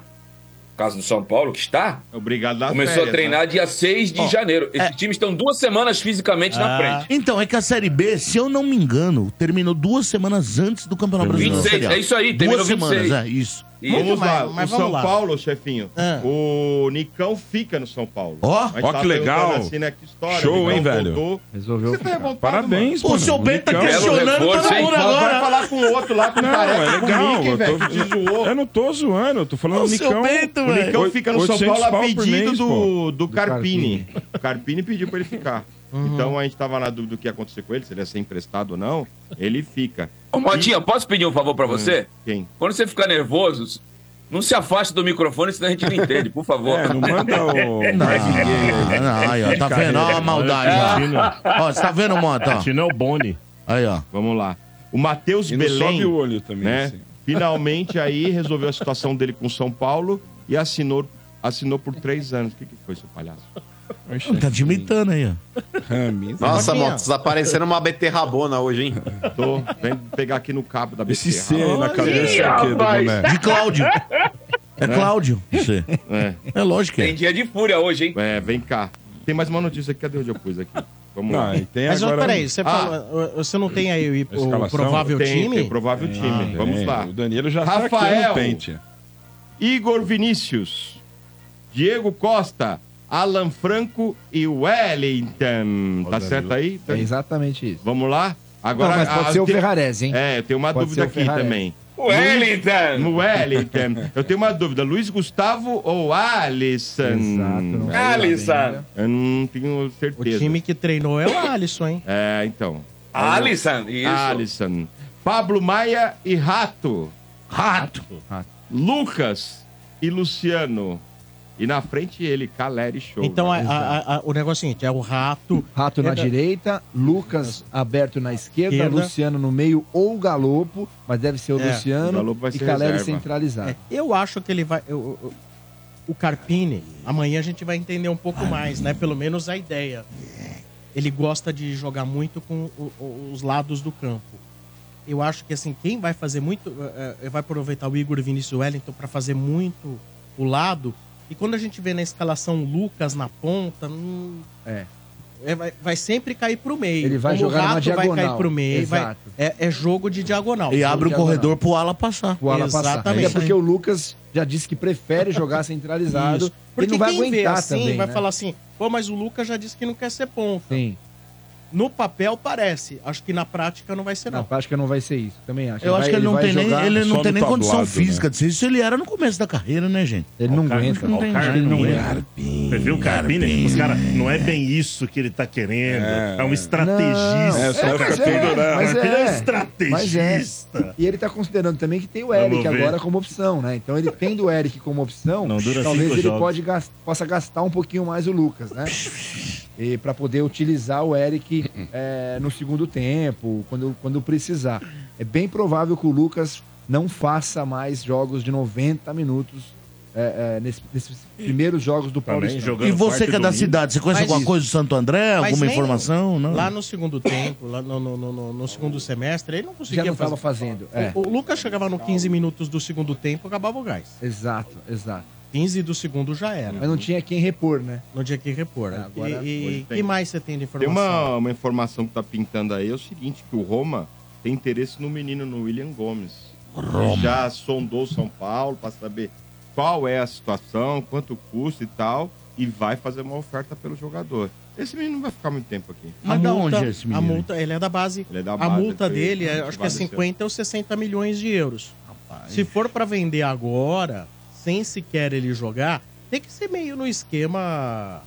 caso do São Paulo, que está, Obrigado começou férias, a treinar né? dia 6 de Ó, janeiro. Esses é- times estão duas semanas fisicamente na Ah. frente. Então, é que a Série B, se eu não me engano, terminou duas semanas antes do Campeonato Brasileiro. 26, Série A. é isso aí, terminou Duas semanas, 26. é, isso. E Vamos lá, mas o vamos São lá. Paulo, chefinho. Ah. O Nicão fica no São Paulo. Ó. Ó tá que legal. Assim, né, que história, Show, o hein, velho? voltou. Resolveu Você tá ficar. revoltado, Parabéns, O mano. seu Ben tá questionando reforço, todo mundo mano? Vai agora. falar com o outro lá, com o Não, é o legal. Mickey, eu, tô... zoou. eu não tô zoando, eu tô falando O o seu Nicão. Bento, O. Nicão fica no São 800 Paulo a pedido do, do. Carpini. O Carpini pediu pra ele ficar. Então a gente tava na dúvida do que ia acontecer com ele, se ele ia ser emprestado ou não. Ele fica. Ô, Motinha, posso pedir um favor pra você? Quem? Quando você ficar nervoso, não se afaste do microfone, senão a gente não entende, por favor. É, não manda o. Não, não, aí, ó, tá vendo? Ó a maldade, ó. Ó, você tá vendo, Mota? ó? Tino é o Boni. Aí, ó. Vamos lá. O Matheus E Belém. sobe o olho também. né? assim. Finalmente aí resolveu a situação dele com São Paulo e assinou, assinou por três anos. O que, que foi, seu palhaço? Oxe, Tá te imitando aí, ó. Rames. Nossa, moto, tá parecendo uma beterrabona hoje, hein? Tô, vem pegar aqui no cabo da Esse beterraba. C aí na cabeça é o quê do boné? De Cláudio. É Cláudio, você. É, É lógico que Tem é. dia de fúria hoje, hein? é, vem cá. Tem mais uma notícia aqui. Cadê onde eu pus aqui? Vamos Não, lá. e tem Mas agora. peraí, você, Ah. falou, você não tem aí o, o provável Tem, time? tem o provável time. Tem, Vamos lá. O Danilo já tá aqui Rafael. no pente. Igor Vinícius, Diego Costa, Alan Franco e Wellington. Tá certo aí? É exatamente isso. Vamos lá? Agora, Não, mas pode a- ser o tem- Ferrarese, hein? É, eu tenho uma Pode dúvida o aqui Ferrarese. também. Wellington! Wellington. Eu tenho uma dúvida. Luiz Gustavo ou Alisson? Exato. vai Alisson. Eu não tenho O certeza. time que treinou é o Alisson, hein? É, então. Alisson, isso. Alisson. Pablo Maia e Rato. Rato. Lucas e Luciano. E na frente ele, Caleri Show. Então a- a- a- o negócio é o seguinte: é o Rato. Rato na Esquerda. direita, Lucas aberto na esquerda, Esquerda. Luciano no meio ou Galopo, mas deve ser o É, o Luciano Galopo vai e ser Caleri reserva. centralizado. É, eu acho que ele vai. eu- eu- o Carpini, amanhã a gente vai entender um pouco mais, né? Pelo menos a ideia. Ele gosta de jogar muito com o- o- os lados do campo. Eu acho que assim, quem vai fazer muito. eh, eh, vai aproveitar o Igor Vinícius Wellington para fazer muito o lado. E quando a gente vê na escalação o Lucas na ponta, hum, É. é, vai, vai sempre cair pro meio. Ele vai Como jogar o numa Rato vai diagonal. cair pro meio. vai- é, é jogo de diagonal. E abre o diagonal. corredor pro ala passar. O ala passar. Exatamente. É porque o Lucas já disse que prefere jogar centralizado. Isso. Ele Porque não vai quem vê aguentar assim também, vai né? falar assim, pô, mas o Lucas já disse que não quer ser ponta. Sim. No papel parece. Acho que na prática não vai ser Na não. prática não vai ser isso. Também acho. Eu acho vai- que ele não tem nem, ele não tem nem condição tablado, física de ser isso. Ele era no começo da carreira, né, gente? Ele não aguenta. ó, o tem jeito, não não aguenta. Você viu o Carpini? Os caras, não é bem isso que ele tá querendo. É, um estrategista. É, só fica é, tudo, né? mas Ele é um é. estrategista. E ele tá considerando também que tem o Eric agora como opção, né? Então ele tendo o Eric como opção, Não talvez ele pode possa gastar um pouquinho mais o Lucas, né? E para poder utilizar o Eric é, no segundo tempo, quando, quando precisar. É bem provável que o Lucas não faça mais jogos de 90 minutos é, é, nesse- nesses primeiros jogos do Paulistão. jogando E você que é da domingo. cidade, você conhece Mas alguma isso. coisa do Santo André? Mas Alguma informação? Não. Lá no segundo tempo, lá no, no- no- no- no segundo semestre, ele não conseguia Já não estava fazer. fazendo. É, O, o Lucas chegava no 15 minutos do segundo tempo, acabava o gás. exato, exato. 15 do segundo já era. Mas não tinha quem repor, né? Não tinha que repor. É, agora e e tem. que mais você tem de Tem informação? uma, uma informação que tá pintando aí, é o seguinte, que o Roma tem interesse no menino, no William Gomes. Ele já sondou São Paulo para saber qual é a situação, quanto custa e tal, e vai fazer uma oferta pelo jogador. Esse menino não vai ficar muito tempo aqui. Mas a da multa, onde é esse A menino? multa, ele é da base. Ele é da a base, multa dele, é, acho que é motivado esse 50 ou 60 milhões de euros. Se for pra vender agora, sem sequer ele jogar, tem que ser meio no esquema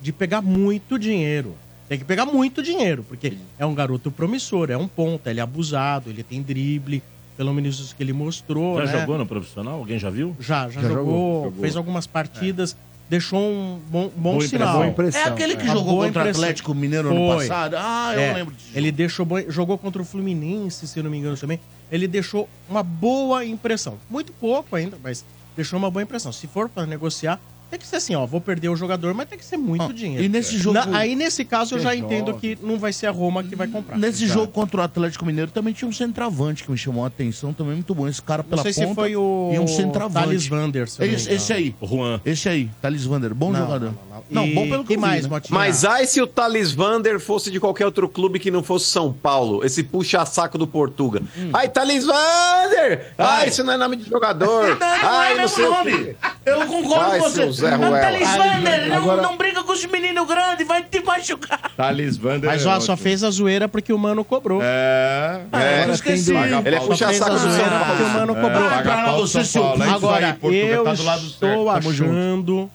de pegar muito dinheiro. Tem que pegar muito dinheiro, porque é um garoto promissor, é um ponta, ele é abusado, ele tem drible, pelo menos isso que ele mostrou. Já né? jogou no profissional? Alguém já viu? Já, já, Já jogou, jogou. fez algumas partidas, deixou um bom, bom Boa sinal. Boa impressão. É aquele que Uma jogou contra o. Atlético Mineiro ano Foi. passado? Ah, eu É, lembro disso. Ele deixou jogou contra o Fluminense, se não me engano também. Ele deixou uma boa impressão. Muito pouco ainda, mas deixou uma boa impressão. Se for para negociar, tem que ser assim, ó, vou perder o jogador, mas tem que ser muito Ó, dinheiro. e nesse jogo- Na- aí nesse caso eu já Você entendo que não vai ser a Roma que vai comprar. Nesse Exato. jogo contra o Atlético Mineiro também tinha um centroavante que me chamou a atenção, também muito bom. Esse cara Não pela sei ponta se foi o e um centroavante. Thales Vander, se não Esse, esse aí, Juan. esse aí, Thales Vander, bom Não, jogador. não, não, Não, E bom pelo que vi, mais, né? Mas ai se o Thales Vander fosse de qualquer outro clube que não fosse São Paulo, esse puxa-saco do Portuga. Ai, Thales Vander! Ai, isso não é nome de jogador! Ai, não sei o quê. Eu concordo com você. Zé Não, Ruela. Thales Vander, não, Agora- não briga com os meninos grandes, vai te machucar. Thales Vander Mas é ó, só fez a zoeira porque o Mano cobrou. É, É, Agora esqueci. do- Ele é a puxa-saco do São zoeira porque o. Mano é, cobrou. paga pra do São Paulo. É isso Agora, eu tá do estou achando...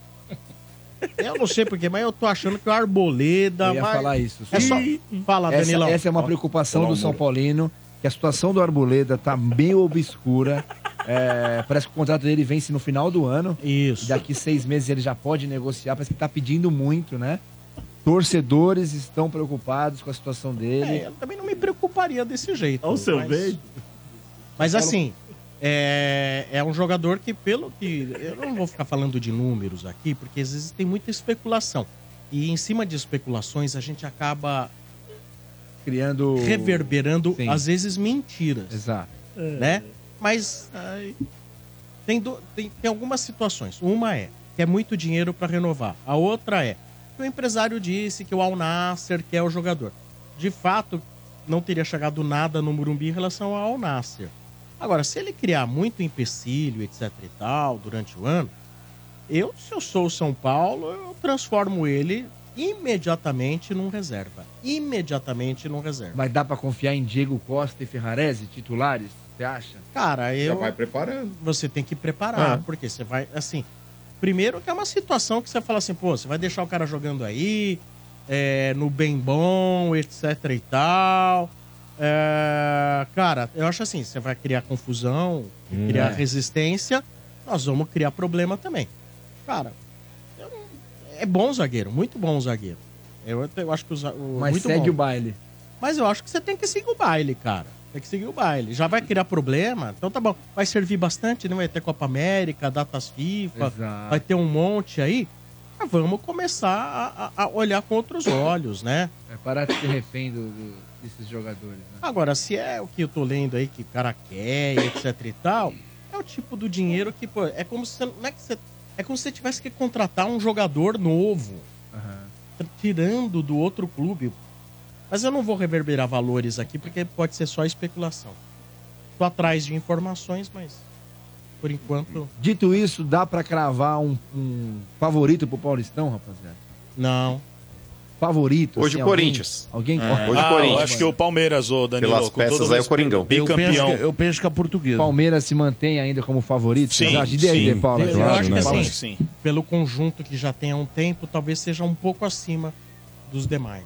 Eu não sei porquê, mas eu tô achando que o Arboleda Eu ia vai... falar isso. É só... Fala, Essa, Danilão. essa é uma preocupação do São. Paulino, que a situação do Arboleda tá meio obscura. É, parece que o contrato dele vence no final do ano. Isso. Daqui seis meses ele já pode negociar, parece que tá pedindo muito, né? Torcedores estão preocupados com a situação dele. É, eu também não me preocuparia desse jeito. Olha o seu mas... beijo. Mas assim, é, é um jogador que, pelo que. Eu não vou ficar falando de números aqui, porque às vezes tem muita especulação. E em cima de especulações a gente acaba Criando. reverberando, Sim. às vezes, mentiras. Exato. né? Mas ai, tem, do- tem, tem algumas situações. Uma é que é muito dinheiro para renovar. A outra é que o empresário disse que o Al Nasser quer o jogador. De fato, não teria chegado nada no Murumbi em relação ao Al Nasser. Agora, se ele criar muito empecilho, etc e tal, durante o ano, eu, se eu sou o São Paulo, eu transformo ele imediatamente num reserva. Imediatamente num reserva. Mas dá pra confiar em Diego Costa e Ferrarese, titulares? Você acha? Cara, Já eu. vai preparando. você tem que preparar, Ah. porque você vai, assim, primeiro que é uma situação que você fala assim, pô, você vai deixar o cara jogando aí, é, no bem bom, etc e tal. É, cara, eu acho assim, você vai criar confusão, criar É. resistência, nós vamos criar problema também. Cara, eu não- é bom zagueiro, muito bom zagueiro. Eu, eu acho que o, za- o Mas muito segue o baile. Mas eu acho que você tem que seguir o baile, cara. Tem que seguir o baile. Já vai criar problema? Então tá bom. Vai servir bastante, né? Vai ter Copa América, datas FIFA, Exato. vai ter um monte aí. Mas vamos começar a, a- olhar com outros olhos, né? É parar de ser refém do- do- desses jogadores. Né? Agora, se é o que eu tô lendo aí, que o cara quer, etc e tal, é o tipo do dinheiro que, pô, é como se não é que você É como se você tivesse que contratar um jogador novo, tirando do outro clube. Mas eu não vou reverberar valores aqui, porque pode ser só especulação. Tô atrás de informações, mas por enquanto. Dito isso, dá pra cravar um, um favorito pro Paulistão, rapaziada? Não. Favorito? Hoje o alguém- Corinthians. Alguém? É. Hoje o ah, eu Corinthians. acho que o Palmeiras, ô Danilo. Pelas com peças aí, o respeito, Coringão. Eu penso, Bicampeão. eu penso que a portuguesa. Palmeiras se mantém ainda como favorito? Sim, sim. De Paula? Eu acha? acho que né? assim, Acho que sim. pelo conjunto que já tem há um tempo, talvez seja um pouco acima dos demais.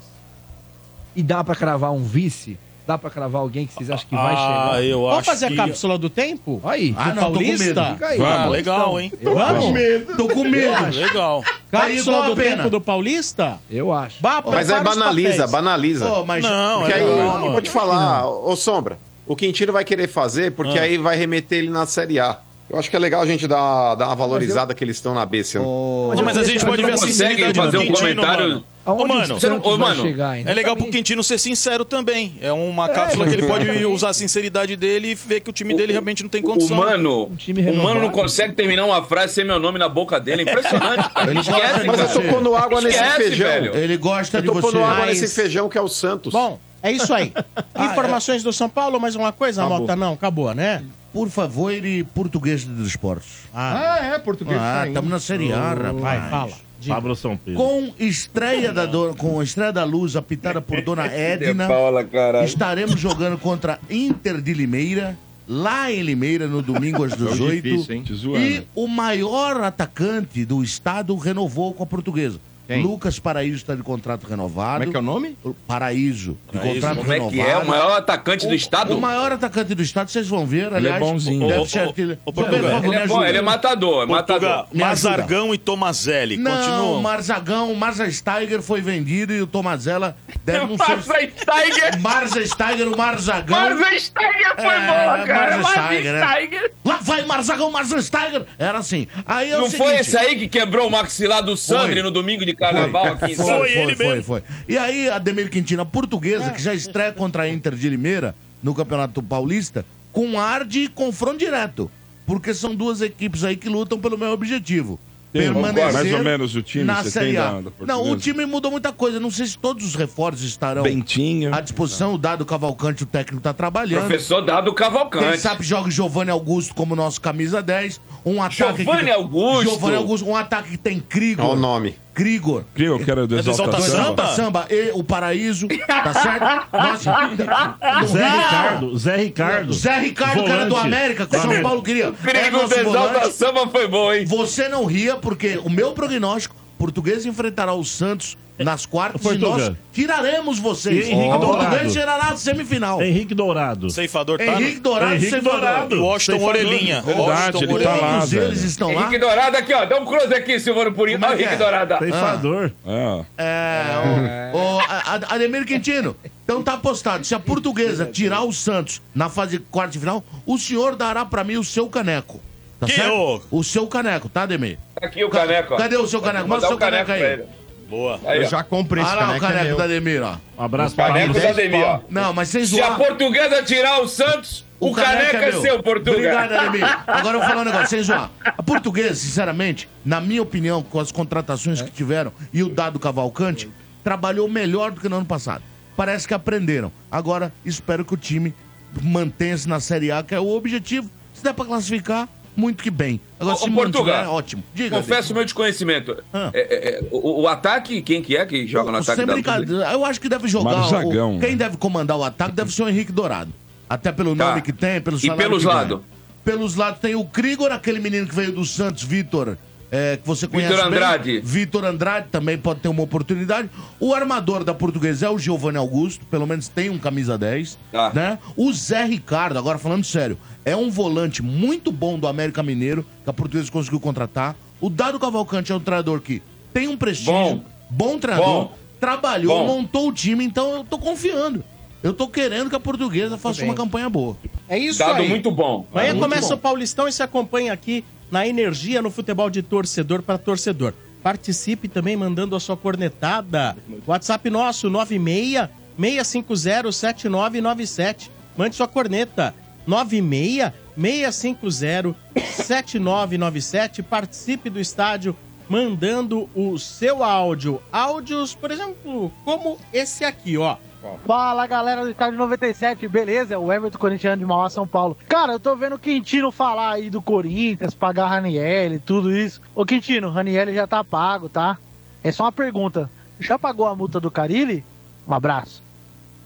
E dá pra cravar um vice? Dá pra cravar alguém que vocês acham que vai ah, chegar? eu Vamos acho fazer que... a cápsula do tempo? Aí, Ah, Do não, tô com Paulista? medo. fica aí. Ah, Paulistão. legal, hein? Eu Vamos? acho. Tô com medo. Ah, legal. Cápsula a do pena? tempo do Paulista? Eu acho. Mas aí banaliza, banaliza. Pô, mas Não, Porque é aí, eu vou te falar, ô Sombra, o Quintino vai querer fazer porque Ah. aí vai remeter ele na Série A. Eu acho que é legal a gente dar, dar uma valorizada que eles estão na B esse ano. Não, mas a gente pode ver a consegue sinceridade fazer do um Quintino, comentário- mano. Aonde Ô, mano, o você não- Santos ô, mano? É legal pro Quintino ser sincero também. É uma cápsula que ele pode usar a sinceridade dele e ver que o time dele realmente não tem O condição. mano, Um time o mano não consegue terminar uma frase sem meu nome na boca dele. É impressionante, cara. Ele Esquece, de Mas eu você. tô pondo água nesse Esquece, feijão. velho. Ele gosta Eu de tô você. pondo água Mas- nesse feijão que é o Santos. Bom, é isso aí. Informações do São Paulo, mais uma coisa? Acabou. Anota não, acabou, né? Por favor, ele português dos esportes. Ah, Ah, é, português. Ah, tá estamos na Série A, rapaz. vai, fala. Diga. Pablo São Pedro. Com estreia da, do- com estreia da luz apitada por Dona Edna, Paula, estaremos jogando contra Inter de Limeira, lá em Limeira, no domingo às 18. difícil, hein? Te zoando. E o maior atacante do estado renovou com a portuguesa. Quem? Lucas Paraíso está de contrato renovado. Como é que é o nome? Paraíso, de Paraíso, contrato Como é renovado. que é? O maior atacante do estado? O maior atacante do estado, vocês vão ver, aliás. bonzinho. Deve ser ô, favor, Ele é bom, ele é matador, é matador. Mazargão e Tomazelli. Não, Continuam. o Marzagão, o Marza Steiger foi vendido e o Tomazella deve não Marza ser... Steiger! Marza Steiger, o Marzagão... Marza Steiger foi É, boa, cara. Marza Marza Steiger, né? Lá vai Marzagão, Marza Steiger! Era assim. Aí é o Não foi seguinte- esse aí que quebrou o maxilar do Sandri Foi. no domingo de carnaval aqui Foi, Santos? Foi foi, ele foi, mesmo. foi. E aí, a Demir Quintina portuguesa, que já estreia contra a Inter de Limeira no Campeonato Paulista, com ar de confronto direto. Porque são duas equipes aí que lutam pelo meu objetivo. Um- permanecer mais ou menos o time na você Série tem A. da- da Não, o time mudou muita coisa. Não sei se todos os reforços estarão Bentinho. à disposição. O Dado Cavalcante, o técnico, está trabalhando. Professor Dado Quem Cavalcante. sabe joga Giovanni Augusto como nosso camisa 10. Um ataque Giovanni que... Augusto? Giovanni Augusto. Um ataque que tem Krigor. Olha o nome. Krigor. Crio, que era do É Exalta Exalta Samba. Samba? E o paraíso, tá certo? Nossa, Zé Ricardo, Zé Ricardo. Zé Ricardo, cara do Volante. América, que o São Paulo queria. É Perigo nosso do Exalta volante. Samba foi bom, hein? Você não ria, porque o meu prognóstico, português enfrentará o Santos nas quartas e Portugal. nós tiraremos vocês. E Henrique o português Dourado. será na semifinal. Henrique Dourado. Ceifador tá Henrique Dourado, Henrique ceifador. Dourado. Washington Ceifador. Orelhinha. Verdade, Washington ele tá lá. Todos eles velho. estão lá. Henrique Dourado aqui, ó. Dá um close aqui, Silvano Purinho. É Olha o que Henrique é? Dourado. Ceifador. É. É, o, o, a- Ademir Quintino. Então tá apostado. Se a portuguesa tirar o Santos na fase de quarta de final, o senhor dará pra mim o seu caneco. Tá Que certo? ô? O seu caneco, tá, Ademir? Tá aqui o caneco, ó. Cadê o seu caneco? Mostra o seu caneco pra aí. ele. Boa. Aí, Eu já comprei esse Olha lá o caneco, é caneco da Ademir, ó. Um abraço pra Caneco da Ademir, ó. Não, mas sem Se zoar. a portuguesa tirar o Santos, o, caneco é, meu. seu, Portugal. Obrigado, Ademir. Agora eu vou falar um negócio, sem zoar. A portuguesa, sinceramente, na minha opinião, com as contratações que tiveram e o dado Cavalcante, trabalhou melhor do que no ano passado. Parece que aprenderam. Agora, espero que o time mantenha-se na Série A, que é o objetivo. Se der pra classificar, muito que bem. Agora, ô, Portugal, mantiver, ótimo. Diga. Confesso o meu desconhecimento. Ah. É, é, é, o, o ataque, quem que é que joga no ataque Sem da brincadeira, eu acho que deve jogar. Marzagão, o- quem né? deve comandar o ataque deve ser o Henrique Dourado. Até pelo Tá. nome que tem, pelo E pelos lados? Pelos lados tem o Krigor, aquele menino que veio do Santos, Vitor, é, que você conhece Vitor. Andrade. Vitor Andrade também pode ter uma oportunidade. O armador da portuguesa é o Giovanni Augusto, pelo menos tem um camisa 10. Tá. Né? O Zé Ricardo, agora falando sério, é um volante muito bom do América Mineiro, que a portuguesa conseguiu contratar. O Dado Cavalcante é um treinador que tem um prestígio, bom, Bom. treinador, Bom. trabalhou, Bom. montou o time, então eu tô confiando. Eu tô querendo que a portuguesa faça uma campanha boa. É isso Dado aí. muito bom. Amanhã Muito começa bom. o Paulistão e se acompanha aqui na Energia, no futebol de torcedor para torcedor. Participe também mandando a sua cornetada. WhatsApp nosso, 96 650 7997. Mande sua corneta. 96 650-7997. Participe do estádio mandando o seu áudio. Áudios, por exemplo, como esse aqui, ó. Fala galera do Estádio 97, beleza? É o Everton Corintiano de Mauá, São Paulo. Cara, eu tô vendo o Quintino falar aí do Corinthians, pagar Raniel, tudo isso. Ô Quintino, Raniel já tá pago, tá? É só uma pergunta. Já pagou a multa do Carilli? Um abraço.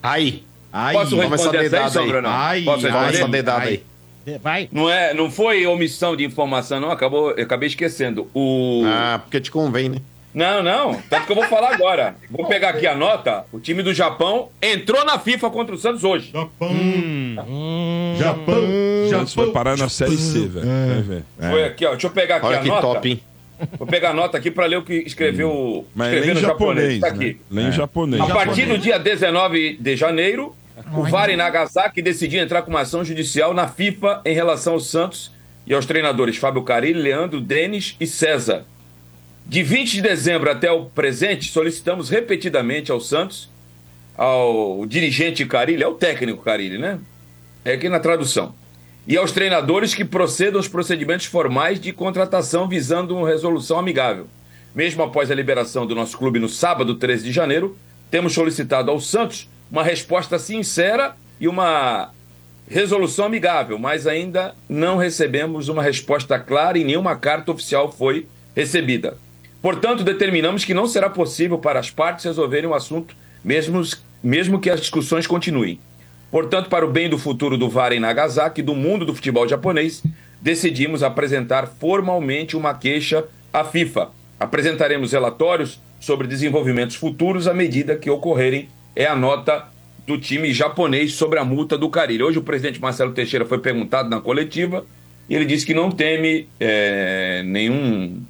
Aí. Aí, Posso Toma essa aí, dedada aí. Posso Toma essa dedada aí. Vai. Não, é, não foi omissão de informação, não. Acabou, eu acabei esquecendo. O... Ah, porque te convém, né? Não, não. Tanto que eu vou falar agora. Vou pegar aqui a nota. O time do Japão entrou na FIFA contra o Santos hoje. Japão. O Santos vai parar na Série C, velho. Vai ver. Foi aqui, ó. Deixa eu pegar aqui Olha a que nota. top, hein? Vou pegar a nota aqui pra ler o que escreveu, Mas escreveu lê em no japonês. japonês, Tá né? aqui. Lê em japonês. A partir do dia 19 de janeiro, o VAR em Nagasaki decidiu entrar com uma ação judicial na FIFA em relação ao Santos e aos treinadores Fábio Carilli, Leandro, Denis e César. De 20 de dezembro até o presente, solicitamos repetidamente ao Santos, ao dirigente Carilli, é o técnico Carilli, né? É aqui na tradução. E aos treinadores que procedam aos procedimentos formais de contratação visando uma resolução amigável. Mesmo após a liberação do nosso clube no sábado, 13 de janeiro, temos solicitado ao Santos uma resposta sincera e uma resolução amigável, mas ainda não recebemos uma resposta clara e nenhuma carta oficial foi recebida. Portanto, determinamos que não será possível para as partes resolverem o assunto, mesmo, mesmo que as discussões continuem. Portanto, para o bem do futuro do VAR em Nagasaki e do mundo do futebol japonês, decidimos apresentar formalmente uma queixa à FIFA. Apresentaremos relatórios sobre desenvolvimentos futuros à medida que ocorrerem. É a nota do time japonês sobre a multa do Carilho. Hoje o presidente Marcelo Teixeira foi perguntado na coletiva e ele disse que não teme é, nenhum,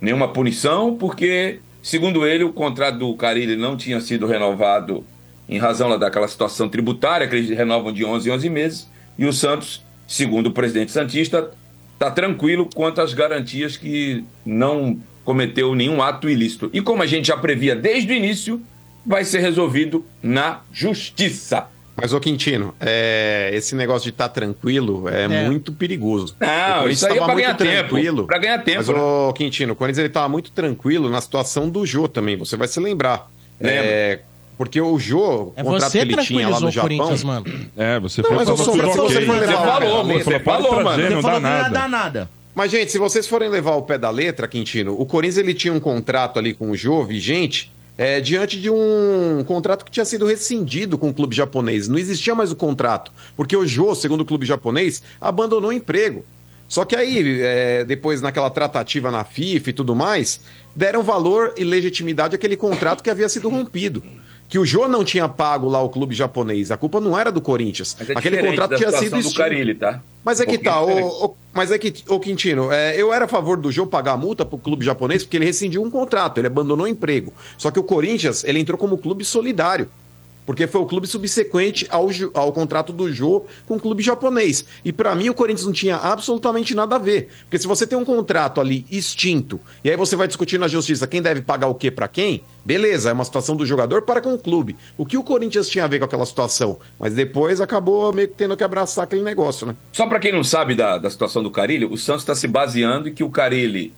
nenhuma punição, porque, segundo ele, o contrato do Carilho não tinha sido renovado em razão daquela situação tributária, que eles renovam de 11 em 11 meses, e o Santos, segundo o presidente Santista, está tranquilo quanto às garantias que não cometeu nenhum ato ilícito. E como a gente já previa desde o início, vai ser resolvido na justiça. Mas, ô Quintino, é, esse negócio de estar tranquilo é, É. muito perigoso. Não, O isso aí é tava pra ganhar tempo, pra ganhar tempo, Mas, né? ô Quintino, o Corinthians ele tava muito tranquilo na situação do Jô também, você vai se lembrar. É, porque o Jô, É o contrato você que ele tinha lá no o Japão... Corinthians, mano. É, você Não, foi mas, ô, falou Sombra, se você for levar Você o falou, você falou, trazer, mano. não Você falou dá que não ia nada. dar nada. Mas, gente, se vocês forem levar o pé da letra, Quintino, o Corinthians ele tinha um contrato ali com o Jô vigente é, diante de um contrato que tinha sido rescindido com o clube japonês. Não existia mais o contrato, porque o Jô, segundo o clube japonês, abandonou o emprego. Só que aí, é, depois naquela tratativa na FIFA e tudo mais, deram valor e legitimidade àquele contrato que havia sido rompido. Que o Jô não tinha pago lá o clube japonês. A culpa não era do Corinthians. É Aquele contrato tinha sido do. Carilli, tá? Mas é Um que tá, ô, ô, mas é que, ô Quintino, é, eu era a favor do Jô pagar a multa pro clube japonês porque ele rescindiu um contrato, ele abandonou o emprego. Só que o Corinthians, ele entrou como clube solidário. Porque foi o clube subsequente ao, ao contrato do Jô com o clube japonês. E pra mim o Corinthians não tinha absolutamente nada a ver. Porque se você tem um contrato ali extinto, e aí você vai discutir na justiça quem deve pagar o que pra quem, beleza, é uma situação do jogador para com o clube. O que o Corinthians tinha a ver com aquela situação? Mas depois acabou meio que tendo que abraçar aquele negócio, né? Só para quem não sabe da, da situação do Carilli, o Santos está se baseando em que o Carilli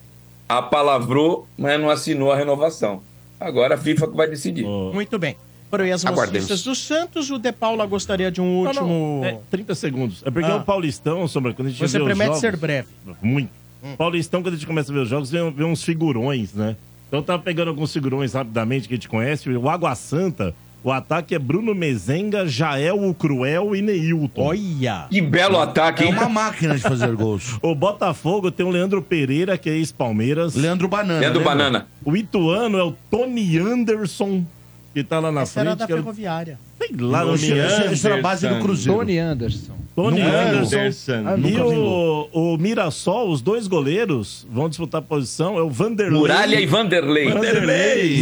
apalavrou, mas não assinou a renovação. Agora a FIFA que vai decidir. Muito bem. Foram aí as Aguardemos. do Santos. O De Paula gostaria de um Não, último... não, é 30 segundos. É porque Ah. o Paulistão, Sombra, quando a gente Você vê os promete jogos, ser breve. Muito. Paulistão, quando a gente começa a ver os jogos, vê, vê uns figurões, né? Então eu tava pegando alguns figurões rapidamente que a gente conhece. O Água Santa, o ataque é Bruno Mezenga, Jael, o Cruel e Neilton. Olha! Que belo ataque, É hein? uma máquina de fazer gols. O Botafogo tem o Leandro Pereira, que é ex-Palmeiras. Leandro Banana. Leandro lembra? Banana. O Ituano é o Tony Anderson, que tá lá na Essa era frente. da que é o- Ferroviária. Sei lá, Não, sei. esse- esse era a base do Cruzeiro. Tony Anderson. Tony Nunca Anderson. Anderson. Ah, E nunca o, o Mirassol, os dois goleiros, vão disputar a posição. É o Vanderlei. Muralha e Vanderlei. Vanderlei.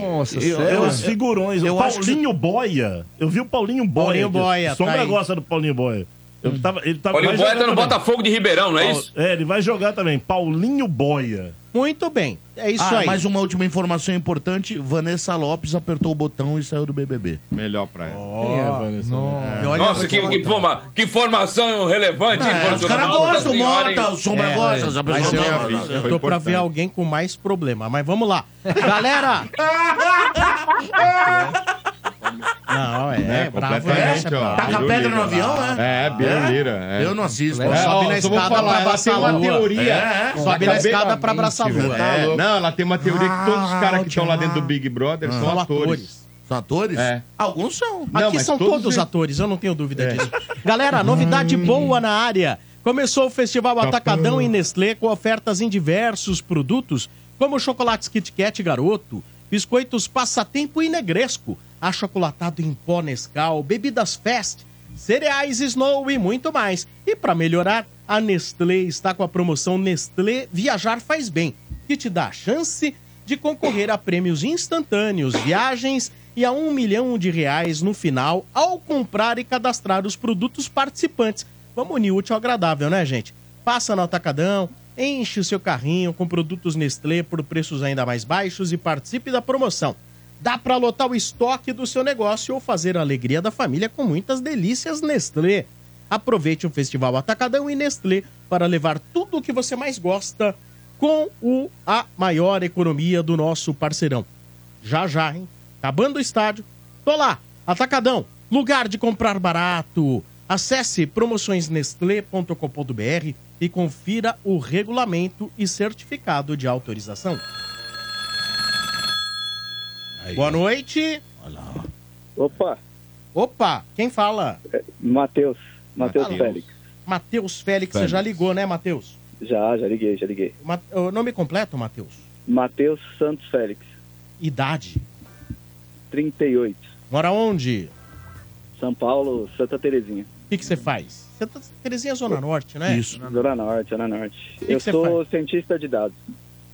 Nossa, Eu- É os figurões. Eu o acho que- Paulinho Boia. Eu vi o Paulinho Boia. Paulinho Boia, Sombra tá gosta do Paulinho Boia. Eu tava, ele tá, Paulinho vai Boia tá no também. Botafogo de Ribeirão, não é isso? É, ele vai jogar também. Paulinho Boia. Muito bem. É isso ah, aí. mais uma última informação importante. Vanessa Lopes apertou o botão e saiu do BBB. Melhor pra ela. E olha, Nossa, que, que, informa- que informação relevante. É, os caras gostam? Mota, o Sombra É, gosta, mas pessoa eu, eu tô pra importante. ver alguém com mais problema. Mas vamos lá. Galera! Não, é, É, bravo. completamente, é, ó. bravo. Taca pedra no avião, É, é? Birulira. É. Eu não assisto. É, ó. sobe ó, na só vou escada falar, pra ela abraçar tem a uma lua. teoria. É, Sobe na escada pra abraçar a lua. É, não, ela tem uma teoria que todos os caras que estão lá dentro do Big Brother são São atores. atores. São atores? É. Alguns são. Não, Aqui mas são todos todos eles- atores, eu não tenho dúvida disso. Galera, novidade boa na área. Começou o Festival Atacadão em Nestlé com ofertas em diversos produtos, como chocolates Kit Kat Garoto, biscoitos Passatempo e Negresco, achocolatado em pó Nescau, bebidas Fest, cereais Snow e muito mais. E para melhorar, a Nestlé está com a promoção Nestlé Viajar Faz Bem, que te dá a chance de concorrer a prêmios instantâneos, viagens e a um milhão de reais no final ao comprar e cadastrar os produtos participantes. Vamos unir útil ao agradável, né, gente? Passa no Atacadão, enche o seu carrinho com produtos Nestlé por preços ainda mais baixos e participe da promoção. Dá para lotar o estoque do seu negócio ou fazer a alegria da família com muitas delícias Nestlé. Aproveite o Festival Atacadão e Nestlé para levar tudo o que você mais gosta com o a maior economia do nosso parceirão. Já já, hein? Acabando o estádio. Tô lá, Atacadão, lugar de comprar barato. Acesse promoçõesnestlé.com.br e confira o regulamento e certificado de autorização. Boa noite. Opa, Opa, quem fala? Matheus. Matheus Matheus. Félix. Matheus Félix, você já ligou, né, Matheus? Já, já liguei, já liguei. Ma- O nome completo, Matheus? Matheus Santos Félix, Idade. 38. Mora onde? São Paulo, Santa Terezinha. O que que você faz? Tá Terezinha Zona Norte, né? Isso. Zona Norte, Zona Norte. que Eu você sou cientista de dados.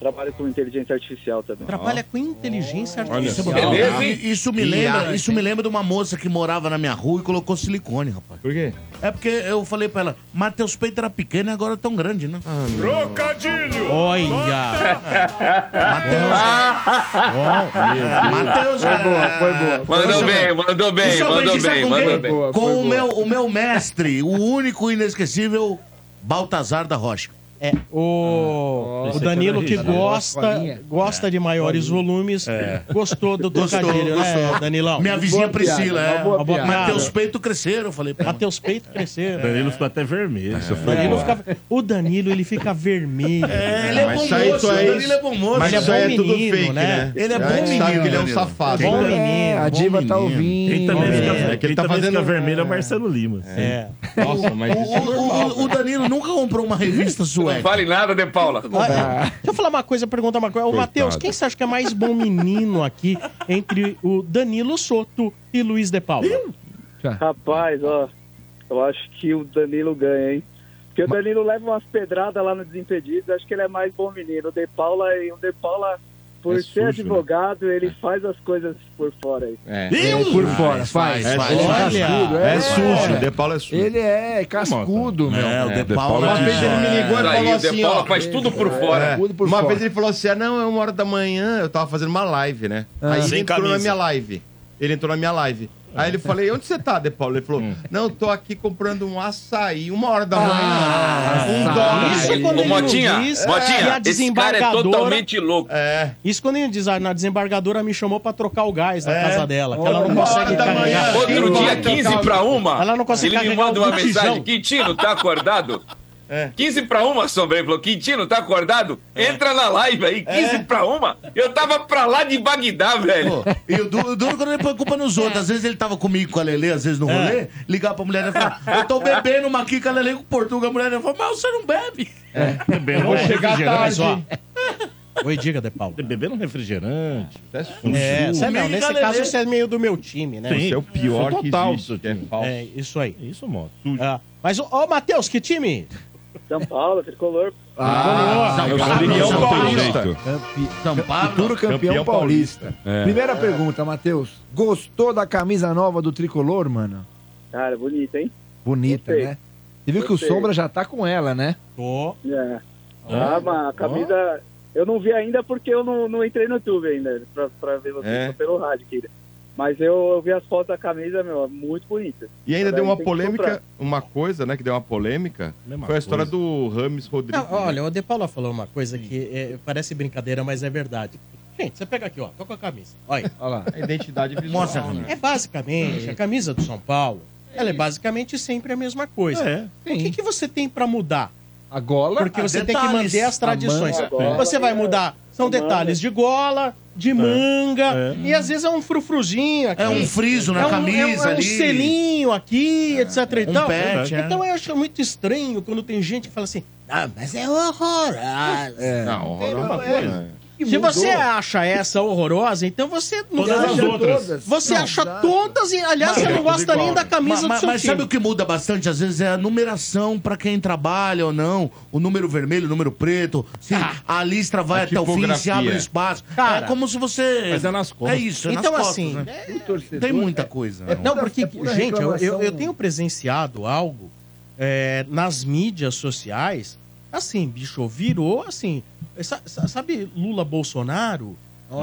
Trabalho com inteligência artificial também. Trabalha com inteligência artificial. Beleza, hein? Isso me lembra, isso me lembra de uma moça que morava na minha rua e colocou silicone, rapaz. Por quê? É porque eu falei pra ela, mas teus peitos eram pequenos e agora tão grande, né? Olha! Matheus, Foi boa, foi boa. Mandou bem, mandou bem, mandou bem, com mandou bem. Com o boa. meu, o meu mestre, o único e inesquecível, Baltazar da Rocha. É, o, o Danilo que gosta, gosta de maiores volumes, gostou do Gostou, trocadilho, né. Danilão? Minha vizinha Boa Priscila, é. boa Uma boa piada. Mas piada. teus peitos cresceram, eu falei pra. Mas teus peitos O cresceram. Danilo ficou até vermelho. O Danilo fica- o Danilo, ele fica vermelho. É, ele é Mas bom isso aí, moço, o Danilo é bom moço. Mas ele é bom é menino, né? né? Ele é bom menino, que ele é um safado. Bom né? menino. É, a diva tá ouvindo. Quem também É, fica, é que ele quem tá fazendo- vermelho é o Marcelo Lima. É. Nossa, mas é O, o- o Danilo nunca comprou uma revista Não vale nada, De Paula. Olha, deixa eu falar uma coisa, perguntar uma coisa. Ô, Matheus, quem você acha que é mais bom menino aqui entre o Danilo Soto e Luiz de Paula? Rapaz, ó, eu acho que o Danilo ganha, hein? Porque o Danilo leva umas pedradas lá no Desimpedidos, acho que ele é mais bom menino. O De Paula, o De Paula por É ser sujo, advogado, ele faz as coisas por fora aí. É. É, por fora, faz. É faz. sujo. cascudo, É sujo. De Paulo é sujo. Ele é cascudo, meu. É, o É, De Paula. Paula Uma vez ele me ligou e falou o De assim, Paula ó. faz tudo por fora. É, Tudo por uma fora. vez ele falou assim: ah, não, é uma hora da manhã, eu tava fazendo uma live, né? Ah. Aí ele Sem entrou na camisa. minha live. Ele entrou na minha live. Aí ele falei, onde você tá, De Paulo? Ele falou, não, eu tô aqui comprando um açaí, uma hora da manhã. um dólar. Isso quando Ô, ele não Motinha, diz que a Motinha, esse cara é desembargadora... totalmente louco. É. Isso quando ele diz, ah, na desembargadora me chamou pra trocar o gás na É. casa dela, que ela não Uma consegue carregar. Outro dia, vai 15 trocar o- pra uma, Ela não consegue ele me carregar manda uma botijão. mensagem. Quintino, tá acordado? É. 15 pra uma, Sombra. Ele falou, Quintino, tá acordado? Entra na live aí, 15 pra uma. Eu tava pra lá de Bagdá, velho. Pô, E o duro, quando ele põe culpa nos outros. Às vezes ele tava comigo com a Lele, às vezes no rolê, ligar pra mulher e falar: Eu tô bebendo uma aqui com a Lele com o Portugal. A mulher fala: Mas você não bebe? Bebendo Vou chegar Mas, tarde. ó, Oi, diga, De Paulo. Bebendo refrigerante. É. É, você não, nesse caso você é meio do meu time, né? Esse é o pior Sou que total, existe, é. É, isso aí. Isso, moto. Ah, mas, ô, ô Matheus, que time? São Paulo, tricolor. Ah, São Paulo, Paulo. Paulista. campe... São Paulo. Futuro campeão, Campeão paulista. É. Primeira pergunta, Matheus. Gostou da camisa nova do tricolor, mano? Cara, bonito, hein? Bonita, Gostei. né? Você viu que o. Sombra já tá com ela, né? Tô. É. Ah, mas a camisa. Eu não vi ainda porque eu não, não entrei no YouTube ainda pra, pra ver você É. pelo rádio, querida. Mas eu, eu vi as fotos da camisa, meu, muito bonita. E ainda deu uma polêmica, uma coisa, né, que deu uma polêmica, Mesma foi a história coisa. do Rames Rodrigues. Não, olha, o De Paula falou uma coisa que é, parece brincadeira, mas é verdade. Gente, você pega aqui, ó, tô com a camisa. Olha. Olha lá. A identidade visual. Mostra camisa. É basicamente, a camisa do São Paulo, ela é basicamente sempre a mesma coisa. É. O que, que você tem pra mudar? A gola. Porque você tem que detalhes. manter as tradições. Você vai é. mudar. São manga. detalhes de gola, de manga, e às vezes é um frufruzinho aqui. É um friso na É um- camisa é um, é um ali. selinho aqui, etc e Um tal. pet, é. Então eu acho muito estranho quando tem gente que fala assim, ah, mas é horroroso. É. Não, horror é uma É. coisa. Se você acha essa horrorosa, então você não Todas as acha outras. Você Não, acha dá. todas e, aliás, Mas você é não gosta nem da camisa mas, do seu mas time. sabe o que muda bastante? Às vezes é a numeração pra quem trabalha ou não. O número vermelho, o número preto. Se a listra vai A até o fim, se abre o espaço. Cara, é como se você. mas é nas costas. É isso, é nas Então, costas, assim, né? é- torcedor- Tem muita coisa. né? Não, porque, é gente, eu, eu, eu tenho presenciado algo é, nas mídias sociais, assim, bicho, virou assim. Sa- sa- Sabe Lula Bolsonaro?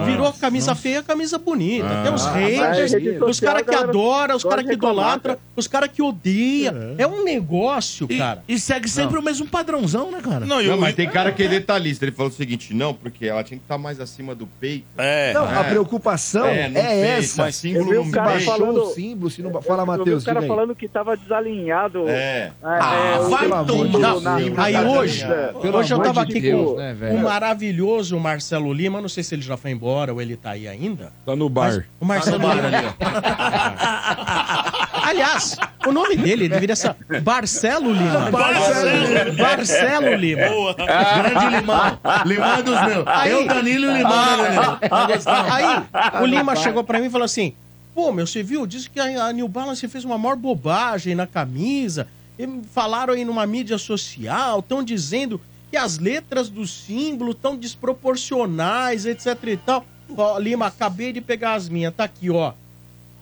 Virou camisa feia, camisa bonita. Tem os Ah, haters, mas rede os caras que adoram, os caras que idolatram, cara. os caras que odeiam. É um negócio, E, cara. e segue sempre o mesmo padrãozão, né, cara? Não, e Não, o- mas tem cara que é detalhista. Ele falou o seguinte, não, porque ela tinha que estar mais acima do peito. É. Não, a É. preocupação é, É, essa. mas símbolo Eu vi um cara falando- Baixou o símbolo, se não... Fala, Eu Matheus, o cara falando que tava desalinhado. É. Ah, o- vai de tomar na Aí hoje, hoje eu tava aqui com né, o maravilhoso Marcelo Lima, não sei se ele já foi embora ou ele tá aí ainda. Tá no bar. O Marcelo Lima. Aliás, o nome dele deveria ser Barcelo Lima. Barcelo. Barcelo Lima. Grande Limão. Limão é dos meus. Aí- Eu, Danilo e o Limão, né, Danilo? Aí, o Lima chegou pra mim e falou assim: Pô, meu, você viu? Disse que a a New Balance fez uma maior bobagem na camisa. E falaram aí numa mídia social, estão dizendo que as letras do símbolo estão desproporcionais, etc e tal. Ó, Lima, acabei de pegar as minhas, tá aqui, ó. O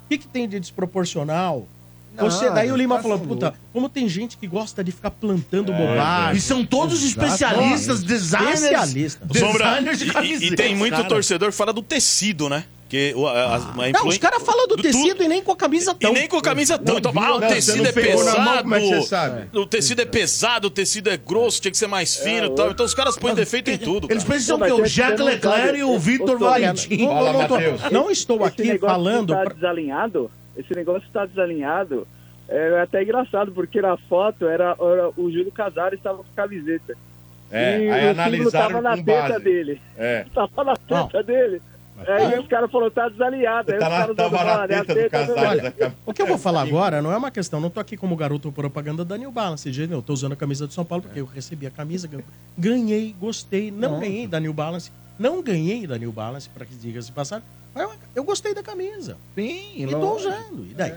que, que tem de desproporcional? Não, Você, daí o Lima tá falou, sendo puta, como tem gente que gosta de ficar plantando bobagem. E são todos especialistas, designers. Especialista. Sombra, Designers de e- e, camiseta. e tem muito cara. torcedor que fala do tecido, né? Que o- a, a, a Não, influen- os caras falam do do tecido tu- e nem com a camisa E tão. nem com a camisa tão. Então, ah, o Não, tecido é não na mão, pesado. como é que você sabe? O tecido é pesado, o tecido é grosso, tinha que ser mais fino e tal. Então os caras põem defeito em tudo. Eles cara. pensam Não, que mas o não Leclerc e o Victor Olha, Valentim. Não, não, não, tô- não estou aqui falando. tá desalinhado, esse negócio tá desalinhado, é até engraçado, porque na foto era, era o Júlio Casares estava com camiseta. É, e aí o analisaram tava na com teta base. dele. É. Tava na teta dele. Aí os caras falaram, tá desalinhado. Aí Tá os na, caras tava falaram, na "Olha, a teta do O que eu vou falar agora não é uma questão, não tô aqui como garoto propaganda da New Balance, de. Eu tô usando a camisa do São Paulo porque eu recebi a camisa, gan- ganhei, gostei, não ganhei da New Balance, não ganhei da New Balance, para que diga-se de passagem, mas eu, eu gostei da camisa. Sim, E tô usando. E daí?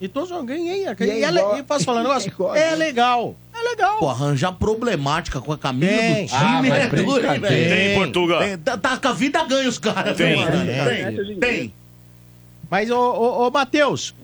E tô usando, ganhei a E é. E, é igual- e posso falar um negócio? é igual- É legal. É legal. Pô, arranjar problemática com a camisa Tem. do time Ah, é duro, hein, Tem, velho? Portugal. Tem, tá, tá com a vida ganha os caras. Tem, tem. tem. tem. Mas, ô, ô, ô Matheus,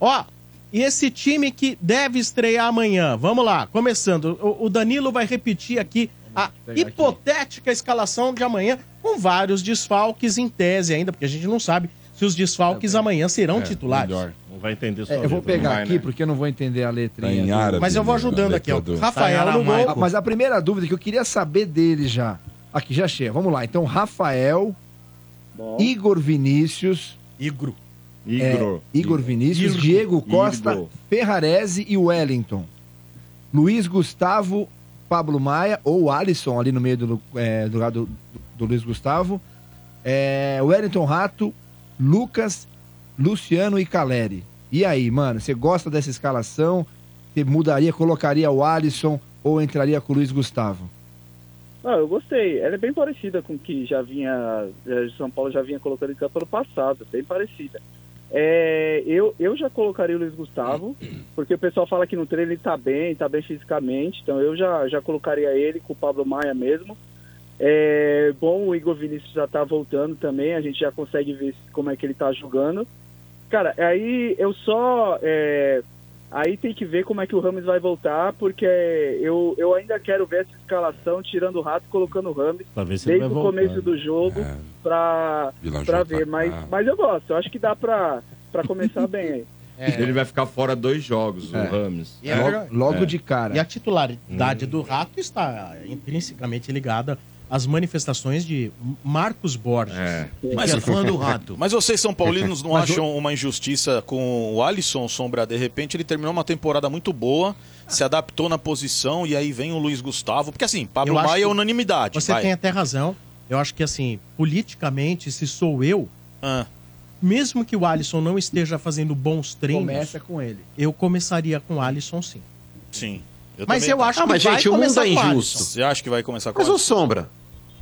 ó, e esse time que deve estrear amanhã, vamos lá, começando. O, o Danilo vai repetir aqui a hipotética escalação de amanhã, com vários desfalques em tese ainda, porque a gente não sabe se os desfalques amanhã serão titulares. Melhor. Não vai entender só É, eu vou letra. pegar vai, aqui, né? porque eu não vou entender a Tá letrinha. em do- árabe. Mas eu vou né, ajudando aqui, ó. Rafael Tá no gol. Mas a primeira dúvida que eu queria saber dele já. Aqui, já chega. Vamos lá. Então, Rafael, Bom, Igor Vinícius, Igro. Igor. é, Igor Vinícius, Diego Costa, Igor. Ferrarese e Wellington. Luiz Gustavo, Pablo Maia ou Alisson ali no meio do, é, do lado do, do Luiz Gustavo. É, Wellington Rato, Lucas, Luciano e Caleri. E aí, mano, você gosta dessa escalação? Você mudaria, colocaria o Alisson ou entraria com o Luiz Gustavo? Ah, eu gostei. Ela é bem parecida com o que já vinha, eh, São Paulo já vinha colocando em campo ano passado, bem parecida. É, eu, eu já colocaria o Luiz Gustavo, porque o pessoal fala que no treino ele tá bem, tá bem fisicamente, então eu já, já colocaria ele com o Pablo Maia mesmo. É, bom, o Igor Vinícius já tá voltando também, a gente já consegue ver como é que ele tá jogando. Cara, aí eu só é, Aí tem que ver como é que o Rames vai voltar, porque eu, eu ainda quero ver essa escalação, tirando o rato e colocando o Rames Pra desde o voltar. começo do jogo pra, Vila pra JK. ver. Mas, mas eu gosto, eu acho que dá pra, pra começar bem aí. Ele vai ficar fora dois jogos, É. o Rames. E é verdade. É. de cara. E a titularidade do Rato está intrinsecamente ligada às manifestações de Marcos Borges. Mas, é fã do Rato. Mas vocês, São Paulinos, não Mas acham uma injustiça com o Alisson Sombra? De repente, ele terminou uma temporada muito boa, se adaptou na posição e aí vem o Luiz Gustavo. Porque assim, Pablo Eu Maia é unanimidade. Você vai. tem até razão. Eu acho que, assim, politicamente, se sou eu, Ah. mesmo que o Alisson não esteja fazendo bons treinos, Começa com ele. eu começaria com o Alisson, sim. Sim. Mas eu acho ah, que mas, vai gente, o mundo é injusto. Você acha que vai começar com Mas o Sombra,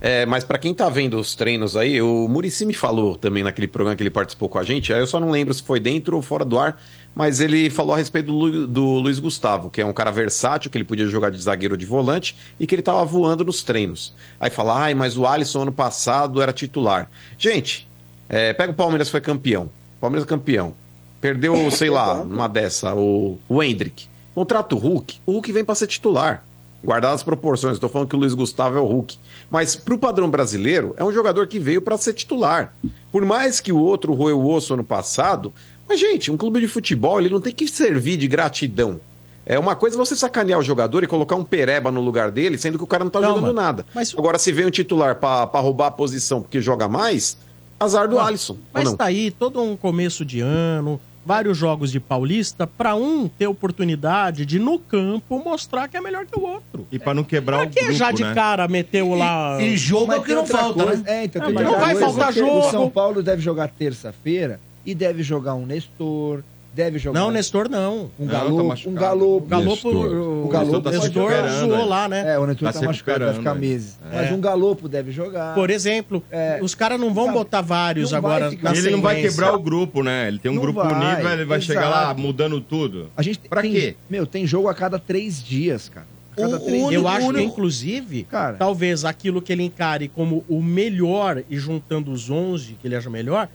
é, mas pra quem tá vendo os treinos aí, o Murici me falou também naquele programa que ele participou com a gente, aí eu só não lembro se foi dentro ou fora do ar, mas ele falou a respeito do, Lu- do Luiz Gustavo, que é um cara versátil, que ele podia jogar de zagueiro ou de volante e que ele tava voando nos treinos. Aí fala, ai, mas o Alisson ano passado era titular. Gente, é, pega o Palmeiras foi campeão. Palmeiras campeão. Perdeu, sei lá, numa dessa, o, o Hendrick. Contrata o Hulk, o Hulk vem pra ser titular. Guardadas as proporções, estou falando que o Luiz Gustavo é o Hulk. Mas pro padrão brasileiro, é um jogador que veio pra ser titular. Por mais que o outro roeu o osso ano passado, mas gente, um clube de futebol, ele não tem que servir de gratidão. É uma coisa você sacanear o jogador e colocar um pereba no lugar dele, sendo que o cara não tá Calma. jogando nada. Agora, se vem um titular pra roubar a posição porque joga mais, azar do Mas- Alisson. Mas não? tá aí todo um começo de ano, vários jogos de Paulista, pra um ter oportunidade de, no campo, mostrar que é melhor que o outro. E pra não quebrar Pra o que grupo, já de né? cara meteu lá... Mas tem outra coisa- É, então, Ah, tem mas outra não vai coisa, faltar jogo. O São Paulo deve jogar terça-feira e deve jogar um Nestor, deve jogar Não, um- Nestor não. Um Não, galo, tá um galo, O Galopo- o Galopo tá Nestor zoou é. lá, né? É, o Nestor Tá tá, machucado, vai ficar meses. é. Mas É. um Galopo deve jogar. Por exemplo, os caras não vão Sabe, botar vários não agora ficar- na Ele não vai quebrar o grupo, né? Ele tem um Não grupo vai, unido, ele vai chegar lá exato. mudando tudo. A gente Pra tem, quê? Meu, tem jogo a cada três dias, cara. A cada três dias. Eu acho que, inclusive, Cara. talvez aquilo que ele encare como o melhor e juntando os 11 que ele acha melhor,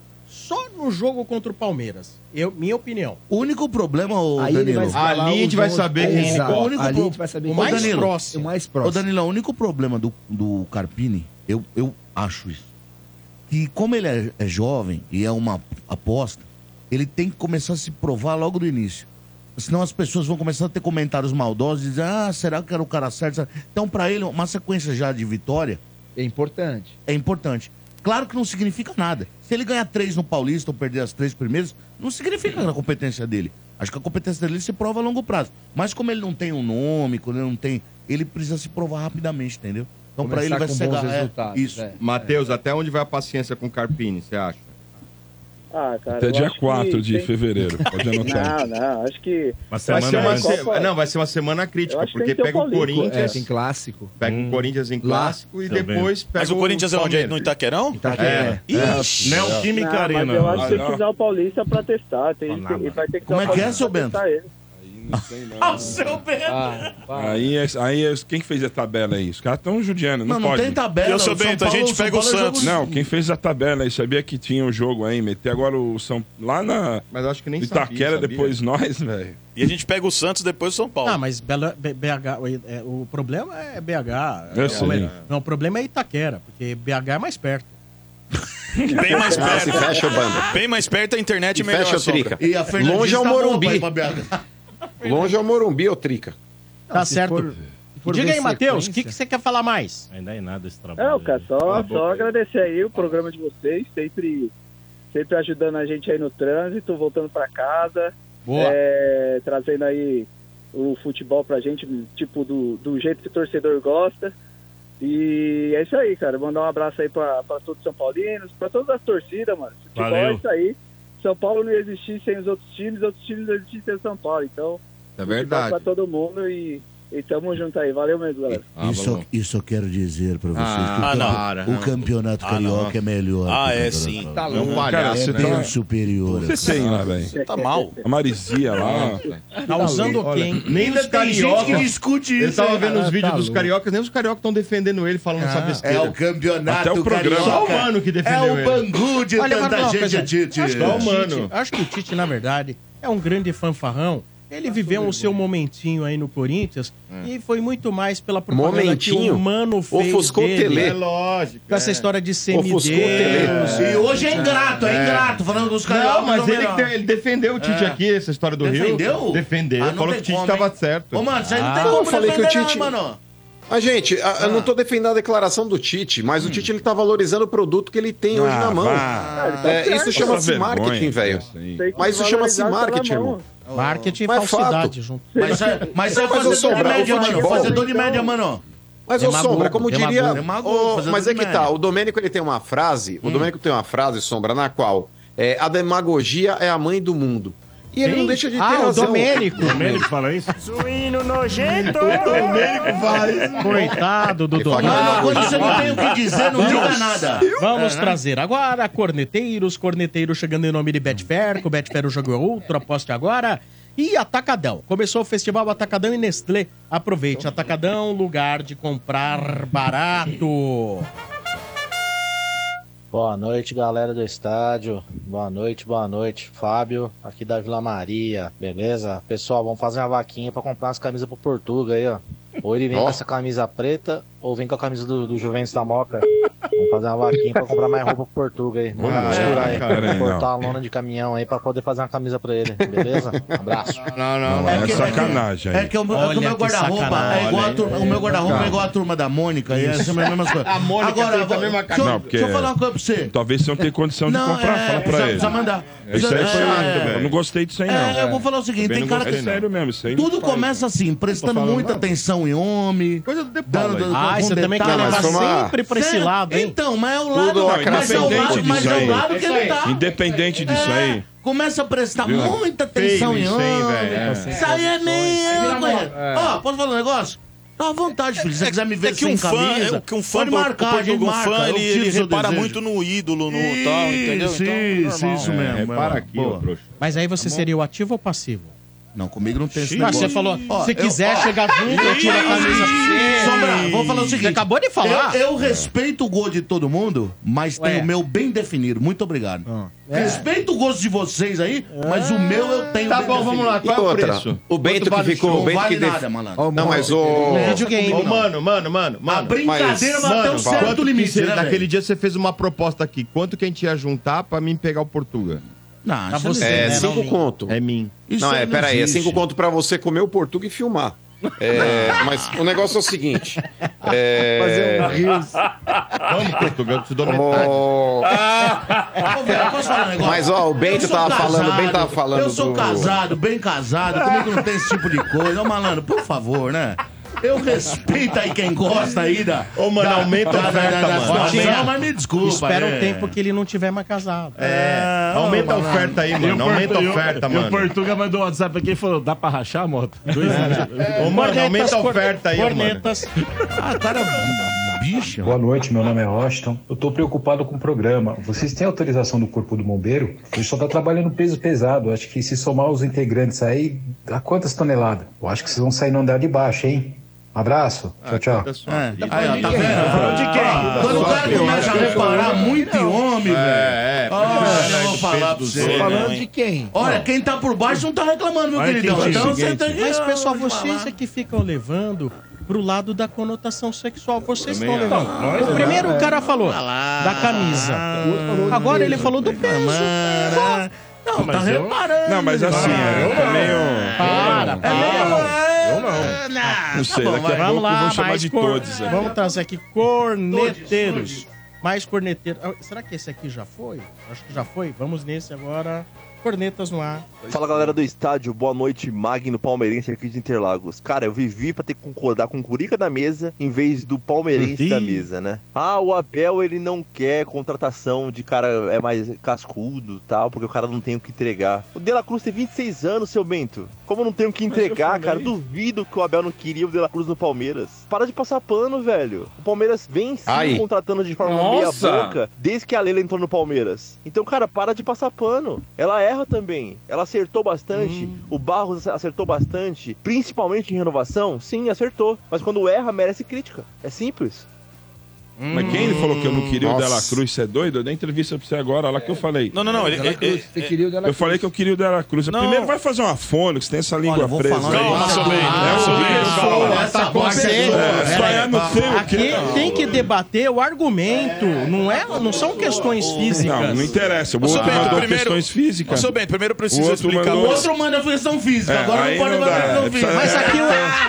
só no jogo contra o Palmeiras. Eu, minha opinião. O único problema, ô Aí ele Danilo... Ali a gente vai saber quem gosta. O único Ali pro- a gente vai saber Ô, quem é. Danilo, O mais próximo. O mais Ô, próximo. Danilo, o único problema do, do Carpini, eu, eu acho isso. Que como ele é, é jovem e é uma aposta, ele tem que começar a se provar logo do início. Senão as pessoas vão começar a ter comentários maldosos e dizer, ah, será que era o cara certo? Então, pra ele, uma sequência já de vitória. É importante. É importante. Claro que não significa nada. Se ele ganhar três no Paulista ou perder as três primeiras, não significa a competência dele. Acho que a competência dele se prova a longo prazo. Mas como ele não tem um nome, quando ele não tem. Ele precisa se provar rapidamente, entendeu? Então, pra ele vai ser é, Isso. Matheus, até onde vai a paciência com o Carpini, você acha? Ah, cara. Até dia acho 4 que de tem- fevereiro. Pode anotar. Não, não, acho que. Vai ser uma se- Não, vai ser uma semana crítica, porque pega o o. Corinthians. É, tem clássico. Pega o Corinthians em clássico e depois pega Mas o Corinthians é onde? É no Itaquerão? Itaquerão. Ixi. Neoquímica Não, Arena. Mas eu acho que tem que usar o Paulista pra testar. Tem, tem, ele vai ter que Como é o que é, seu Bento? Testar ele. Ah, o seu Bento! Aí, é- aí é- quem fez a tabela aí? Os caras estão judiando, não, Não, não pode. tem tabela, E o seu o São Bento, a Paulo- gente São pega o Paulo é jogo- Santos. Não, quem fez a tabela aí sabia que tinha o jogo aí, meter agora o São. Lá na. Mas acho que nem Itaquera, sabia, sabia? depois nós, velho. E a gente pega o Santos depois o São Paulo. Ah, mas Belo- B- BH, o- é, o problema é BH. Eu É, sei. Não, o problema é Itaquera, porque BH é mais perto. Bem mais Ah, se perto. fecha o bando. Bem mais perto a internet E é melhor. fecha o. Trica. E a Fernandinha Longe é o tá boa pra Morumbi. ir pra BH. Longe é o Morumbi, ô Trica. Tá se certo. for- for Diga aí, Matheus, o que, que você quer falar mais? Ainda é nada esse trabalho. Não, cara, só, só agradecer aí o programa de vocês, sempre, sempre ajudando a gente aí no trânsito, voltando pra casa, Boa. é, trazendo aí o futebol pra gente, tipo, do, do jeito que o torcedor gosta. E é isso aí, cara. Mandar um abraço aí pra, pra todos os São Paulinos, pra todas as torcidas, mano. Futebol Valeu. é isso aí. São Paulo não ia existir sem os outros times, outros times não existissem sem São Paulo. Então, É verdade. pra todo mundo e, e tamo junto aí. Valeu mesmo, galera. Ah, isso, isso eu quero dizer pra vocês. Ah, que o, ah, não. o campeonato Ah, carioca não. é melhor. Ah, o é sim. Tá É um louco. Cara, palhaço, você né? tem. Bem superior. Você tem lá, velho. Você tá mal. A Marizia lá. Tá usando o quê, hein? Nem Ainda os tem gente cariocas. que discute Eu isso. tava hein? vendo os Ah, vídeos tá dos louco. cariocas, nem os cariocas estão defendendo ele, falando essa É besteira. o campeonato Até o programa. carioca. Só o Mano que É defendeu o ele. Bangu de Olha, eu vou falar tanta gente. Tite. Acho que, Só o o Tite, Mano. acho que o Tite, na verdade, é um grande fanfarrão. Ele viveu o seu momentinho aí no Corinthians e foi muito mais pela propaganda que Momentinho? o Mano fez Ofuscou o dele. Tele. É lógico. Com essa é. história de semideus. Tele. E hoje é ingrato, é, ingrato, falando dos caras. Não, mas ele, que ele defendeu o Tite É. aqui, essa história do Defendeu? Rio. Defendeu. Ah, não falou que o Tite como, tava hein? certo. Ô, mano, isso aí não Ah. tem como eu falei que o Tite- não, mano. Mas, gente, a- eu não tô defendendo a declaração do Tite, mas o Tite ele tá valorizando o produto que ele tem hoje Ah, na mão. vá. É, isso chama-se marketing, velho. que Mas isso chama-se marketing, mão. irmão. Marketing e falsidade fato. junto. Mas é, mas é Mas fazedor sou de bravo, média, mano. futebol. Fazedor de média, mano. Mas, Demagogo, Sombra, como diria. demagogo. Demagogo, Ô, fazendo mas é que tá, o Domênico ele tem uma frase, o Domênico tem uma frase, Sombra, na qual é, a demagogia é a mãe do mundo. E ele não deixa de ter Ah, o razão. Domênico. Domênico fala isso? Suíno nojento! Coitado do Ele fala que Domênico. Ah, quando você não tem o que dizer, não diga nada. Vamos trazer agora corneteiros, corneteiros chegando em nome de Betfair, com Betfair o jogo é outro, aposte agora. E Atacadão. Começou o festival Atacadão e Nestlé. Aproveite, Atacadão, lugar de comprar barato. Boa noite, galera do estádio. Boa noite, boa noite. Fábio, aqui da Vila Maria, beleza? Pessoal, vamos fazer uma vaquinha pra comprar umas camisas pro Portuga aí, ó. Ou ele vem Ó. com essa camisa preta, ou vem com a camisa do, do Juventus da Moca. Vamos fazer uma vaquinha pra comprar mais roupa pro Portuga aí. Vamos Ah, misturar é, aí. cara, cortar a lona de caminhão aí pra poder fazer uma camisa pra ele, beleza? Abraço. Não, não, Não, é que- sacanagem É que o meu, é Olha que guarda-roupa é igual a turma, o meu guarda-roupa é igual a turma da Mônica e é sempre a mesma coisa. A Mônica Agora, tem vou- a mesma deixa, eu- Não, porque- deixa eu falar uma coisa pra você. Talvez você não tenha condição de comprar, é, fala pra ele. precisa mandar. Isso aí foi. É, Eu não gostei disso aí, não. é, eu vou falar o seguinte, tem cara É que... sério mesmo, isso aí. não Tudo começa assim, prestando muita atenção em homem. Coisa do dando-. Ah, com você também quer levar sempre pra esse lado, hein? Então, mas é o lado, Tudo mas é o independente lado, mas disso é o aí. lado que ele tá. Independente disso É, aí. Começa a prestar Viu? muita atenção Feio em isso, homem. É. Isso aí é meio. coisa. Ó, posso falar um negócio? Tá à vontade, filho. Se você quiser me ver é que sem um fã, camisa, é que um fã, pode marcar, a gente um marca. fã, ele, ele repara desejo. muito no ídolo, no tal, entendeu? Isso, Então, isso, normal. isso É, mesmo. repara é, aqui. Mas aí você seria o ativo ou passivo? Não, comigo não tem esse Ah, negócio. você falou, Ó, se eu- quiser ó, chegar junto, eu tiro a camisa pra você. Sombra, vou falar o seguinte. Você acabou de falar. Eu, eu respeito o gol de todo mundo, mas Ué. tem o meu bem definido. Muito obrigado. É. Respeito o gosto de vocês aí, mas o meu eu tenho Tá bem bom, vamos lá. E Qual é o outra, preço? o Bento que ficou. O Bento vale que def- nada, malandro. Não, mas o. Videogame, Ô, mano, mano, mano, A mano. brincadeira até um Mas- certo Quanto que limite, você- né, Naquele velho? dia você fez uma proposta aqui. Quanto que a gente ia juntar pra mim pegar o Portuga? Não, Pra isso você, não É, né, cinco Nalmin? conto. É mim. Isso não, é, pera aí, é cinco conto pra você comer o Portuga e filmar. É, mas o negócio é o seguinte. É, Vamos, Portuga, eu te dou metade. ó, Ô, velho, posso falar um negócio? Mas, ó, o Bento tava falando, o Bento tava falando Eu sou do- casado, bem casado, comigo não tem esse tipo de coisa. Ô, malandro, por favor, né? Eu respeito aí quem gosta aí da. Ô, mano, da- aumenta a oferta, da- da mano. situação, Tinha. mas me desculpa. Espera é. o tempo que ele não tiver mais casado. É, aumenta a oferta aí, mano. Aumenta a oferta, E o mano. Portuga mandou um WhatsApp aqui e falou: dá pra rachar a moto? Dois Ô, mano, aumenta a oferta aí, mano. Cornetas. Ah, cara, bicho. Boa noite, meu nome é Washington. Eu tô preocupado com o programa. Vocês têm autorização do Corpo do Bombeiro? Ele só tá trabalhando peso pesado. Acho que se somar os integrantes aí, dá quantas toneladas? Eu acho que vocês vão sair no andar de baixo, hein? Um abraço. Tchau, tchau. É, tá vendo? Falando de quem? Quando o cara começa a reparar muito em homem, velho. É, é. Olha, eu vou falar pra você. Falando hein? de quem? Olha, quem tá por baixo não tá reclamando, meu queridão. quem Então você tem que. Mas, pessoal, vocês é que ficam levando pro lado da conotação sexual. Vocês estão levando. O primeiro o cara falou da camisa. Agora ele falou do peso. Mano, Não, tá mas eu- reparando. Não, mas assim, é, eu também. eu- Para, para. Eu não. Não sei, Bom, daqui a pouco vamos lá, vão chamar de cor- todos. é. Vamos trazer aqui corneteiros. Mais corneteiros. Ah, Será que esse aqui já foi? Acho que já foi. Vamos nesse agora. Cornetas no ar. Fala galera do estádio, boa noite, Magno Palmeirense aqui de Interlagos. Cara, eu vivi pra ter que concordar com o Curica da mesa em vez do Palmeirense da mesa, né? Ah, o Abel ele não quer contratação de cara é mais cascudo tal, porque o cara não tem o que entregar. O De La Cruz tem 26 anos, seu Bento. Como não tem o que entregar, cara? Duvido que o Abel não queria o De La Cruz no Palmeiras. Para de passar pano, velho. O Palmeiras vem sim Aí. contratando de forma Nossa. meia boca desde que a Leila entrou no Palmeiras. Então, cara, para de passar pano. Ela erra também. Ela acertou bastante. O Barros acertou bastante. Principalmente em renovação. Sim, acertou. Mas quando erra, merece crítica. É simples. Mas quem ele falou que eu não queria Nossa. o Dela Cruz? Você é doido? Eu dei entrevista pra você agora, lá que eu falei. Não, não, não. Ele, ele, ele- Você queria o Dela Eu falei que eu queria o Dela Cruz. Não. Primeiro vai fazer uma fone, que você tem essa língua vou presa. falar. Calma, seu bem. É bem. Essa você. É, é no seu Aqui que- tem que debater o argumento, não, é, não são questões físicas. Não, não interessa. O outro mandou primeiro- questões físicas. Seu Bento, primeiro eu preciso O outro explicar. O outro manda a questão física, É, agora não pode mandar questão é, física.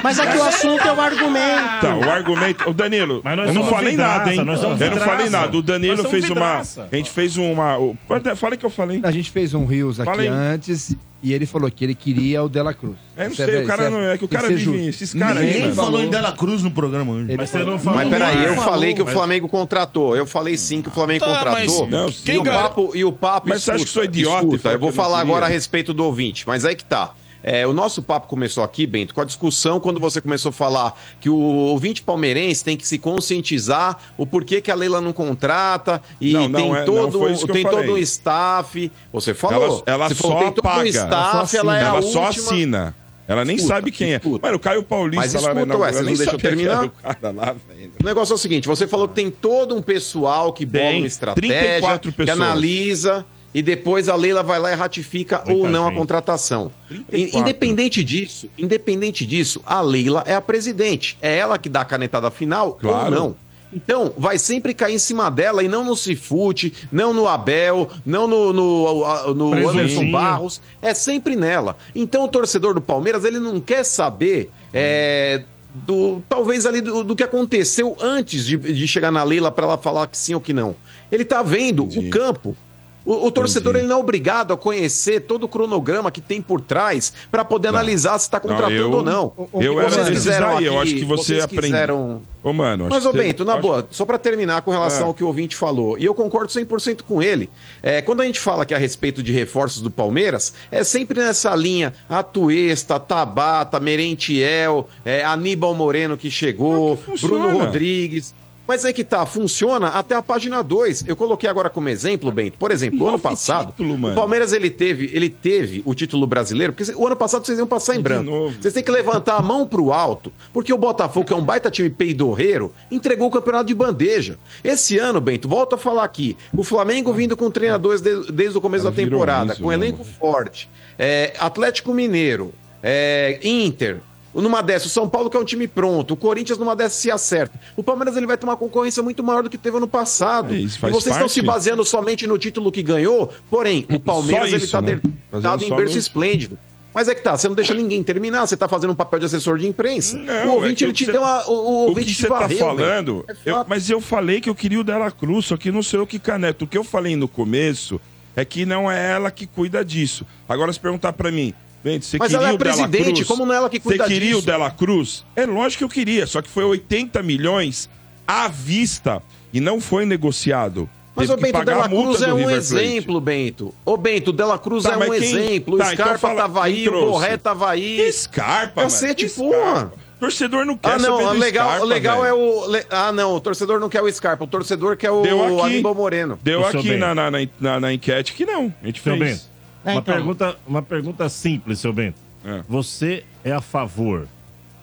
Mas aqui, o, assunto é o argumento. Então, o argumento. O Danilo, eu não falei vidraça, nada, hein? nós somos Eu não falei nada. O Danilo fez uma. A gente fez uma. o- Falei que eu falei. A gente fez um Rios aqui Fala aí. antes e ele falou que ele queria o Dela Cruz. Eu não é sei, o cara não é que o tem cara ser vive. Esses caras aí, Ninguém mano. falou em Dela Cruz no programa hoje. Ele Mas você não falou Mas peraí, eu falei que o Flamengo contratou. Eu falei sim que o Flamengo Tá, contratou. mas Não, e, quem o gar- papo, e o papo. Mas você acha que sou idiota e Escuta, fala eu vou que eu não falar queria? agora a respeito do ouvinte, mas aí que tá. É, o nosso papo começou aqui, Bento, com a discussão quando você começou a falar que o ouvinte palmeirense tem que se conscientizar o porquê que a Leila não contrata e Não, não tem é- todo, que tem todo um staff. Você falou. Ela, ela você só falou, tem todo um paga. staff, ela, é a ela só última- assina. Ela nem Escuta, sabe quem é. escuta. Mano, o Caio Paulista Mas lá escuta, na ué, não nem deixa eu terminar? O cara lá. O negócio é o seguinte: você falou que tem todo um pessoal que bola Tem, uma estratégia, 34 que pessoas. analisa e depois a Leila vai lá e ratifica ou não a gente. contratação. 34. Independente disso, independente disso, a Leila é a presidente. É ela que dá a canetada final Claro. ou não. Então, vai sempre cair em cima dela e não no Cifute, não no Abel, não no, no, no Presuntinho. Anderson Barros. É sempre nela. Então, o torcedor do Palmeiras, ele não quer saber é, do talvez ali do, do que aconteceu antes de, de chegar na Leila para ela falar que sim ou que não. Ele tá vendo o campo. O, o torcedor ele não é obrigado a conhecer todo o cronograma que tem por trás para poder analisar se está contratando eu- ou não. Eu era Vocês fizeram daí, eu acho que você vocês aprende. quiseram- Ô, mano, acho Mas, ô que Bento, na acho- boa, só pra terminar com relação É. ao que o ouvinte falou, e eu concordo 100% com ele, é, quando a gente fala que a respeito de reforços do Palmeiras, é sempre nessa linha Atuesta, Tabata, Merentiel, é, Aníbal Moreno que chegou, funciona. Bruno Rodrigues. Mas aí que tá, funciona até a página 2. Eu coloquei agora como exemplo, Bento. Por exemplo, o ano passado, título, o Palmeiras ele teve, ele teve o título brasileiro, porque o ano passado vocês iam passar em branco. novo. Vocês têm que levantar a mão pro alto, porque o Botafogo, que é um baita time peidorreiro, entregou o campeonato de bandeja. Esse ano, Bento, volto a falar aqui, o Flamengo vindo com treinadores de- desde o começo Ela da virou temporada, isso, com né, elenco forte, é, Atlético Mineiro, é, Inter, numa dessa, o São Paulo que é um time pronto, o Corinthians numa dessa se acerta. O Palmeiras ele vai ter uma concorrência muito maior do que teve ano passado. É, isso e vocês estão parte. se baseando somente no título que ganhou, porém, o Palmeiras ele isso, tá né? deitado Fazendo em berço esplêndido. Mas é que tá, você não deixa ninguém terminar, você tá fazendo um papel de assessor de imprensa. Não, o ouvinte, é ele te que deu uma. O, o O que você tá varreu, falando, velho. eu- mas eu falei que eu queria o Dela Cruz, só que não sei o que caneta. O que eu falei no começo é que não é ela que cuida disso. Agora, se perguntar pra mim, Vente, você Mas queria ela é presidente, Cruz? como não é ela que cuida Você queria disso? o Dela Cruz? É lógico que eu queria, só que foi 80 milhões à vista e não foi negociado. Mas o Bento Dela Cruz é um exemplo, Bento. Ô, Bento, Dela Cruz Tá, é um quem- exemplo. Tá, o então Scarpa fala- tava aí, o? Borré tava aí. Que Scarpa, Cacete, mano. Porra. Torcedor não quer Ah, não, saber do legal, Scarpa, legal velho. é o. le- Ah, não, o torcedor não quer o Scarpa, o torcedor quer o Deu aqui. Aníbal Moreno. Deu aqui na, na, na, na- enquete que não. A gente fez. Bento, É, uma, então. pergunta, uma pergunta simples, seu Bento. É. Você é a favor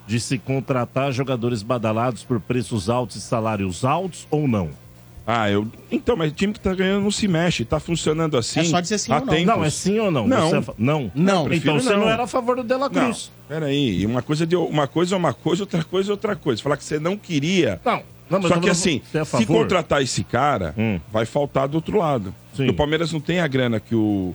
de se contratar jogadores badalados por preços altos e salários altos ou não? Ah, eu. Então, mas o time que tá ganhando não se mexe, tá funcionando assim. É só dizer sim ou não. tempos. Não, é sim ou não? Não. Você é fa- não. Não. prefiro Então você não não. era a favor do Dela Não, Cruz. peraí. Uma coisa, de, uma coisa é uma coisa, outra coisa é outra coisa. Falar que você não queria. Não. não Só que assim, é se contratar esse cara, Hum. vai faltar do outro lado. Sim. O Palmeiras não tem a grana que o,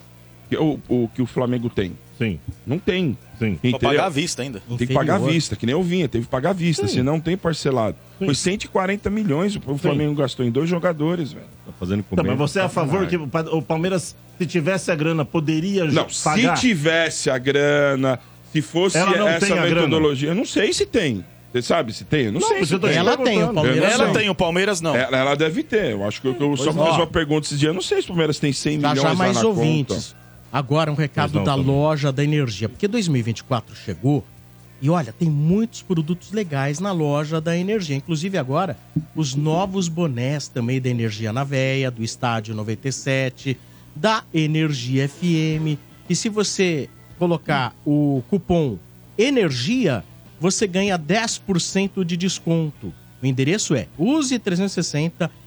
que o, o- que o Flamengo tem. Sim, Não tem. sim. Pra Entendeu? pagar à vista ainda. Tem que pagar à vista, que nem eu vinha, teve que pagar à vista, Sim. senão não tem parcelado. Sim. Foi 140 milhões o Flamengo gastou em dois jogadores, velho. Tá fazendo Tá, mas você é a favor que o Pa- o Palmeiras, se tivesse a grana, poderia Não, pagar? se tivesse a grana, se fosse não essa metodologia, eu não sei se tem. Você sabe se tem? Eu não, Não, sei se tem. te Ela tem, o. Palmeiras não Ela sei. tem, o Palmeiras não. Ela, ela deve ter. Eu acho que eu, eu só fiz uma pergunta esses dias. Eu não sei se o Palmeiras tem 100 Já milhões lá na ouvintes. conta. Agora um recado da loja da energia, porque 2024 chegou e olha, tem muitos produtos legais na loja da energia, inclusive agora os novos bonés também da Energia na Veia, do Estádio 97, da Energia FM. E se você colocar o cupom ENERGIA, você ganha 10% de desconto. O endereço é use360.com.br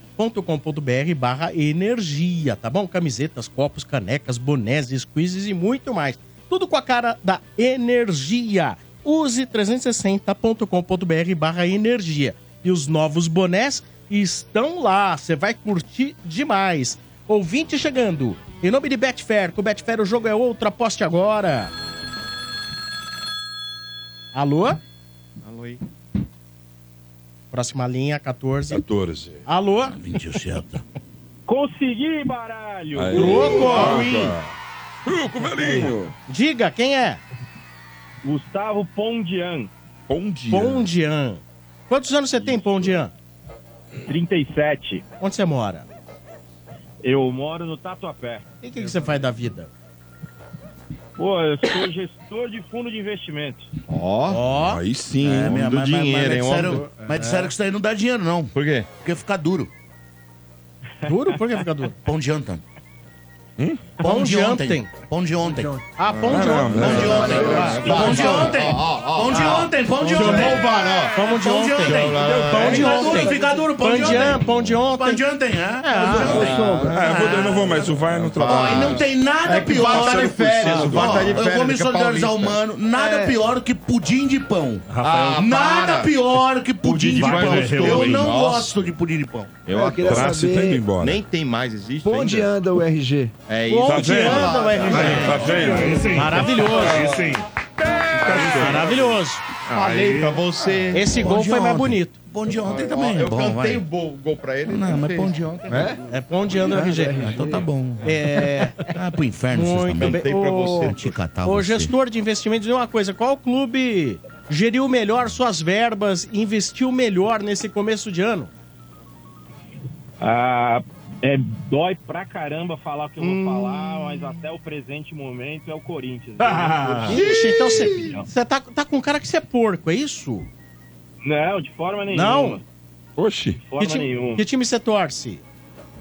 barra energia, tá bom? Camisetas, copos, canecas, bonés, squeezes e muito mais. Tudo com a cara da energia. Use360.com.br barra energia. E os novos bonés estão lá. Você vai curtir demais. Ouvinte chegando. Em nome de Betfair, com Betfair o jogo é outro, aposte agora. Alô? Alô aí. Próxima linha, 14. 14. Alô? 27. Consegui, baralho! Aê. Truco! Truco, velhinho! Diga, quem é? Gustavo Pondian, Pondian. Pondian. Quantos anos você tem, Pondian? 37. Onde você mora? Eu moro no Tatuapé. E o que, que você faz da vida? Pô, eu sou gestor de fundo de investimento. Ó. Aí sim, É, hein? minha- do mas, dinheiro, mas, hein, mas, homem disseram, do- mas disseram que isso daí não dá dinheiro, não. Por quê? Porque fica duro. duro? Por que fica duro? Pão de ontem. Hum? Pão de ontem. Pão de ontem. Ah, pão de ontem. Pão de ontem. Pão de ontem. Pão de ontem. Pão de ontem. Pão de Pão de ontem. Pão de ontem. fica duro. Pão Pão de ontem. Pão de Pão ontem. de ontem, é? Ah, Ah, eu, vou, eu não vou mais, o vai no Ó, trabalho. e não tem nada É o pior. VAR tá de férias, o VAR tá de Ó, Eu férias, vou me solidarizar ao paulista. mano. Nada É. pior que pudim de pão. Ah, Nada pior que pudim, de pão. pão é Eu não gosto de pudim de pão. Eu queria tá saber. Nem tem mais, existe onde anda o RG. É isso. Tá Onde vendo? anda o RG? Tá vendo? Maravilhoso. Aí sim. Maravilhoso. Falei pra você. Esse gol foi mais bonito. Pão de ontem também. eu Bom, cantei vai. o gol, gol pra ele. Não, ele mas pão de ontem. É? É pão de anda o RG. Ah, então tá bom. É. Ah, pro inferno vocês Muito também. bem. Cantei pra você. Te catar Ô, você. gestor de investimentos, diz uma coisa: qual clube geriu melhor suas verbas e investiu melhor nesse começo de ano? Ah, é, dói pra caramba falar o que eu vou falar, mas até o presente momento é o Corinthians. Ah. Ixi, então você tá, tá com cara que você é porco, é isso? Não, de forma nenhuma. Não? Oxi. De forma Que time, nenhuma. que time você torce?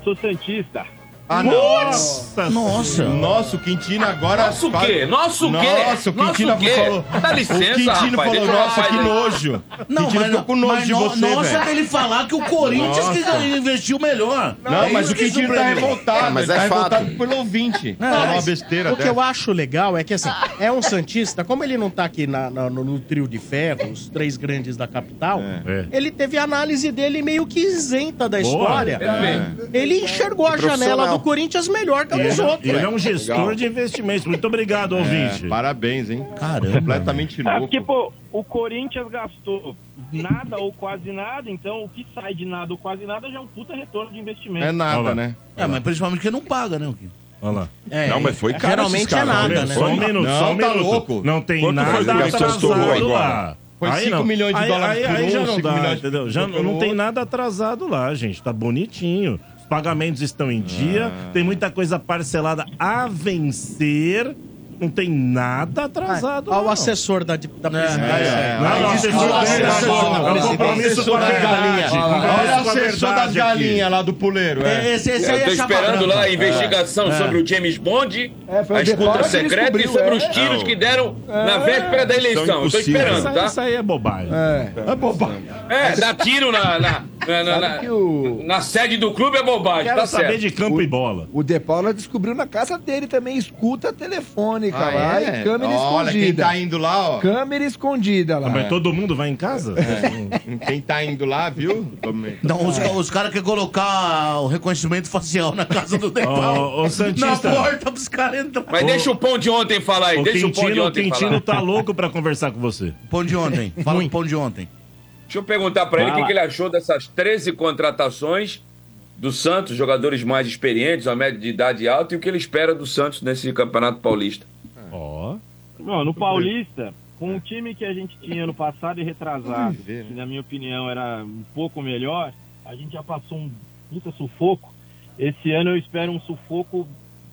Sou Santista. Ah, nossa. Nossa. Nossa, o Quintino agora. Nossa o quê? Nossa o quê? Nossa, o Quintino Nossa o quê? falou. Dá licença, o Quintino rapaz, falou, nossa, que aí." nojo. Não, Quintino mas, ficou com nojo mas de você, nossa, velho. é ele falar que o Corinthians Nossa. que investiu melhor. Não, É mas o Quintino tá revoltado. Ah, mas ele é tá fato. revoltado pelo ouvinte. Não, Falou uma besteira O que eu acho legal é que, assim, é um Santista, como ele não tá aqui na- na- no, no trio de ferro, os três grandes da capital, É. ele teve a análise dele meio que isenta da Boa. história. Ele enxergou a janela Profissional. Do Corinthians melhor que a dos Ele, outros. ele é um gestor Legal. de investimentos. Muito obrigado, É, ouvinte. parabéns, hein? Caramba. Completamente É, louco. porque, pô, o Corinthians gastou nada ou quase nada, então o que sai de nada ou quase nada já é um puta retorno de investimento. É nada, né? É, mas principalmente porque não paga, né? o? Olha lá. É, Não, mas foi caro Geralmente é nada, né? né? Só um minuto, Não, só um tá minuto. louco. Não tem Quanto nada foi que atrasado agora? lá. Foi Aí 5 não. milhões de aí, dólares aí, aí um, já não 5 dá, entendeu? Já por não tem nada atrasado lá, gente. Tá bonitinho. Os pagamentos estão em dia. Ah. Tem muita coisa parcelada a vencer. Não tem nada atrasado. Ao não. assessor da, da presidência. é, Não, assessor dele, é um compromisso com a verdade. compromisso Olha o assessor das galinhas lá do puleiro. É, É. Esse, esse aí tô é chapa esperando lá a investigação É. sobre o James Bond, É, a o escuta secreta e sobre é. os tiros que deram na véspera da eleição. Impossíveis. esperando, tá? isso aí é bobagem. É. É bobagem. É, dar tiro na, na, na, na- o, na sede do clube é bobagem, Quero tá saber certo. de campo e bola. o De Paula descobriu na casa dele também, escuta telefônica Ah, lá é? e câmera Olha, quem escondida. tá indo lá, ó. Câmera escondida lá. Mas todo mundo vai em casa? Quem tá indo lá, viu? Não, os, os caras querem colocar o reconhecimento facial na casa do Depau. Ô, Santista. Na porta pros caras entrar. Mas deixa o pão de ontem falar aí, O deixa o pão de Quintino, o ontem Quintino falar. tá louco pra conversar com você. Pão de ontem. Fala o pão de ontem. Deixa eu perguntar pra ele o que, que ele achou dessas 13 contratações do Santos, jogadores mais experientes, a média de idade alta, e o que ele espera do Santos nesse Campeonato Paulista. No Paulista, com o time que a gente tinha no passado e retrasado, ver, né? que na minha opinião era um pouco melhor, a gente já passou um puta sufoco. Esse ano eu espero um sufoco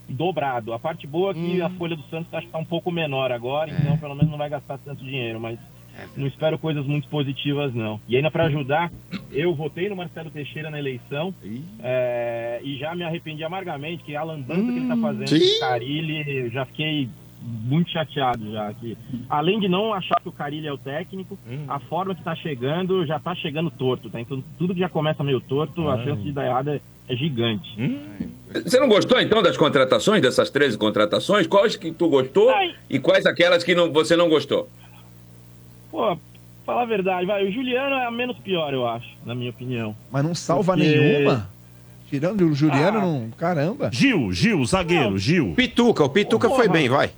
dobrado. A parte boa é que a folha do Santos acho que tá um pouco menor agora, então pelo menos não vai gastar tanto dinheiro, mas não espero coisas muito positivas não. E ainda para ajudar, eu votei no Marcelo Teixeira na eleição é, e já me arrependi amargamente que a lambança que ele tá fazendo sim. com o Carilli, eu já fiquei muito chateado já. Que, além de não achar que o Carilli é o técnico, a forma que tá chegando já tá chegando torto, tá? Então tudo que já começa meio torto, a chance de dar errado é, é gigante. Você não gostou então das contratações, dessas 13 contratações? Quais que tu gostou e quais aquelas que não, você não gostou? Pô, falar a verdade, vai, o Juliano é a menos pior, eu acho, na minha opinião. Mas não salva Porque- nenhuma? Tirando o Juliano, Ah. não. Caramba. Gil, Gil, zagueiro, Gil. Pituca, o Pituca foi bem, vai.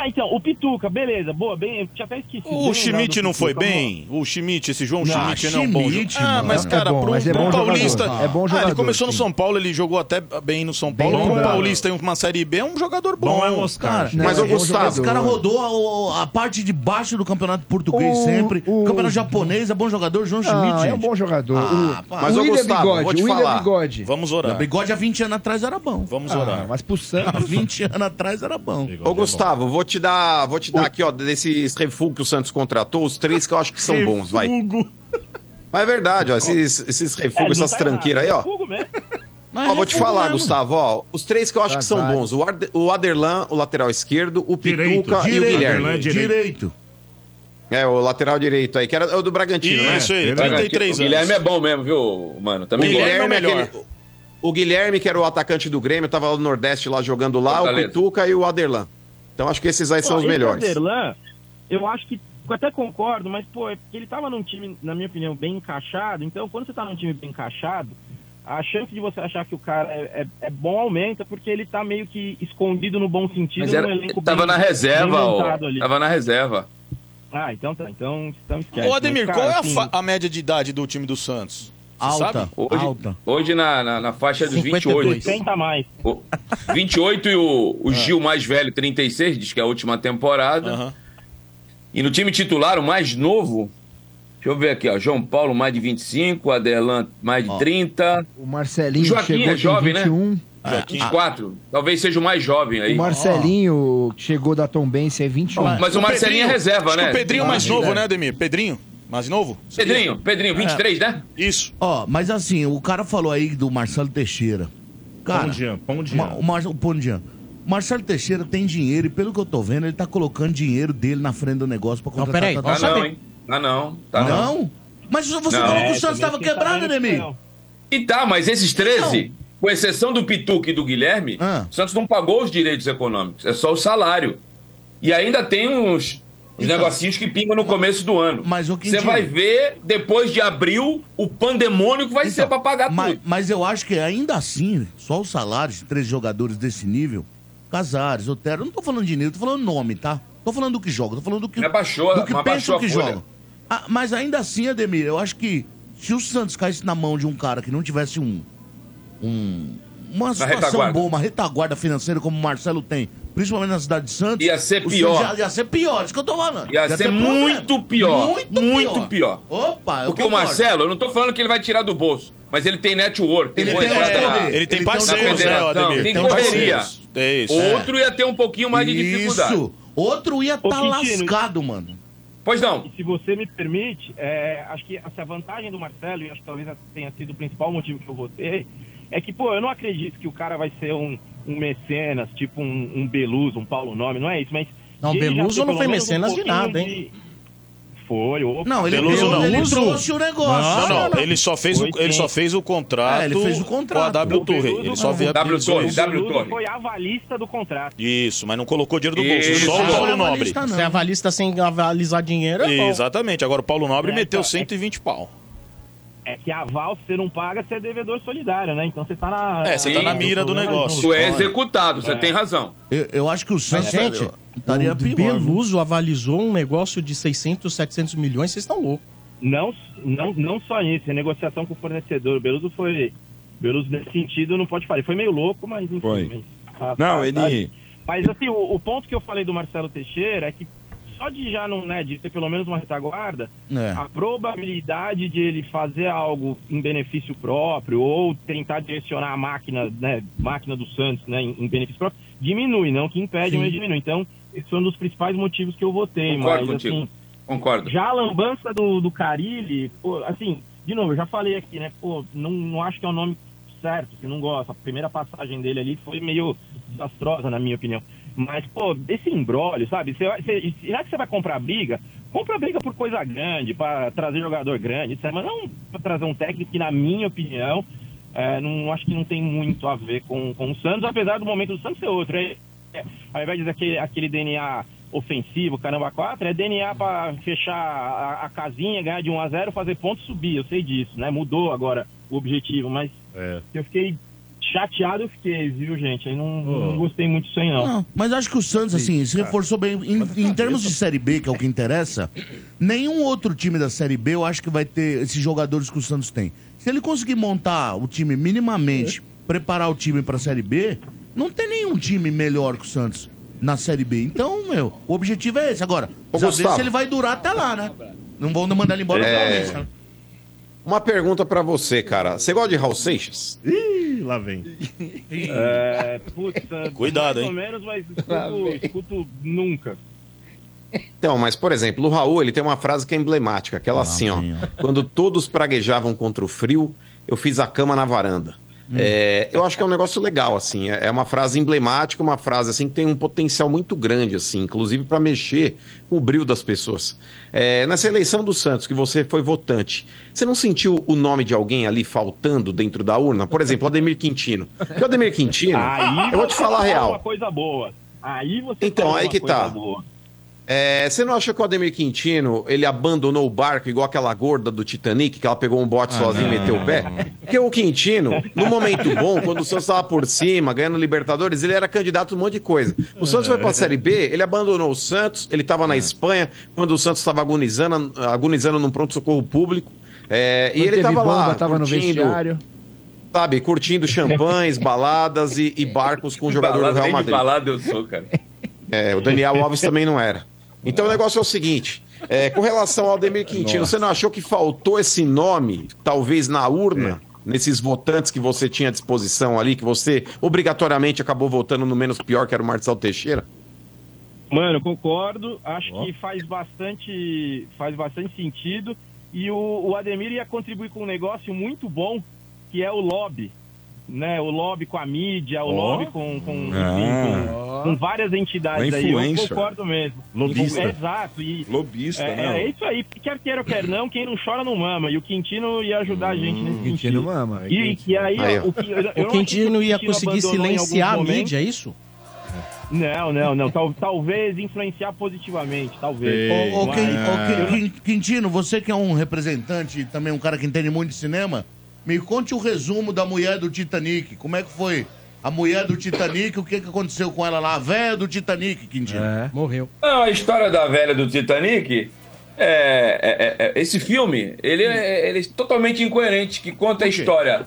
Ah, então, o Pituca, beleza, boa, bem, eu tinha até esquecido. O Schmidt não foi Pituca, bem? O Schmidt, esse João Não, Schmidt não é um bom Schmidt, jogador. Ah, mas É cara, bom, pro, mas é bom Paulista. jogador. É bom Ah, ele jogador, começou no sim. São Paulo, ele jogou até bem no São Paulo. Bem lembrado. Paulista em uma Série B é um jogador bom. Bom é o Oscar. Cara, Mas o o Gustavo. Esse cara rodou a, a parte de baixo do campeonato português O- sempre. o- campeonato japonês é bom jogador, João Não, Schmidt. é um bom jogador. Ah, O-. Mas, o William Bigode, o William Bigode. Vamos O orar. bigode há 20 anos atrás era bom. Vamos Ah, orar. mas pro Santos. Há 20 anos atrás era bom. Ô, Gustavo, vou te dar, vou te dar aqui, ó, desses refugos que o Santos contratou, os três que eu acho que são bons, vai. Mas é verdade, ó, esses, esses refugos, essas tranqueiras aí, ó. Ó, vou te falar, Gustavo, ó, os três que eu acho que são bons, o, Arde- o Aderlan, o lateral esquerdo, o Direito, Pituca e o direito, Guilherme. Aderlan é direito. Direito. É, o lateral direito aí, que era o do Bragantino, né? Isso aí, 33 O Guilherme é bom mesmo, viu, mano? O Também Guilherme, gosto. é aquele- o Guilherme, que era o atacante do Grêmio, tava lá no Nordeste lá jogando lá, o Fortaleza. Pituca e o Aderlan. Então acho que esses aí são Pô, os esse melhores. Aderlan, eu acho que eu até concordo, mas pô, é porque ele tava num time, na minha opinião, bem encaixado. Então, quando você tá num time bem encaixado, a chance de você achar que o cara é, é- é bom aumenta, porque ele tá meio que escondido no bom sentido Mas no era, elenco tava bem- na reserva, ó. Tava na reserva. Ah, então tá. Então, então esquece. Ô, Ademir, Mas, qual é cara, a, assim, a média de idade do time do Santos? Sabe? Hoje, hoje na, na, na faixa dos 28. 80 a mais. O 28 e o, o Gil mais velho, 36, diz que é a última temporada. E no time titular, o mais novo, deixa eu ver aqui, ó. João Paulo, mais de 25, Adelan, mais de 30. O Marcelinho O Joaquim chegou é jovem, né? 21. Ah, 24. Talvez seja o mais jovem aí. O Marcelinho chegou da Tombense é 21. Mas o Marcelinho é reserva, acho né? que o Pedrinho é mais Ah, novo, né, Ademir? Pedrinho? Mais novo? Pedrinho, Pedrinho, 23, né? Isso. Ó, mas assim, o cara falou aí do Marcelo Teixeira. Cara, Pão de Jean, pão de Jean. Ma- o, Mar o Pão de. O Marcelo Teixeira tem dinheiro e pelo que eu tô vendo, ele tá colocando dinheiro dele na frente do negócio pra contratar... peraí, tá- Tá não, hein? Tá não. Tá não. Não? Mas você Não. falou que É, o Santos tava quebrado, Ademir. E tá, mas esses 13, com exceção do Pituca e do Guilherme, o Santos não pagou os direitos econômicos, é só o salário. E ainda tem uns, uns negocinhos que pingam no começo do ano. Mas o Você Quintino- vai ver, depois de abril, o pandemônio que vai ser pra pagar Mas, tudo. mas eu acho que ainda assim, só os salários de três jogadores desse nível, Casares, Otero, não tô falando de dinheiro, tô falando nome, tá? Tô falando do que joga, tô falando do que, Mas baixou- do que mas pensa baixou o que folha. joga. Ah, mas ainda assim, Ademir, eu acho que se o Santos caísse na mão de um cara que não tivesse um. um uma situação boa, uma retaguarda financeira como o Marcelo tem, principalmente na cidade de Santos. Ia ser o pior. Santos Ia, ia ser pior, isso que eu tô falando. Ia, ser ter problema. muito pior. Muito, Muito, pior. Opa, eu Porque o concordo. Marcelo, eu não tô falando que ele vai tirar do bolso, mas ele tem network, tem Ele boa tem na- poder. Ele tem parceiros, né, Ademir? tem Tem correria. É isso. Outro ia ter um pouquinho mais de dificuldade. Isso. Outro ia Ô, tá lascado, mano. Pois não. E se você me permite, é, acho que essa vantagem do Marcelo, e acho que talvez tenha sido o principal motivo que eu votei, é que, pô, eu não acredito que o cara vai ser um, um mecenas, tipo um, um Beluso, um Paulo Nome, não é isso, mas... Não, Beluso não foi menos um mecenas de nada, hein? de- Foi, opa. Não, ele, Beluso não. ele trouxe o negócio. Não, não, ele só fez, o, ele só fez o contrato, É, ele fez o contrato. com a W Torre. Ele só o viabilizou W. Torre, W Beluso Torre. foi avalista do contrato. Isso, mas não colocou dinheiro do bolso, Isso. só o Não, Paulo não é Nobre. avalista, não. Se é avalista sem avalizar dinheiro, é bom. Exatamente, agora o Paulo Nobre É, meteu é- 120 pau. É que aval, se você não paga, você é devedor solidário, né? Então você tá na... É, você tá na mira do negócio. Isso é executado, você tem razão. Eu, eu acho que o Santos Mas, gente, estaria o pior. Beluso avalizou um negócio de 600, 700 milhões, vocês estão loucos. Não, não, não só isso, é negociação com o fornecedor. O Beluso foi. Beluso, nesse sentido, não pode falar. Ele foi meio louco, mas enfim. Foi. mas- ah, Não, tá, ele-. Mas assim, o, o ponto que eu falei do Marcelo Teixeira é que só de já não, né, de ter pelo menos uma retaguarda, É. a probabilidade de ele fazer algo em benefício próprio ou tentar direcionar a máquina, né, máquina do Santos, né, em, em benefício próprio, diminui, não que impede, Sim. mas diminui. Então, esse foi um dos principais motivos que eu votei. Concordo mas, contigo. assim, Concordo. já a lambança do, do Carilli, pô, assim, de novo, eu já falei aqui, né? Pô, não, não acho que é o nome certo, que eu não gosto. A primeira passagem dele ali foi meio desastrosa, na minha opinião. Mas, pô, esse embrólio, sabe? Você você, já que você vai comprar briga, compra briga por coisa grande, pra trazer jogador grande, etc. Mas não pra trazer um técnico que, na minha opinião, é, não acho que não tem muito a ver com, com o Santos, apesar do momento do Santos ser outro. É, é, ao invés de dizer aquele, aquele DNA ofensivo, caramba 4, é DNA pra fechar a, a casinha, ganhar de 1 a 0 fazer ponto e subir. Eu sei disso, né? Mudou agora o objetivo, mas eu fiquei chateado, eu fiquei, viu, gente? Aí não, não gostei muito disso aí, não. Não, mas acho que o Santos, assim, se reforçou bem. Em, em termos de Série B, que é o que interessa, nenhum outro time da Série B eu acho que vai ter esses jogadores que o Santos tem. Se ele conseguir montar o time minimamente, preparar o time pra Série B, não tem nenhum time melhor que o Santos na Série B. Então, meu, o objetivo é esse. Agora, Ô, saber Gustavo. se ele vai durar até lá, né? Não vão mandar ele embora É. né? Uma pergunta pra você, cara. Você gosta de Raul Seixas? Ih, lá vem. É, putz, Cuidado, mais hein? ou menos, mas escuto, escuto nunca. Então, mas por exemplo, o Raul, ele tem uma frase que é emblemática, aquela assim, ó. Quando todos praguejavam contra o frio, eu fiz a cama na varanda. É, eu acho que é um negócio legal, assim. É é uma frase emblemática, uma frase assim que tem um potencial muito grande, assim, inclusive para mexer com o brilho das pessoas. É, nessa eleição do Santos, que você foi votante, você não sentiu o nome de alguém ali faltando dentro da urna? Por exemplo, o Ademir Quintino. Porque o Ademir Quintino, Aí eu vou te falar a real. uma coisa boa. Aí você Então, aí que tá. boa. É, você não acha que o Ademir Quintino ele abandonou o barco igual aquela gorda do Titanic, que ela pegou um bote sozinha e meteu o pé? Porque o Quintino, no momento bom, quando o Santos estava por cima, ganhando Libertadores, ele era candidato a um monte de coisa. O Santos foi para a Série B, ele abandonou o Santos, ele estava na Espanha, quando o Santos estava agonizando, agonizando num pronto-socorro público. É, e ele estava lá, tava no curtindo, vestiário. sabe, curtindo champanhes, baladas e, e barcos com o jogador do Balada, Real nem de Madrid. balada eu sou, cara. É, o Daniel Alves também não era. Então o negócio é o seguinte: é, com relação ao Ademir Quintino, Nossa. você não achou que faltou esse nome, talvez na urna, nesses votantes que você tinha à disposição ali, que você obrigatoriamente acabou votando no menos pior, que era o Marcelo Teixeira? Mano, concordo. Acho que faz bastante, faz bastante sentido. E o, o Ademir ia contribuir com um negócio muito bom, que é o lobby. Né? O lobby com a mídia, o Ó. lobby com, com, Ah. enfim, com, com várias entidades aí. Eu concordo mesmo. Lobista. É, exato. E, Lobista, é, né? é isso aí. Quer queira ou quer não, quem não chora não mama. E o Quintino ia ajudar a gente nesse Quintino sentido. mama. E, e aí, Aí, o, O Quintino ia Quintino conseguir silenciar a mídia, é isso? Não, não, não. Tal- talvez influenciar positivamente, talvez. Ô, Quintino, você que é um representante e também um cara que entende muito de cinema, me conte o resumo da mulher do Titanic. Como é que foi? A mulher do Titanic, o que, que aconteceu com ela lá? A velha do Titanic, Quintino. Morreu. Não, a história da velha do Titanic, é, é- é- é- esse filme, ele é, ele é totalmente incoerente, que conta a história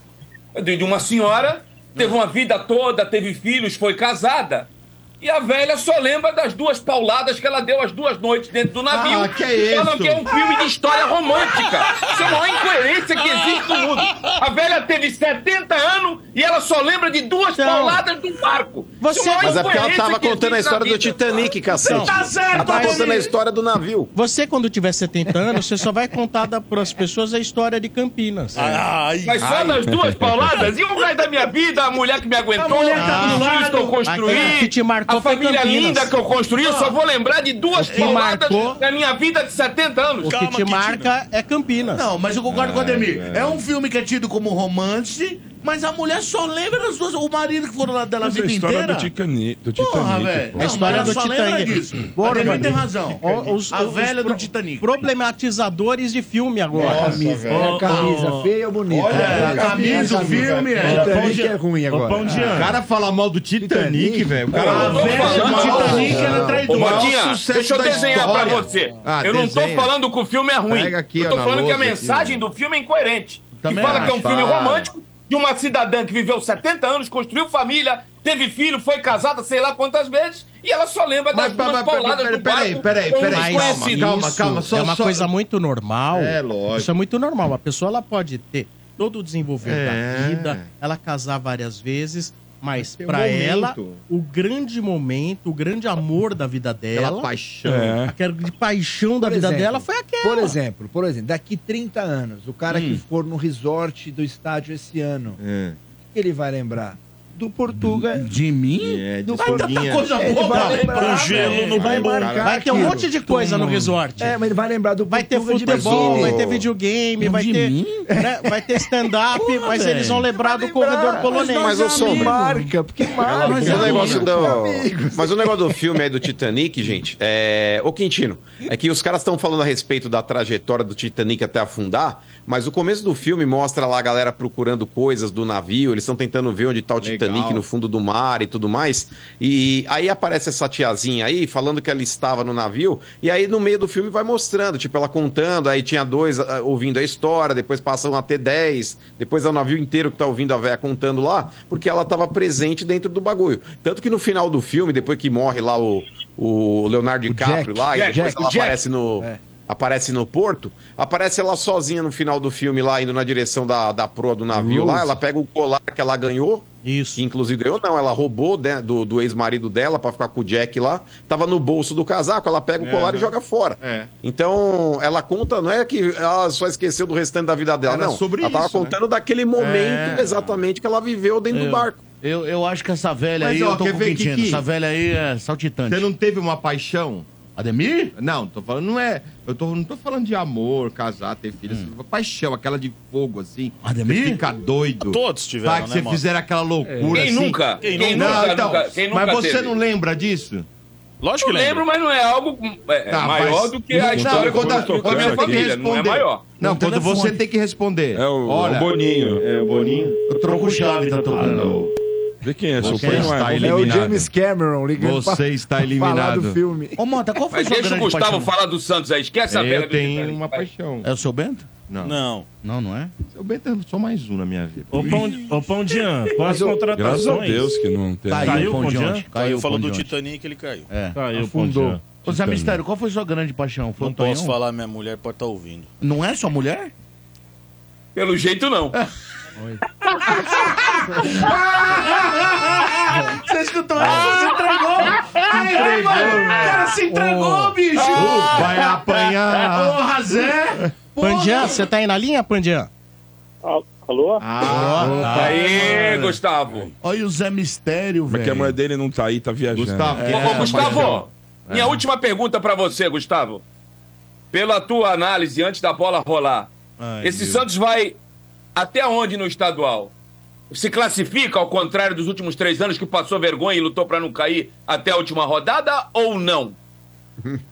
de, de uma senhora, teve uma vida toda, teve filhos, foi casada, e a velha só lembra das duas pauladas que ela deu as duas noites dentro do navio. Ah, que é Falam isso? que é um filme de história romântica. Isso é a maior incoerência que existe no mundo. A velha teve 70 anos e ela só lembra de duas pauladas do barco. Isso a maior Mas é porque ela tava contando a história do. Titanic, cacete. Tá certo, ela tava contando a história do navio. Você, quando tiver 70 anos, você só vai contar para as pessoas a história de Campinas. Mas só das duas pauladas? E o resto da minha vida, a mulher que me aguentou, A mulher tá do os filhos que eu lado. construí, Aquela que te marcou a foi família linda que eu construí, eu só vou lembrar de duas pauladas marcou- na minha vida de 70 anos. O que te marca é Campinas. Não, mas eu concordo com o Ademir. É um filme que é tido como romance, mas a mulher só lembra das duas. O marido que foram lá dela a é a vida história inteira. do Titanic. Do Porra, Titanic velho. pô. Não, A história mas do só lembra Titanic. disso. O Ademir velho. tem razão. O- os- a os velha pro- do Titanic. Problematizadores de filme agora. É a camisa, é a camisa feia ou bonita? Olha, É a camisa do filme é- Titanic é ruim agora. O cara fala mal do Titanic, velho. O cara não tô falando- Titanic era Ô, traidor. Maior sucesso deixa eu da desenhar pra você. Ah, eu não tô falando que o filme é ruim. Pega aqui, eu ó, tô na falando que a lousa mensagem do filme é incoerente. Também que fala que é um acho. filme Para. romântico de uma cidadã que viveu 70 anos, construiu família, teve filho, foi casada sei lá quantas vezes, e ela só lembra das Mas, duas pauladas pera- do peraí, peraí, peraí, calma, calma, só- é uma só- coisa muito normal. É, lógico. Isso é muito normal. A pessoa ela pode ter todo o desenvolvimento É. da vida, ela casar várias vezes, mas um pra momento. ela, o grande momento, o grande amor da vida dela, Aquela paixão. É. aquela de paixão da Por vida exemplo, dela foi aquela. Por exemplo, por exemplo, daqui 30 anos, o cara que for no resort do estádio esse ano, É. o que ele vai lembrar? Do Portuga. De mim? É, de Do Vai tanta coisa boa, vai lembrar, Com gelo no vai marcar Vai ter um monte de coisa no resort. É, mas ele vai lembrar do Vai ter futebol, vai ter videogame, vai ter, né, vai ter stand-up, mas eles vão lembrar do corredor polonês. Mas eu sou marca, porque marca. Mas o negócio do, mas o negócio do filme aí do Titanic, gente, é. Ô Quintino, é que os caras estão falando a respeito da trajetória do Titanic até afundar, mas o começo do filme mostra lá a galera procurando coisas do navio, eles estão tentando ver onde tá o Legal. Titanic no fundo do mar e tudo mais. E aí aparece essa tiazinha aí falando que ela estava no navio, e aí no meio do filme vai mostrando, tipo, ela contando, aí tinha dois ah, ouvindo a história, depois passam a ter dez, depois é o navio inteiro que tá ouvindo a véia contando lá, porque ela estava presente dentro do bagulho. Tanto que no final do filme, depois que morre lá o, o Leonardo DiCaprio Jack. lá, e Jack, depois ela Jack. aparece no. É. Aparece no porto, aparece ela sozinha no final do filme lá, indo na direção da, da proa do navio lá. Rose. Ela pega o colar que ela ganhou, Isso. que inclusive ganhou, não, ela roubou né, do, do ex-marido dela pra ficar com o Jack lá. Tava no bolso do casaco, ela pega o colar e joga fora. É. Então, ela conta, não é que ela só esqueceu do restante da vida dela, Era não. sobre ela tava isso, né? contando daquele momento É. exatamente que ela viveu dentro do barco. Eu, eu acho que essa velha Mas, aí, ó, eu tô quer com o ver, Quintino. Kiki? Essa velha aí é saltitante. Você não teve uma paixão? Ademir? Não, tô falando, não é. Eu tô, não tô falando de amor, casar, ter filho. assim, paixão, aquela de fogo, assim. Ademir? Você fica doido. Todos tiveram, Sabe, que né, você mano? fizeram aquela loucura. Quem assim. nunca? Quem Quem nunca? nunca? Não, então, nunca- quem nunca mas você teve? não lembra disso? Lógico Eu que lembro. lembro, mas não é algo é, Tá, maior mas- do que a Não, história quando- que eu minha quando que família. Não é responder. maior. Não, quando telefone. você tem que responder. É o, Olha, o Boninho. É o Boninho. Eu troco chave, tá tocando. Vê quem é, seu Você pai não está é. É o eliminado. James Cameron ligando Você pra- está pra falar eliminado. do filme. Ô, Mota, qual foi Mas deixa o Gustavo paixão? falar do Santos aí. Esquece a Eu tenho uma paixão. É o seu Bento? Não. Não. Não, não é? Seu Bento é só mais um na minha vida. Ô, Pão, ô, Pão Dian, com as Graças a contratações. Deus que não tem. Caiu, Caiu o Pão de ontem. Caiu, Caiu falou do de. Titanic, ele caiu. É. Caiu, Afundou. Pão Dian. Ô, Zé Mistério, qual foi sua grande paixão? Foi Não posso falar, minha mulher pode estar ouvindo. Não é sua mulher? Pelo jeito, não. Você escutou essa? Você entregou! Entregou! O cara se entregou, bicho! Vai apanhar. Porra, Zé! Pandian, você tá aí na linha, Pandian? Alô? Ah, Aê, Gustavo. Olha o Zé Mistério, Mas que a velho. mulher dele não tá aí, tá viajando. Gustavo, ô, é Gustavo, paixão? minha última pergunta pra você, Gustavo. Pela tua análise antes da bola rolar, Ai, esse Deus. Santos vai até onde no estadual? Se classifica ao contrário dos últimos três anos que passou vergonha e lutou pra não cair até a última rodada ou não?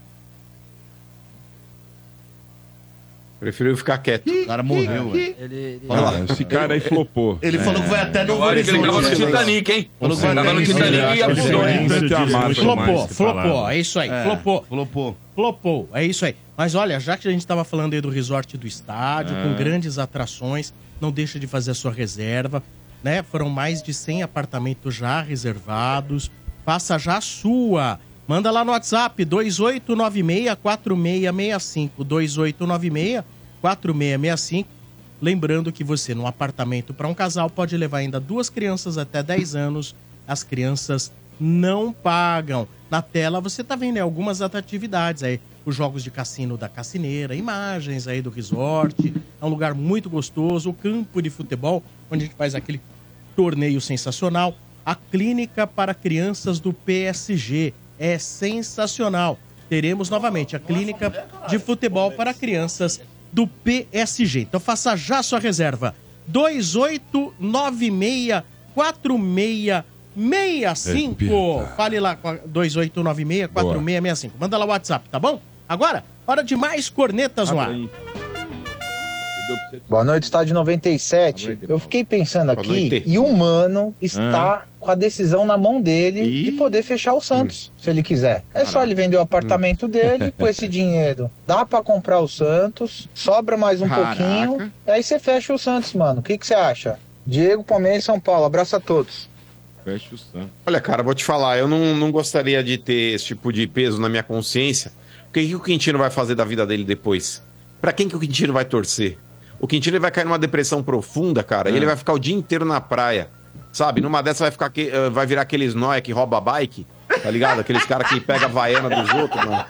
Preferiu ficar quieto. O cara morreu, velho. Ele, Olha lá. Esse cara aí flopou. Ele falou que vai até Novo Olha que ele tava no. Titanic, hein? Falou que vai Tava até no. Titanic e afundou, Flopou, Flopou, é isso aí, É, flopou. Flopou. Flopou, é isso aí. Mas olha, já que a gente estava falando aí do resort do estádio, com grandes atrações, não deixa de fazer a sua reserva, né? Foram mais de 100 apartamentos já reservados. Faça já a sua. Manda lá no WhatsApp 2896-4665. 2896-4665. Lembrando que você, num apartamento para um casal, pode levar ainda duas crianças até 10 anos. As crianças não pagam. Na tela você tá vendo aí algumas atratividades aí. Os jogos de cassino da Cassineira, imagens aí do resort. É um lugar muito gostoso. O campo de futebol, onde a gente faz aquele torneio sensacional. A clínica para crianças do PSG é sensacional. Teremos novamente a clínica de futebol para crianças do PSG. Então faça já sua reserva. 2896 4665. Repita. Fale lá com a 2896 4665. Manda lá o WhatsApp, tá bom? Agora, hora de mais cornetas no ar. Boa noite, estádio 97. Eu fiquei pensando aqui e o Mano está com a decisão na mão dele Ih. de poder fechar o Santos, se ele quiser. É só ele vender o apartamento dele, com esse dinheiro dá pra comprar o Santos, sobra mais um Caraca. pouquinho, e aí você fecha o Santos, mano. O que que você acha? Diego, Palmeiras e São Paulo. Abraço a todos. Fecha o Santos. Olha, cara, vou te falar, eu não, não gostaria de ter esse tipo de peso na minha consciência. O que, que o Quintino vai fazer da vida dele depois? Pra quem que o Quintino vai torcer? O Quintino ele vai cair numa depressão profunda, cara, e ele vai ficar o dia inteiro na praia. Sabe? Numa dessa vai ficar que, eh, vai virar aqueles nóia que rouba bike, tá ligado? Aqueles caras que pega a vaiana dos outros, mano.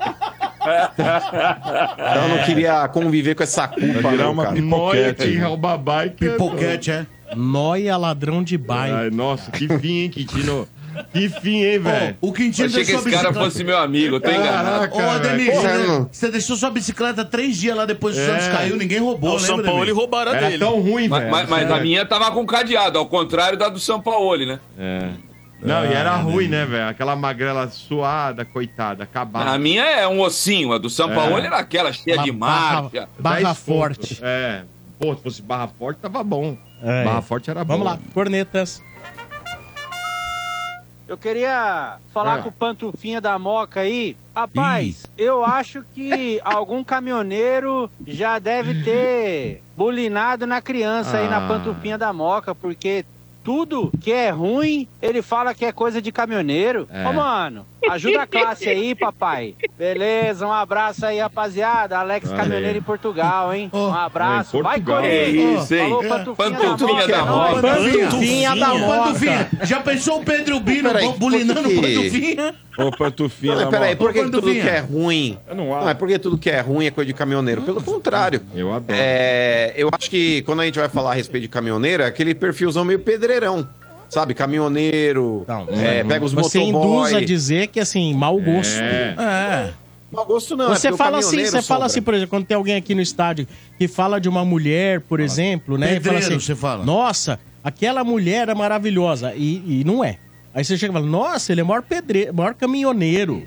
Então eu não queria conviver com essa culpa, Vai virar não, uma cara. Noia que rouba bike. Pipoquete, é? Noia ladrão de bairro. Ai, nossa, que fim, hein, Quintino? Que fim, hein, velho? o Quintino Achei que deixou esse cara bicicleta- fosse meu amigo, eu tô enganado. Ô, Ademir, você, deixou sua bicicleta três dias lá depois que o É. Santos caiu, ninguém roubou, o lembra, São Paulo Ademir? roubaram a Era dele. tão ruim, Mas, velho. mas- a minha tava com cadeado, ao contrário da do São Paulo, né? É. Não, e era Ah, ruim, né, velho? Aquela magrela suada, coitada, acabada. A minha é um ossinho, a do São É. Paulo era aquela cheia de marcha. Dez pontos. É. Pô, se fosse barra forte, tava bom. É. Barra forte era bom. Vamos lá, cornetas. Eu queria falar Ah. com o Pantufinha da Moca aí. Rapaz, eu acho que algum caminhoneiro já deve ter bulinado na criança aí na Ah. Pantufinha da Moca, porque tudo que é ruim, ele fala que é coisa de caminhoneiro. É. Ô, mano, ajuda a classe aí, papai. Beleza, um abraço aí, rapaziada. Alex Valeu. Caminhoneiro em Portugal, hein? Um abraço. Em Vai. Corinthians. É isso, hein? Falou, É. Pantufinha, Pantufinha da. Moca. Pantufinha da. Pantufinha, já pensou o Pedro Bino Peraí, bulinando que- Pantufinha? Ô, pantufinha. Não, peraí, por que tudo que é ruim? Não, é porque tudo que é ruim é coisa de caminhoneiro. Pelo contrário. Eu adoro. É, eu acho que quando a gente vai falar a respeito de caminhoneiro, é aquele perfilzão meio pedreirão. Sabe, caminhoneiro, é, pega os Você motoboy. induz a dizer que, assim, mau gosto. É. É. Mau gosto não, é Você o fala assim, você fala assim, por exemplo, quando tem alguém aqui no estádio que fala de uma mulher, por exemplo, né? e fala Pedreiro, assim, você fala. Nossa, aquela mulher é maravilhosa. E, e não é. Aí você chega e fala, nossa, ele é o maior pedreiro, maior caminhoneiro.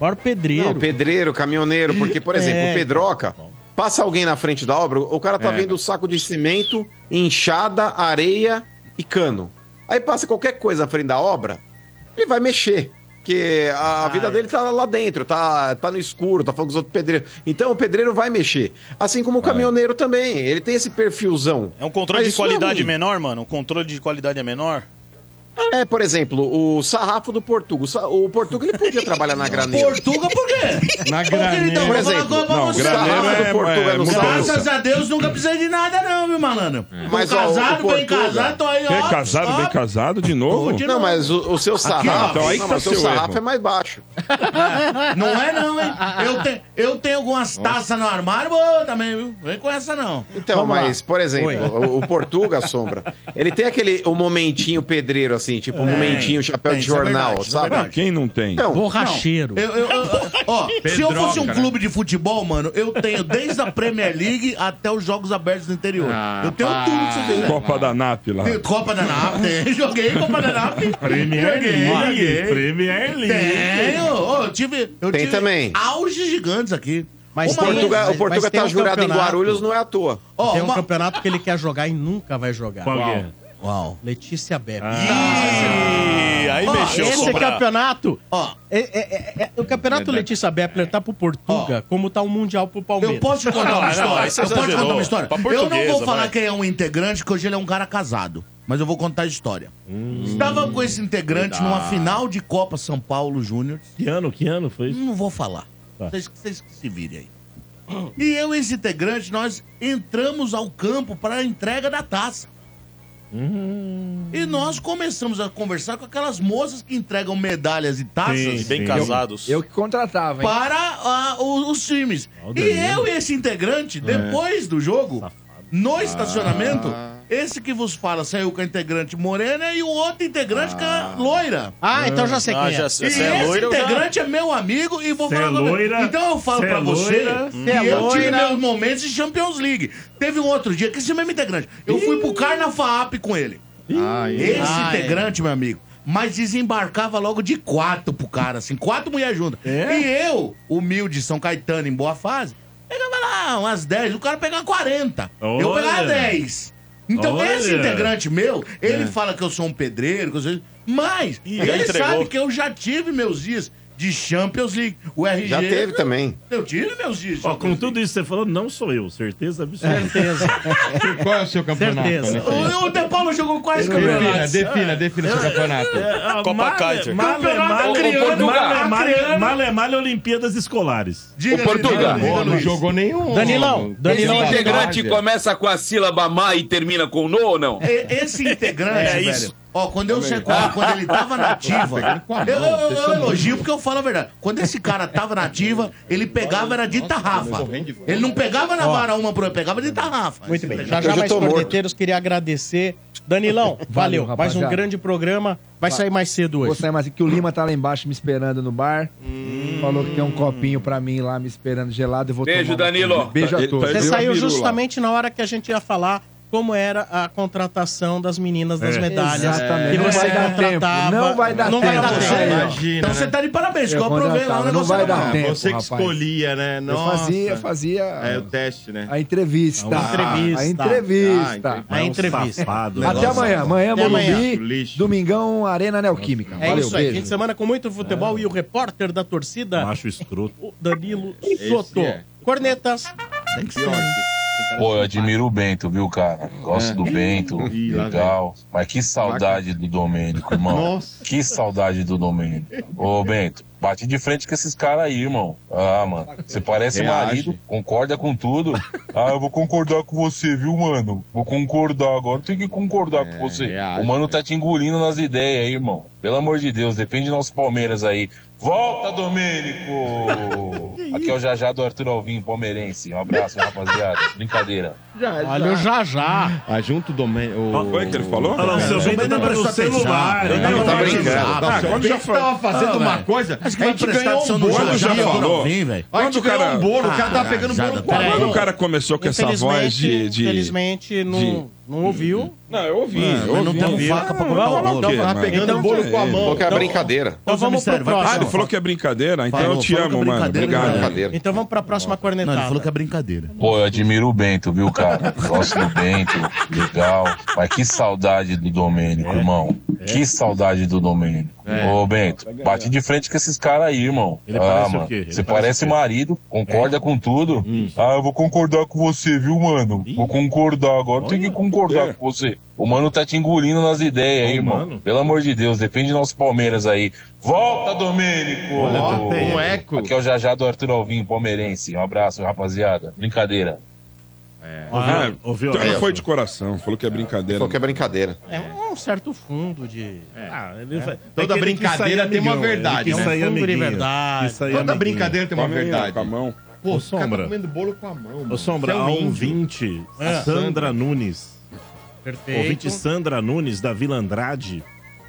Maior pedreiro. Não, pedreiro, caminhoneiro, porque, por exemplo, É. o Pedroca, passa alguém na frente da obra, o cara tá É. vendo o saco de cimento, enxada, areia e cano. Aí passa qualquer coisa na frente da obra, ele vai mexer. Porque a vida dele tá lá dentro, tá, tá no escuro, tá falando com os outros pedreiros. Então o pedreiro vai mexer. Assim como o caminhoneiro também. Ele tem esse perfilzão. É um controle Mas de isso não é qualidade ruim. menor, mano? Um controle de qualidade é menor? É, por exemplo, o sarrafo do Portuga. O Portuga ele podia trabalhar na graneira. Portuga por quê? Na queridão, Por exemplo, não, Sarrafo é- do Portuga é no. Graças a Deus, nunca precisei de nada não, viu, malandro? Tô Mas, ó, casado, o bem casado, tô aí, ó. Quer casado, ó. bem casado de novo? de Não, novo. mas o, o seu Aqui, sarrafo, ó. Então aí não, que mas tá o seu seu sarrafo erro. é mais baixo. Não é não, hein? Eu, te, eu tenho algumas taças no armário, boa também, viu? Vem com essa não. Então, Vamos lá. mas, por exemplo, Oi. o, o Portuga, Sombra, ele tem aquele o momentinho pedreiro, assim, tipo, um É, momentinho chapéu tem, de é jornal, é sabe? Quem não tem? Então, Borracheiro. Eu, eu- eu- ó, se eu fosse um Pedroca, né? clube de futebol, mano, eu tenho desde a Premier League até os jogos abertos do interior. Ah, eu tenho tudo que você quiser. Copa da NAP lá. Tem Copa da NAP, tem. Joguei Copa da NAP. Premier League. Premier League. Tenho. Ô, eu tive, eu Tem tive também. auges gigantes aqui. Mas o tem- Portuga, mas- o Portuga mas tem tá um jurado em campeonato. Guarulhos, não é à toa. Tem um campeonato que ele quer jogar e nunca vai jogar. Qual que é? Uau. Letícia Bepp. Ih, aí mexeu, esse Sombra. campeonato. Ó, é- é- é- é- o campeonato Verdade. Letícia Beppler tá pro Portuga, como tá o Mundial pro Palmeiras. Eu posso te contar Não, uma não, história? você eu posso te contar uma história? Pra Eu não vou falar vai. quem é um integrante, porque hoje ele é um cara casado. Mas eu vou contar a história. Estava com esse integrante numa final de Copa São Paulo Júnior. Que ano, que ano foi isso? Não vou falar. Tá. Vocês, vocês que se virem aí. E eu e esse integrante, nós entramos ao campo para a entrega da taça. E nós começamos a conversar com aquelas moças que entregam medalhas e taças E bem casados. Eu que contratava, hein? para ah, o- os times. Ó, o E eu e esse integrante, depois do jogo, no estacionamento, esse que vos fala saiu com a integrante morena e o outro integrante com a loira. Ah, então já sei quem Ah, é. já E sei. Você é esse loiro, eu já- integrante é meu amigo e vou Cê falar é com ele. loira, Então eu falo cê pra é você loira, que é eu tive loira. meus momentos de Champions League. Teve um outro dia que esse mesmo integrante, eu fui pro Carna FAP com ele. Esse Ah, é. integrante, meu amigo, mas desembarcava logo de quatro pro cara, assim, quatro mulheres juntas. É? E eu, humilde São Caetano, em boa fase, pegava lá umas 10, o cara pegava 40. Eu Olha. pegava 10. Então, Olha. esse integrante meu, ele fala que eu sou um pedreiro, que eu sou... mas Ih, já ele entregou. sabe que eu já tive meus dias de Champions League. O RG... Já teve também. Eu tive meus dias Ó, com tudo isso que você falou, não sou eu, certeza absoluta. Certeza. Qual é o seu campeonato? Certeza. O, o De Paulo jogou quais Defina, campeonatos? defina, defina seu campeonato. É, Copa Kaiser. Male, Campeonato male, acriano, male, male, acriano. male, male, Olimpíadas Escolares. Diga, Ô, Portuga. diga, diga, Pô, não jogou nenhum. Danilão, Esse Danilão, integrante Várzea. começa com a sílaba má e termina com no ou não? Esse integrante, É velho. isso. Ó, quando eu sei, quando, quando ele tava na ativa, com a eu, eu- eu elogio porque eu falo a verdade. Quando esse cara tava na ativa, ele pegava era de tarrafa. Ele não pegava na vara uma pro pegava de tarrafa. Muito bem. Já já mais corneteiros, queria agradecer Danilão, valeu. Valeu, Mais um grande programa. Vai Va- sair mais cedo Vou hoje. sair mais que o Lima tá lá embaixo me esperando no bar. Falou que tem um copinho pra mim lá me esperando gelado. Eu vou Beijo, Danilo. Beijo a Ele- todos. Você saiu justamente na hora que a gente ia falar como era a contratação das meninas das É. medalhas. Exatamente. Que Não você vai dar contratava. tempo. Não vai dar Não vai tempo. dar Você tempo. Imagina, Então né? você tá de parabéns, eu Eu aprovei lá o contratava, não negócio vai dar tempo. Você que rapaz. escolhia, né? Eu Nossa. fazia, fazia É o teste, né? a entrevista. A entrevista. A entrevista. Ah, A entrevista. Safado. Até Negócio amanhã. Amanhã, Até amanhã. Morumbi. Domingão, Arena Neoquímica. É Valeu, isso aí. beijo. Fim de semana com muito futebol e o repórter da torcida, Macho escroto. o Danilo Soto. é. Cornetas. Pior que- Pô, eu admiro o Bento, viu, cara? Gosto É. do Bento, Ih, lá legal. Mas que saudade do Domênico, irmão. Nossa. Que saudade do Domênico. Ô, Bento, bate de frente com esses caras aí, irmão. Ah, mano, você parece Reage. marido, concorda com tudo. Ah, eu vou concordar com você, viu, mano? Vou concordar agora, tem que concordar com você. reage, o mano tá te engolindo nas ideias aí, irmão. Pelo amor de Deus, depende do nosso Palmeiras aí. Volta, Domênico! Aqui é o Jajá do Arthur Alvim, palmeirense. Um abraço, rapaziada. Brincadeira. Olha o já já. Ah, junto o... Foi que ele falou? Olha lá, o seu Bento tava no celular. ele Não, não tá brincando. Ah, quando já falou. tava fazendo Ah, uma coisa, Acho que a gente ganhou um bolo, Quando já Jajá, falou? Vem, velho. A gente Quando o ganhou cara- um bolo, o cara tava Ah, pegando já bolo. Quando o cara começou com essa voz de. Infelizmente, não, não ouviu. Não, eu ouvi. Ah, eu mas não ouvi. temos faca pra Vamos o lá, bolo. Tava mano? pegando Então, bolo com a é, mão. Falou que é Então- brincadeira. Então vamos pro vai Ah, próximo. ele falou que é brincadeira? Então Falou, eu te que é amo, mano. Obrigado. Então vamos pra próxima Não, ele cornetada. falou que é brincadeira. Pô, eu admiro o Bento, viu, cara? Gosto do Bento, legal. Mas que saudade do Domênico, irmão. Que saudade do Domênico. Ô, Bento, bate de frente com esses caras aí, irmão. Ele ah, parece o mano, quê? Ele você parece o marido, concorda com tudo. Ah, eu vou concordar com você, viu, mano? Vou concordar agora, tem que concordar com você. O mano tá te engolindo nas ideias, hein, irmão. mano. Pelo amor de Deus, depende do nosso Palmeiras aí. Volta, Domênico! Um eco. Aqui é o Jajá do Arthur Alvim, palmeirense. Um abraço, rapaziada. Brincadeira. Ah, Ouviu? então Aí, não foi de coração, falou que é brincadeira. Falou que é brincadeira. É um certo fundo de. Ah, ele vai- Toda é que ele quis brincadeira sair tem uma verdade, ele quis né? sair Fundo de amiguinho. verdade. Toda amiguinho. brincadeira tem uma verdade. Com a mão. Pô, Ô, os caras Sombra. tá comendo bolo com a mão. Ô, mano. Sombra, é a um índio. ouvinte, É. Sandra Nunes. Perfeito. Ouvinte Sandra Nunes, da Vila Andrade,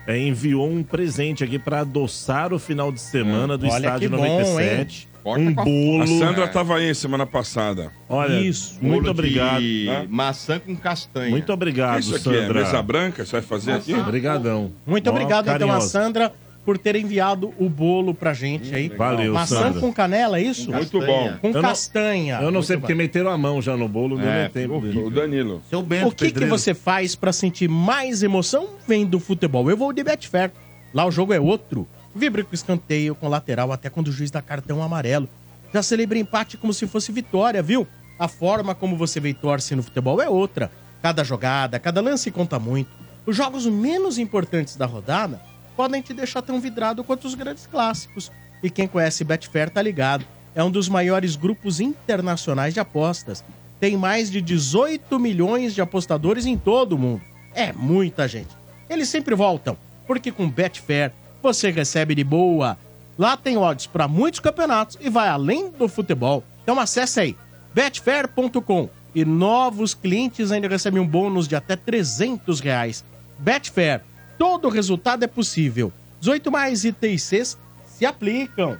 é, enviou um presente aqui para adoçar o final de semana do Olha Estádio que bom, 97. Corta um com a- bolo. A Sandra tava aí semana passada. Olha, Isso. muito Bolo obrigado. de né? maçã com castanha. Muito obrigado, Isso aqui é Sandra. mesa branca? Você vai fazer aqui? Obrigadão. Muito Ó, obrigado, então, a carinhoso. Sandra, por ter enviado o bolo pra gente aí. Valeu, Maçã Sandra. com canela, é isso? Muito bom. Com Eu não- castanha. Eu não Muito sei bom. porque meteram a mão já no bolo, não É, deu tempo. o Danilo. Seu Bento, O que, que você faz pra sentir mais emoção vendo o futebol? Eu vou de Betfair. Lá o jogo é outro. Vibre com escanteio, com lateral, até quando o juiz dá cartão amarelo. Já celebra empate como se fosse vitória, viu? A forma como você vê torce no futebol é outra. Cada jogada, cada lance conta muito. Os jogos menos importantes da rodada podem te deixar tão vidrado quanto os grandes clássicos. E quem conhece Betfair tá ligado. É um dos maiores grupos internacionais de apostas. Tem mais de 18 milhões de apostadores em todo o mundo. É muita gente. Eles sempre voltam, porque com Betfair você recebe de boa. Lá tem odds para muitos campeonatos e vai além do futebol. Então acesse aí betfair.com e novos clientes ainda recebem um bônus de até 300 reais. Betfair, todo resultado é possível. 18 mais ITCs se aplicam.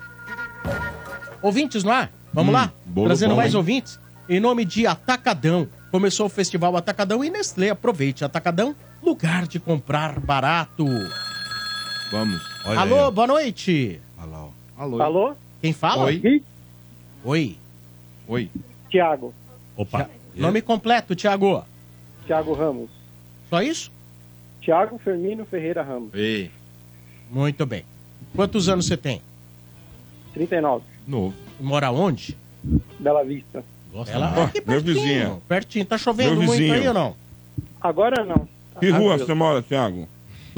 Ouvintes no ar, vamos lá? bolo Trazendo bom, mais hein? ouvintes. Em nome de Atacadão. Começou o Festival Atacadão e Nestlé. Aproveite. Atacadão, lugar de comprar barato. Vamos. Olha Alô, aí, boa noite. ó. Alô? Alô? Quem fala? Oi? Oi. Oi. Tiago. Opa. Nome completo, Thiago. Tiago Ramos. Só isso? Tiago Fermino Ferreira Ramos. Ei. Muito bem. Quantos anos você tem? 39. Novo. Mora onde? Bela Vista. Ela Ó, aqui meu pertinho, vizinho. Pertinho. Tá chovendo Meu muito vizinho. aí ou não? Agora não. Que rua você mora, Thiago?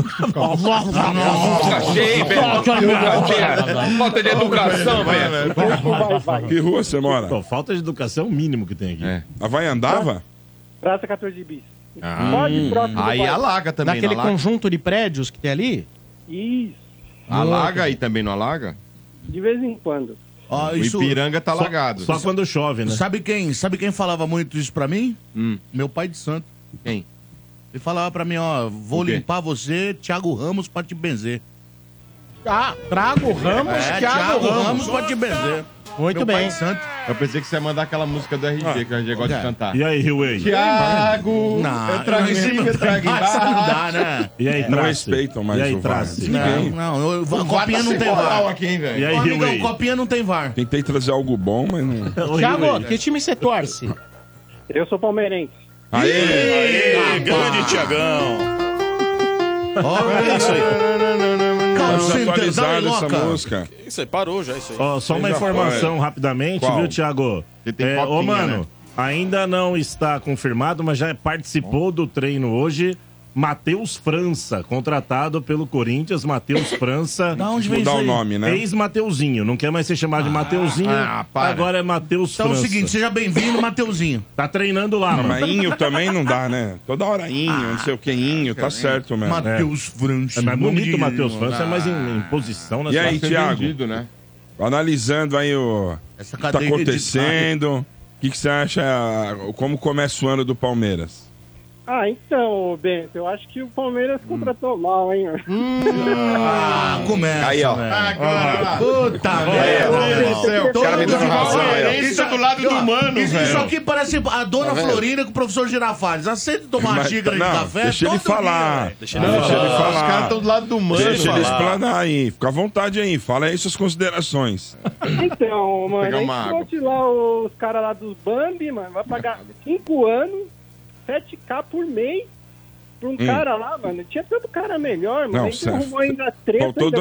Boca cheia, velho. Falta de educação, velho. Que rua você mora? Pô, falta de educação é o mínimo que tem aqui. É. A vai andava? Praça 14 bis. Ah. Do Aí alaga também, Naquele alaga? conjunto de prédios que tem ali? Isso. Alaga aí também, não alaga? De vez em quando. O isso, Ipiranga tá Só- alagado. Só quando chove, né? sabe, quem, sabe quem falava muito isso pra mim? Hum. Meu pai de santo. Quem? Ele falava pra mim, ó, vou limpar você, Thiago Ramos pra te benzer. Ah, Trago Ramos, É, Thiago, Thiago Ramos. Ramos pra te benzer. Muito Meu bem. pai santo. Eu pensei que você ia mandar aquela música do RG, que o RG gosta É. de cantar. E aí, Huey? Tiago, Não, eu trago em esse cima, eu trago essa não dá, embaixo. né? E aí, Não Trace? respeitam mais E aí, o VAR. Trace? Ninguém. Não, não, eu- O copinha não tem moral VAR. aqui, hein, velho? E aí, Ô, amigão, Huey? copinha não tem VAR. Tentei trazer algo bom, mas não. Thiago, que time você torce? Eu sou palmeirense. Aê! Aê, grande Tiagão. É isso aí. Atualizar dá essa música. Isso aí, parou já, isso aí. Ó, só uma informação foi. rapidamente, Qual? viu, Thiago? É, ô, mano, né? ainda não está confirmado, mas já participou do treino hoje. Matheus França, contratado pelo Corinthians, Matheus França. Da onde vem Mudar o nome, né? Ex-Mateuzinho, não quer mais ser chamado de Mateuzinho, ah, para. agora é Matheus Então é o França. seguinte, seja bem-vindo, Mateuzinho. Tá treinando lá, Não, mano. mas Inho também não dá, né? Toda hora Inho, não sei o que Inho, tá certo mesmo. Matheus França. É mais bonito de- o Matheus França, é mais em, em posição, né? E aí, Thiago? né? Analisando aí o que tá cadeia acontecendo, o que, que você acha, como começa o ano do Palmeiras? Ah, então, Bento, eu acho que o Palmeiras contratou mal, hein? Ah, começa. Aí, ó. velho. Agora. Puta merda. Do céu. Os caras me dando razão aí, ó. Isso é do lado do mano, Isso, velho. isso aqui parece a dona Tá vendo? Florinda com o professor Girafales. Aceita tomar uma Mas- xícara de não, café deixa ele todo dia, falar. velho. Deixa ele ele Os caras falar. estão do lado do mano. Deixa ele falar. explanar aí. Fica à vontade aí. Fala aí suas considerações. Então, mano, Pegar a uma gente água. trouxe lá os caras lá dos Bambi, mano, vai pagar 5 anos, 7k por mês pra um cara lá, mano. Tinha tanto cara melhor, mano. Hum. Não, certo. arrumou ainda treta. Faltou 2-0,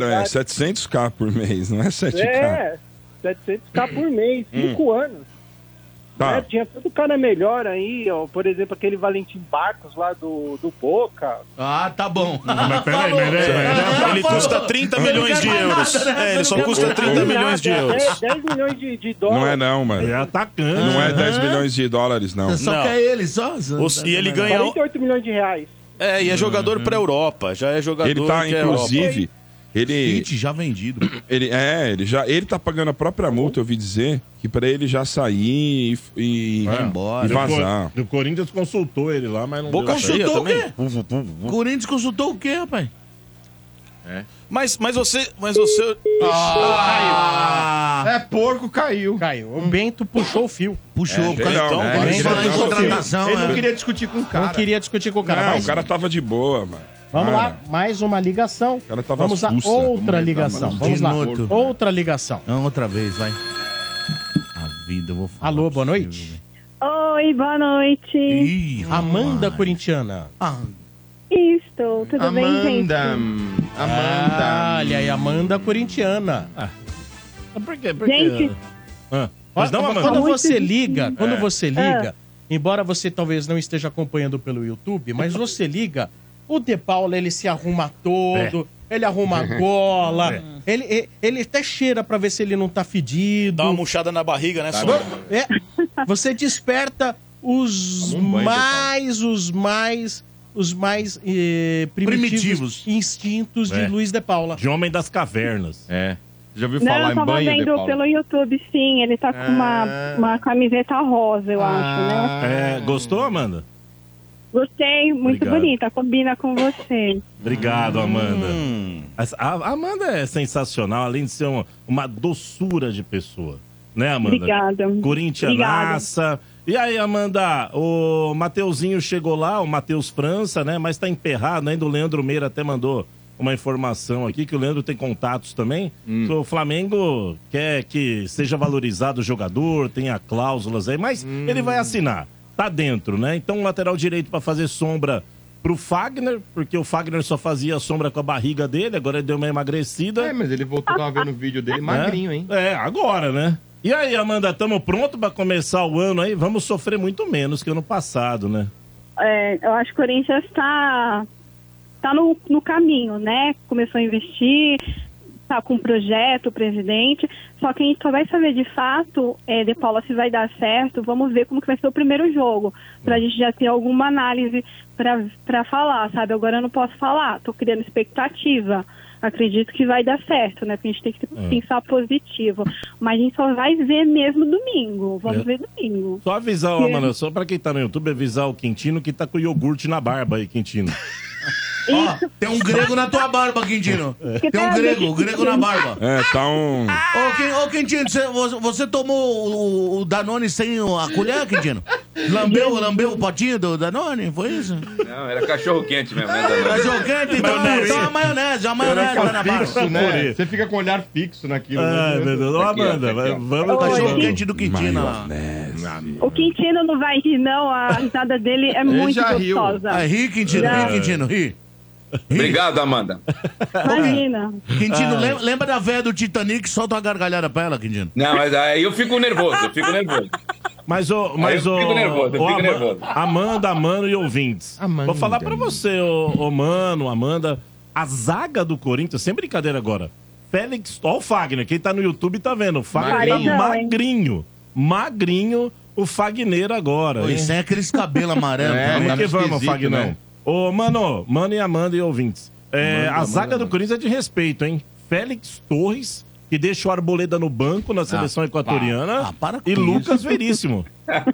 com é saudade. 700k por mês, não é 7k. É, 700k por mês, Hum. 5 anos. Tá. É, tinha tanto cara melhor aí, ó. Por exemplo, aquele Valentim Barcos lá do, do Boca. Ah, tá bom. Mas peraí, peraí. Ele Falou. custa 30 Ele não milhões de euros. nada, né? É, ele só Ele custa quer 30 milhões de euros. 10, 10 milhões de, de dólares. Não é não, mano. É atacante. Não é 10 milhões de dólares, não. Só Não. quer ele, só. Os- e ele ganha. 48 milhões de reais. É, e é jogador pra Europa. Já é jogador Ele tá, que é Europa. Ele, Kit já vendido. ele é, ele já, ele tá pagando a própria multa, eu ouvi dizer, que pra ele já sair e, e, Vai embora. e vazar. O Corinthians consultou ele lá, mas não Boca deu Consultou o quê? Corinthians consultou o quê, rapaz? Mas, mas você. Mas você. Ah, É porco, caiu. Caiu. O Bento puxou o fio. puxou. É, causa- então, é, vai ele. Ele não é. queria discutir com o cara. Não queria discutir com o cara. Não, mas o cara tava de boa, mano. Vamos Cara, lá, mais uma ligação. Vamos a sussa. outra ligação. lá, Vamos lá. Outra ligação. Não, outra vez, vai. A vida, eu vou falar. Alô, boa você, noite. Oi, boa noite. Ih, Amanda. Corintiana. Ah, Estou, tudo bem, gente? Amanda. Amanda. Olha aí, Amanda Corintiana. Por quê? Por quê? Gente, Ah, mas não, Amanda. quando você liga, quando É. você liga, embora você talvez não esteja acompanhando pelo YouTube, mas você liga, o De Paula ele se arruma todo, ele arruma a gola, ele, ele, ele até cheira pra ver se ele não tá fedido. Dá uma murchada na barriga, né, só? É, você desperta os um banho, mais, os mais, os mais eh, primitivos, Primitivos. instintos de É. Luiz de Paula. De homem das cavernas. É. Já ouviu não, falar eu em tava banho, De vendo Paulo? pelo YouTube, sim. Ele tá com uma, Ah. uma camiseta rosa, eu acho, Ah. né? É, gostou, Amanda? Gostei, muito Obrigado. bonita, combina com você. Obrigado, Amanda. Hum. A Amanda é sensacional, além de ser uma, uma doçura de pessoa. Né, Amanda? Obrigada. Corintianaça. E aí, Amanda, o Mateuzinho chegou lá, o Matheus França, né? Mas tá emperrado ainda. O Leandro Meira até mandou uma informação aqui, que o Leandro tem contatos também. Hum. O Flamengo quer que seja valorizado o jogador, tenha cláusulas aí, mas Hum. ele vai assinar. Tá dentro, né? Então, lateral direito para fazer sombra pro Fagner, porque o Fagner só fazia sombra com a barriga dele, agora ele deu uma emagrecida. É, mas ele voltou, tava vendo o vídeo dele, magrinho, hein? É, agora, né? E aí, Amanda, estamos prontos para começar o ano aí? Vamos sofrer muito menos que ano passado, né? É, eu acho que o Corinthians tá, tá no, no caminho, né? Começou a investir, tá com um projeto, o presidente. Só que a gente só vai saber de fato, é, De Paula, se vai dar certo. Vamos ver como que vai ser o primeiro jogo. Pra gente já ter alguma análise pra, pra falar, sabe? Agora eu não posso falar, tô criando expectativa. acredito que vai dar certo, né? Porque a gente tem que É. pensar positivo. Mas a gente só vai ver mesmo domingo. Vamos É. ver domingo. Só avisar, ó, Que- mano, só pra quem tá no YouTube, avisar o Quintino que tá com iogurte na barba aí, Quintino. Ó, tem um grego na tua barba, Quintino. Que Tem um grego, o grego na barba. É, tá um. Ô, Quin- ô, Quintino, você, você- você tomou o, o Danone sem a colher, Quintino? Lambeu, lambeu o potinho do Danone? Foi isso? Não, era cachorro quente mesmo, né, Danone? Cachorro quente, então, Maionese. então a maionese, a maionese vai na barba. né? Você fica com o olhar fixo naquilo. Né? meu Deus. Ô, Aqui, ó, Amanda, aqui, ó. vamos Oi. Cachorro quente do Quintino lá. O Quintino não vai rir, não. A risada dele é muito gostosa. Ah, ri, Quintino, ri, Quintino, ri. Obrigado, Amanda. Imagina. Quintino, Ah. lem- lembra da véia do Titanic? Solta uma gargalhada pra ela, Quintino. Não, mas aí eu fico nervoso, eu fico nervoso. Mas, ô, mas, eu ô, fico nervoso, eu ô, fico Ama- nervoso. Amanda, Mano e ouvintes. Vou falar pra você, ô, ô, Mano, Amanda, a zaga do Corinthians, sem brincadeira agora. Félix, ó o Fagner, quem tá no YouTube tá vendo. O Fagner tá Magrinho, magrinho. Magrinho, o Fagner agora. Oi, hein? sem aqueles cabelos amarelos. É, vamos que vamos, Esquisito, Fagnão. né? Ô, mano, mano e Amanda e ouvintes. É, a zaga do Corinthians é de respeito, hein? Félix Torres, que deixa o Arboleda no banco na seleção Ah, equatoriana. ah, para com e isso. Lucas Veríssimo. Mas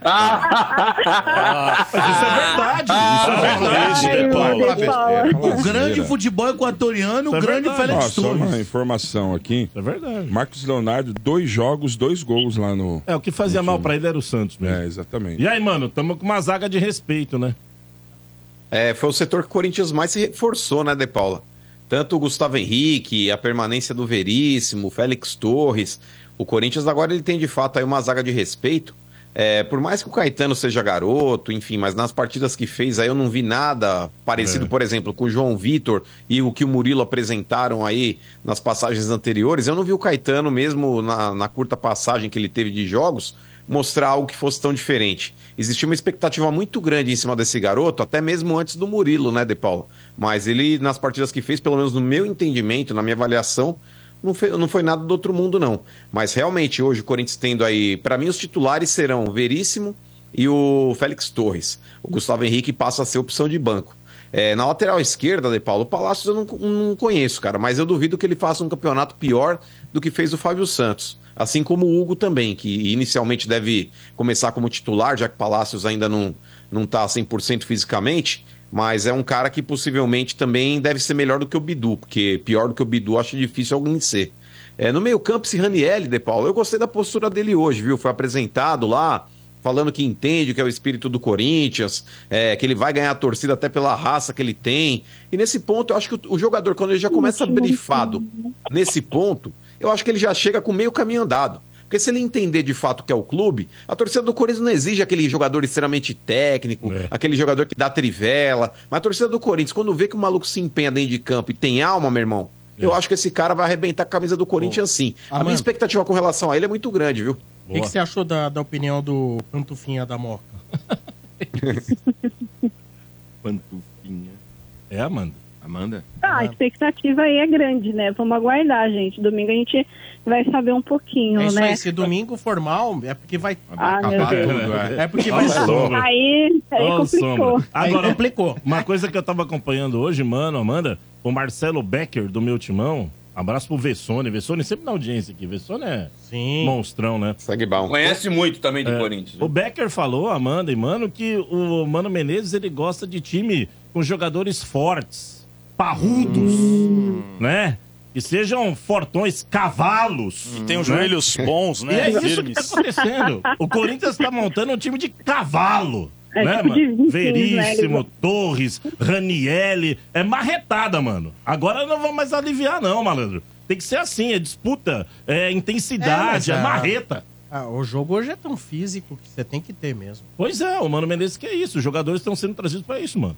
isso é verdade. Isso é verdade, meu Deus, Fala O grande futebol equatoriano, Isso o é grande verdade. Félix Ó, só Torres. uma informação aqui. É verdade. Marcos Leonardo, dois jogos, dois gols lá no. É, o que fazia mal pra ele era o Santos mesmo. É, exatamente. E aí, mano, tamo com uma zaga de respeito, né? É, foi o setor que o Corinthians mais se reforçou, né, De Paula? Tanto o Gustavo Henrique, a permanência do Veríssimo, o Félix Torres. O Corinthians agora ele tem de fato aí uma zaga de respeito. É, por mais que o Caetano seja garoto, enfim, mas nas partidas que fez aí eu não vi nada parecido, É. por exemplo, com o João Vitor e o que o Murilo apresentaram aí nas passagens anteriores. Eu não vi o Caetano, mesmo na, na curta passagem que ele teve de jogos, mostrar algo que fosse tão diferente. Existia uma expectativa muito grande em cima desse garoto, até mesmo antes do Murilo, né, De Paula? Mas ele, nas partidas que fez, pelo menos no meu entendimento, na minha avaliação, não foi, não foi nada do outro mundo, não. Mas realmente, hoje, o Corinthians tendo aí. Para mim, os titulares serão o Veríssimo e o Félix Torres. O Gustavo Henrique passa a ser opção de banco. É, na lateral esquerda, De Paulo, o Palácios eu não, não conheço, cara, mas eu duvido que ele faça um campeonato pior do que fez o Fábio Santos. Assim como o Hugo também, que inicialmente deve começar como titular, já que o Palácios ainda não, não tá 100% fisicamente, mas é um cara que possivelmente também deve ser melhor do que o Bidu, porque pior do que o Bidu acho difícil alguém ser. É, no meio campo, esse Raniel, De Paulo, eu gostei da postura dele hoje, viu? Foi apresentado lá, falando que entende que é o espírito do Corinthians, é, que ele vai ganhar a torcida até pela raça que ele tem. E nesse ponto, eu acho que o, o jogador, quando ele já começa brifado nesse ponto, eu acho que ele já chega com meio caminho andado. Porque se ele entender de fato que é o clube, a torcida do Corinthians não exige aquele jogador extremamente técnico, aquele jogador que dá trivela. Mas a torcida do Corinthians, quando vê que o maluco se empenha dentro de campo e tem alma, meu irmão, eu acho que esse cara vai arrebentar a camisa do Corinthians sim. A minha Amanda. expectativa com relação a ele é muito grande, viu? O que, que você achou da, da opinião do Pantufinha da Moca? Pantufinha. É, Amanda. Amanda? Ah, a expectativa aí é grande, né? Vamos aguardar, gente. Domingo a gente vai saber um pouquinho, É isso né? aí, se domingo formal, é porque vai. Ah, meu Deus. É porque vai Sombra. Aí, aí complicou. Sombra. Agora, complicou. Uma coisa que eu tava acompanhando hoje, mano, Amanda, o Marcelo Becker, do meu timão. Abraço pro Vessone. Vessone sempre na audiência aqui. Vessone é Sim. monstrão, né? Segue bom. Conhece muito também do É. Corinthians. O Becker falou, Amanda e Mano, que o Mano Menezes ele gosta de time com jogadores fortes, parrudos, né? Que sejam fortões, cavalos. Que tenham né? joelhos bons, né? E é isso que tá acontecendo. O Corinthians tá montando um time de cavalo. É né, tipo mano? de vikings, Veríssimo, né? Torres, Ranielli. É marretada, mano. Agora não vão mais aliviar, não, malandro. Tem que ser assim, é disputa, é intensidade, é, mas, ah, marreta. ah, o jogo hoje é tão físico que você tem que ter mesmo. Pois é, o Mano Menezes que é isso. Os jogadores estão sendo trazidos pra isso, mano.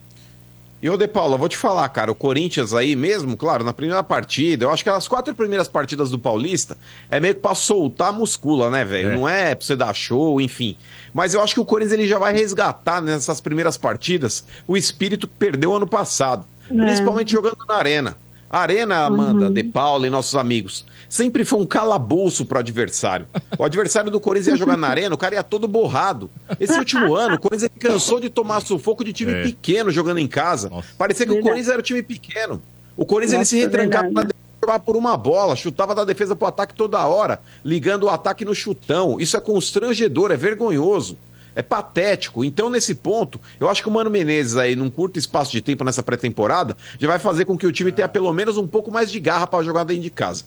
E ô De Paula, vou te falar, cara, o Corinthians aí mesmo, claro, na primeira partida, eu acho que as quatro primeiras partidas do Paulista é meio que pra soltar a muscula, né, velho? É. Não é pra você dar show, enfim. Mas eu acho que o Corinthians ele já vai resgatar nessas primeiras partidas o espírito que perdeu ano passado, É. principalmente jogando na Arena. A Arena, Amanda, Uhum. De Paula e nossos amigos, sempre foi um calabouço pro adversário. O adversário do Corinthians ia jogar na Arena, o cara ia todo borrado. Esse último ano, o Corinthians ele cansou de tomar sufoco de time É. pequeno jogando em casa. Parecia que o Verdade. Corinthians era um time pequeno. O Corinthians ele Nossa, se retrancava verdade. na defesa, jogava por uma bola, chutava da defesa pro ataque toda hora, ligando o ataque no chutão. Isso é constrangedor, é vergonhoso. É patético. Então, nesse ponto, eu acho que o Mano Menezes aí, num curto espaço de tempo nessa pré-temporada, já vai fazer com que o time tenha pelo menos um pouco mais de garra para jogar dentro de casa.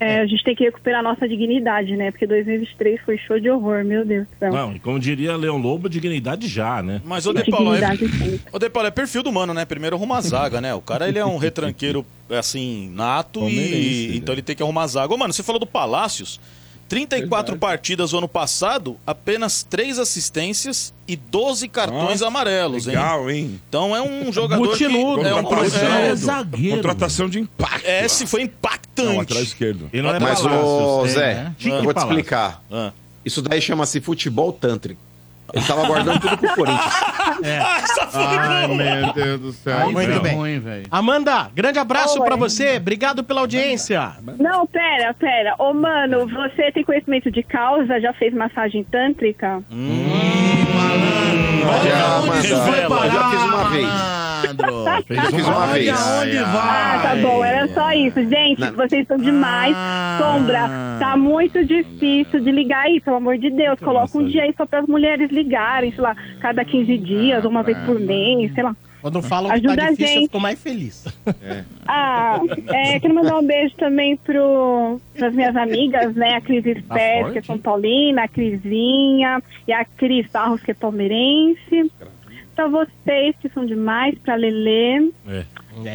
É, a gente tem que recuperar a nossa dignidade, né? Porque 2023 foi show de horror, meu Deus do céu. Não, e como diria Leão Lobo, dignidade já, né? Mas o De Paulo é... O De Paulo é perfil do mano, né? Primeiro arruma a zaga, né? O cara ele é um retranqueiro assim, nato e então ele tem que arrumar a zaga. Ô, mano, você falou do Palácios. 34 partidas o ano passado, apenas 3 assistências e 12 cartões Nossa, amarelos, hein? legal, hein? Então é um jogador Butinudo. que é um Contratação. é, É zagueiro. Contratação de impacto. É, se foi impactante. Não, lateral esquerdo. E não é Mas, Palácios, ô, é, Zé, né? eu vou te explicar. Isso daí chama-se futebol tântrico. Ele tava guardando tudo pro Corinthians. Ai, meu Deus do céu. Muito Não. bem. Amanda, grande abraço Oi. pra você. Obrigado pela audiência. Não, pera, pera. Ô, mano, você tem conhecimento de causa? Já fez massagem tântrica? Já, Amanda, eu já fiz uma vez. Eu fiz uma vez. Ah, tá bom, era só isso. Gente, Não. vocês estão demais. Sombra, tá muito difícil de ligar aí, pelo amor de Deus. Coloca um dia aí só para as mulheres ligarem, sei lá, cada 15 dias, uma vez por mês, sei lá. Quando falam que Ajuda tá a difícil, eu gente. fico mais feliz. Ah, é, quero mandar um beijo também pro, pras minhas amigas, né? A Cris Espert, forte. que é São Paulina, a Crisinha e a Cris Barros, que é palmeirense. Pra vocês, que são demais, pra Lelê. É.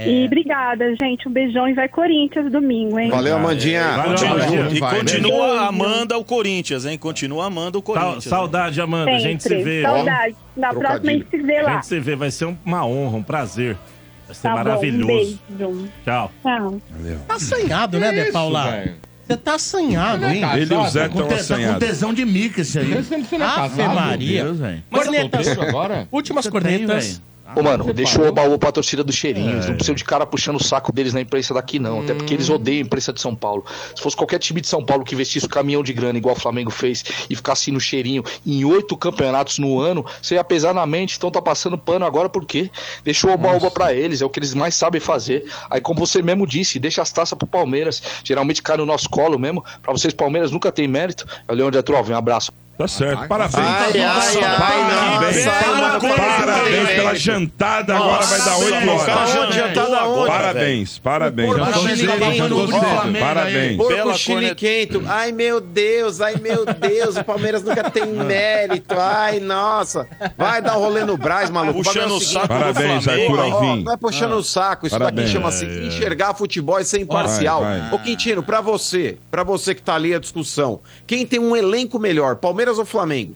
E obrigada, gente. Um beijão e vai Corinthians domingo, hein? Valeu, Amandinha. Continua, Tamo junto. e Vai, continua né? amando o Corinthians, hein? Continua amando o Corinthians. saudade, Amanda. A gente se Sempre. vê. Saudade. Na próxima a gente se vê A lá. gente se vê. Vai ser uma honra, um prazer. Vai ser Tá bom, um maravilhoso. beijo. Tchau. Tchau. Tá assanhado, né, De Isso, Paula? Você tá assanhado, hein? Ele e o Zé Com estão te- tá com assanhados. tesão de mica esse aí. Não é Ave? Maria. Meu Deus, velho. Cornetas. Solteiro agora? Últimas cornetas. tem, Ô, mano, deixa o baú pra torcida dos É. cheirinhos. Não precisa de cara puxando o saco deles na imprensa daqui, não. Até porque eles odeiam a imprensa de São Paulo. Se fosse qualquer time de São Paulo que vestisse o caminhão de grana, igual o Flamengo fez, e ficasse no cheirinho em oito campeonatos no ano, você ia pesar na mente. Então tá passando pano agora por quê? Deixa o oba-oba pra eles, é o que eles mais sabem fazer. Aí, como você mesmo disse, deixa as taças pro Palmeiras. Geralmente cai no nosso colo mesmo. Pra vocês, Palmeiras nunca tem mérito. É o Leão de Atrove, um abraço. Tá certo, parabéns. Ai, ai, ai, parabéns, nossa, parabéns pela jantada. Agora vai dar 8 horas. Jantada onde, Parabéns, parabéns. Ó, Parabéns. Porco chiliquento. Ai, meu Deus, ai, meu Deus. O Palmeiras nunca tem mérito. Ai, nossa. Vai dar um rolê no Braz, maluco. Puxando Vai ver o saco do Parabéns. Arthur Alvim. Vai puxando Ah. o saco. Isso Parabéns. daqui chama-se É, é. enxergar futebol e ser imparcial. Ô, Quintino, pra você, pra você que tá ali a discussão, quem tem um elenco melhor, Palmeiras ou Flamengo?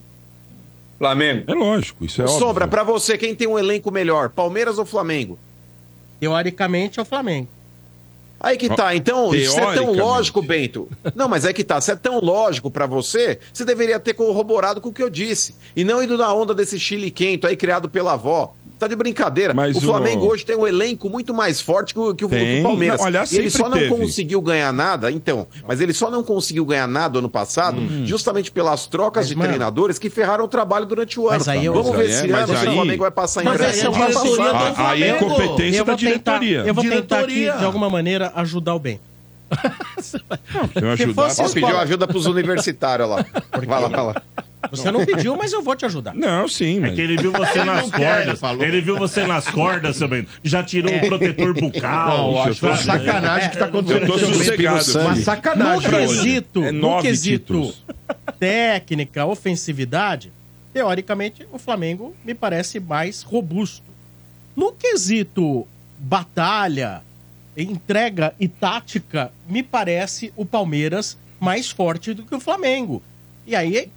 Flamengo. É lógico, isso é Sombra, óbvio. pra você, quem tem um elenco melhor, Palmeiras ou Flamengo? Teoricamente é o Flamengo. Aí que tá, então, isso é tão lógico, Bento. Não, mas é que tá, se é tão lógico pra você, você deveria ter corroborado com o que eu disse. E não indo na onda desse chile quento aí criado pela avó. Tá de brincadeira. Mas o Flamengo o- hoje tem um elenco muito mais forte que o, que o, Palmeiras. Não, aliás, e ele só não teve. conseguiu ganhar nada, então. Mas ele só não conseguiu ganhar nada ano passado, justamente pelas trocas Mas, de mano, treinadores que ferraram o trabalho durante o ano. Mas aí eu- Vamos Mas ver aí é- se mas ano se o aí- Flamengo vai passar em Mas branco. essa é diretoria do diretoria Ah, Aí é Flamengo. Eu da diretoria. eu vou tentar aqui, de alguma maneira, ajudar o bem. Eu Se ajudar. Ó, pediu ajuda pros universitários lá. Vai lá, vai lá. Você não pediu, mas eu vou te ajudar. Não, sim, É mas... que ele viu você nas cordas. falou. Ele viu você nas cordas, seu bem. Já tirou o protetor bucal. Não, acho que é uma sacanagem que tá acontecendo. Eu tô sossegado. Uma. No sacanagem. hoje. quesito, É no quesito técnica, ofensividade, teoricamente, o Flamengo me parece mais robusto. No quesito batalha, entrega e tática, me parece o Palmeiras mais forte do que o Flamengo. E aí,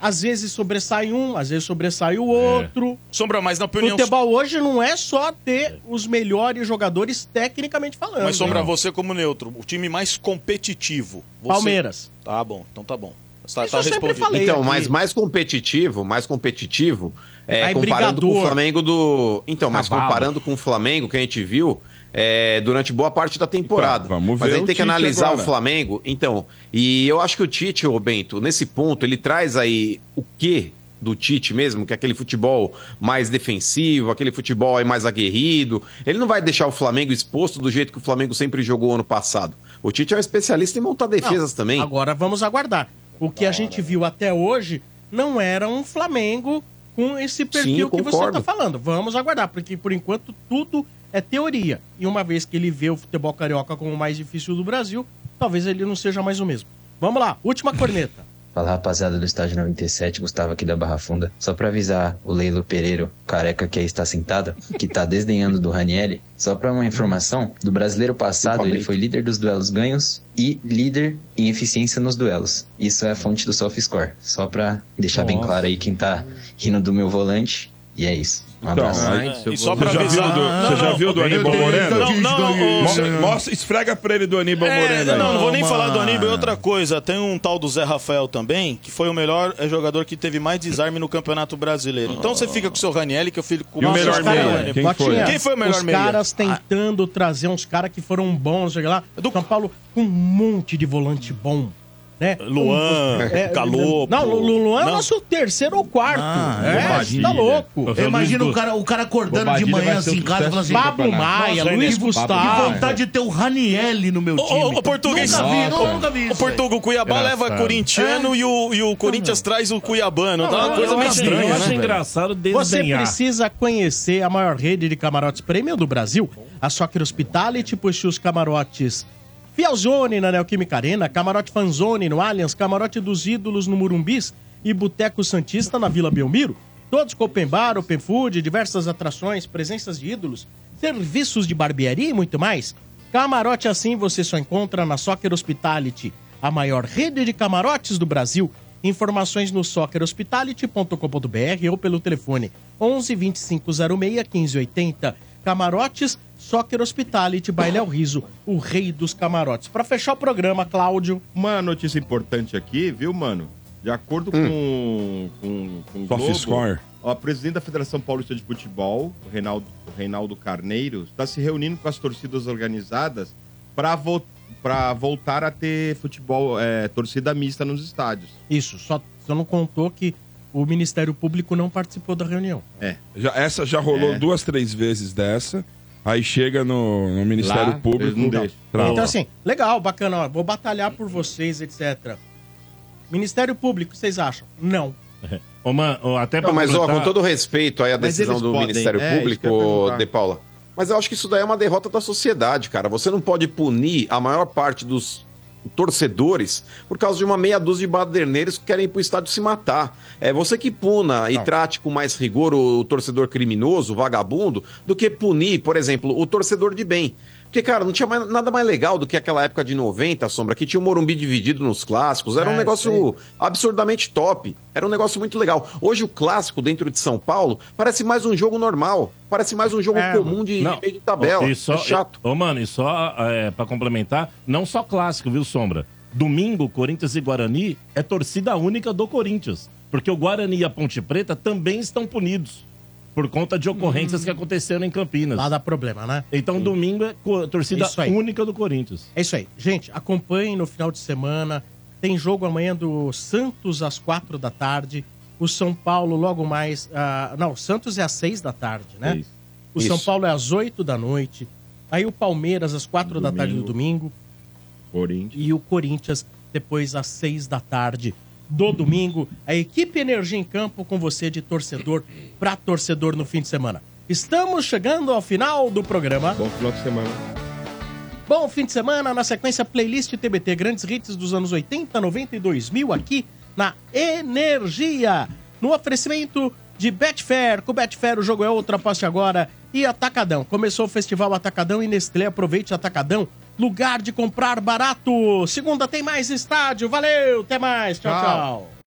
às vezes sobressai um, às vezes sobressai o outro. Sombra, mas na opinião. Futebol hoje não é só ter os melhores jogadores tecnicamente falando. Mas Sombra, Não. você como neutro, o time mais competitivo. você- Palmeiras. Tá bom, então tá bom. Tá, Isso tá eu sempre respondido. falei. Então, aqui. mas mais competitivo, mais competitivo, é, comparando com o brigador. Flamengo do. Então, mas Cavalo. comparando com o Flamengo que a gente viu é, durante boa parte da temporada. Então, vamos mas ver a gente o tem que Tite analisar agora. o Flamengo. Então, e eu acho que o Tite, ô Bento, nesse ponto, ele traz aí o quê do Tite mesmo, que é aquele futebol mais defensivo, aquele futebol aí mais aguerrido. Ele não vai deixar o Flamengo exposto do jeito que o Flamengo sempre jogou ano passado. O Tite é um especialista em montar defesas Não, também. Agora vamos aguardar. O que a gente viu até hoje não era um Flamengo com esse perfil Sim, que você está falando. Vamos aguardar, porque por enquanto tudo é teoria. E uma vez que ele vê o futebol carioca como o mais difícil do Brasil, talvez ele não seja mais o mesmo. Vamos lá, última corneta. Fala rapaziada do estádio 97, Gustavo aqui da Barra Funda. Só pra avisar o Leilo Pereiro, careca que aí está sentado, que tá desdenhando do Ranielli. Só pra uma informação, do brasileiro passado ele foi líder dos duelos ganhos e líder em eficiência nos duelos. Isso é a fonte do SoftScore. Só pra deixar bem Nossa. claro aí quem tá rindo do meu volante. E é isso. Um Então, é, e só pra você já viu do, você já viu do Aníbal Moreno? Não, não, Mostra, o- mostra- esfrega pra ele do Aníbal É, Moreno. aí. não, não vou nem falar do Aníbal. E outra coisa, tem um tal do Zé Rafael também, que foi o melhor eh, jogador que teve mais desarme no Campeonato Brasileiro. Então você fica com o seu Ranielli, que eu fico com E o melhor os meia? Quem foi? Quem foi o melhor Os meia? caras tentando trazer uns caras que foram bons, sei lá. Do São Paulo com um monte de volante bom. Né? Luan, Galopo. Não, o Luan é o Não. nosso terceiro ou quarto. Ah, é, tá louco. Eu imagino o cara, o cara acordando de manhã assim em casa e falando assim: Pablo Maia, Nossa, Luiz que Gustavo. vontade de ter o Ranielli no meu time. Ô, ô, Português, Nunca vi, Nossa. nunca vi o. Portugal, o Cuiabá Engraçado. leva corintiano e, o, e o Corinthians traz o cuiabano. Tá uma coisa meio estranha, né? Você precisa conhecer a maior rede de camarotes premium do Brasil, a Soccer Hospitality, possui os camarotes Fialzone na Neoquímica Arena, Camarote Fanzone no Allianz, Camarote dos Ídolos no Murumbis e Boteco Santista na Vila Belmiro. Todos com open bar, open food, diversas atrações, presenças de ídolos, serviços de barbearia e muito mais. Camarote assim você só encontra na Soccer Hospitality, a maior rede de camarotes do Brasil. Informações no soccerhospitality.com.br ou pelo telefone 11 2506 1580. Camarotes, Soccer Hospitality, Bailel Riso, o rei dos camarotes. Pra fechar o programa, Cláudio. Uma notícia importante aqui, viu, mano? De acordo com, com, com o Soft Globo, score. o presidente da Federação Paulista de Futebol, o Reinaldo, o Reinaldo Carneiro, está se reunindo com as torcidas organizadas para voltar a ter futebol, é, torcida mista nos estádios. Isso, só, só não contou que o Ministério Público não participou da reunião. É. Já, essa já rolou É. duas, três vezes dessa. Aí chega no, no Ministério Lá, Público. não trava. Então, assim, legal, bacana, ó, vou batalhar por vocês, etc. Ministério Público, o que vocês acham? Não. Ô, man, ô, até Não, mas ó, com todo respeito aí à Mas decisão do podem, Ministério é, Público. De Paula. Mas eu acho que isso daí é uma derrota da sociedade, cara. Você não pode punir a maior parte dos torcedores por causa de uma meia dúzia de baderneiros que querem ir pro estádio se matar. É você que puna e trate com mais rigor o torcedor criminoso, o vagabundo, do que punir, por exemplo, o torcedor de bem. Porque, cara, não tinha mais- nada mais legal do que aquela época de 90, Sombra, que tinha o Morumbi dividido nos clássicos. Era um É, negócio absurdamente top. Era um negócio muito legal. Hoje o clássico dentro de São Paulo parece mais um jogo normal. Parece mais um jogo comum de, Não, meio de tabela. E só, é chato. Ô, mano, e só é, pra complementar, não só clássico, viu, Sombra? Domingo, Corinthians e Guarani é torcida única do Corinthians. Porque o Guarani e a Ponte Preta também estão punidos. Por conta de ocorrências que aconteceram em Campinas. Lá dá problema, né? Então, domingo é torcida única do Corinthians. É isso aí. Gente, acompanhem no final de semana. Tem jogo amanhã do Santos às quatro da tarde. O São Paulo logo mais. ah, não, o Santos é às seis da tarde, né? Isso. O Isso. São Paulo é às oito da noite. Aí o Palmeiras às quatro da tarde do domingo. Corinthians. E o Corinthians depois às seis da tarde do domingo. A equipe Energia em Campo com você de torcedor para torcedor no fim de semana. Estamos chegando ao final do programa. Bom final de semana. Bom fim de semana, na sequência playlist TBT, grandes hits dos anos 80, 90 e 2000 aqui na Energia. No oferecimento de Betfair, com Betfair o jogo é outro, aposte agora. E Atacadão, começou o festival Atacadão e Nestlé, aproveite Atacadão, lugar de comprar barato. Segunda tem mais estádio, valeu, até mais, tchau. Tchau. tchau.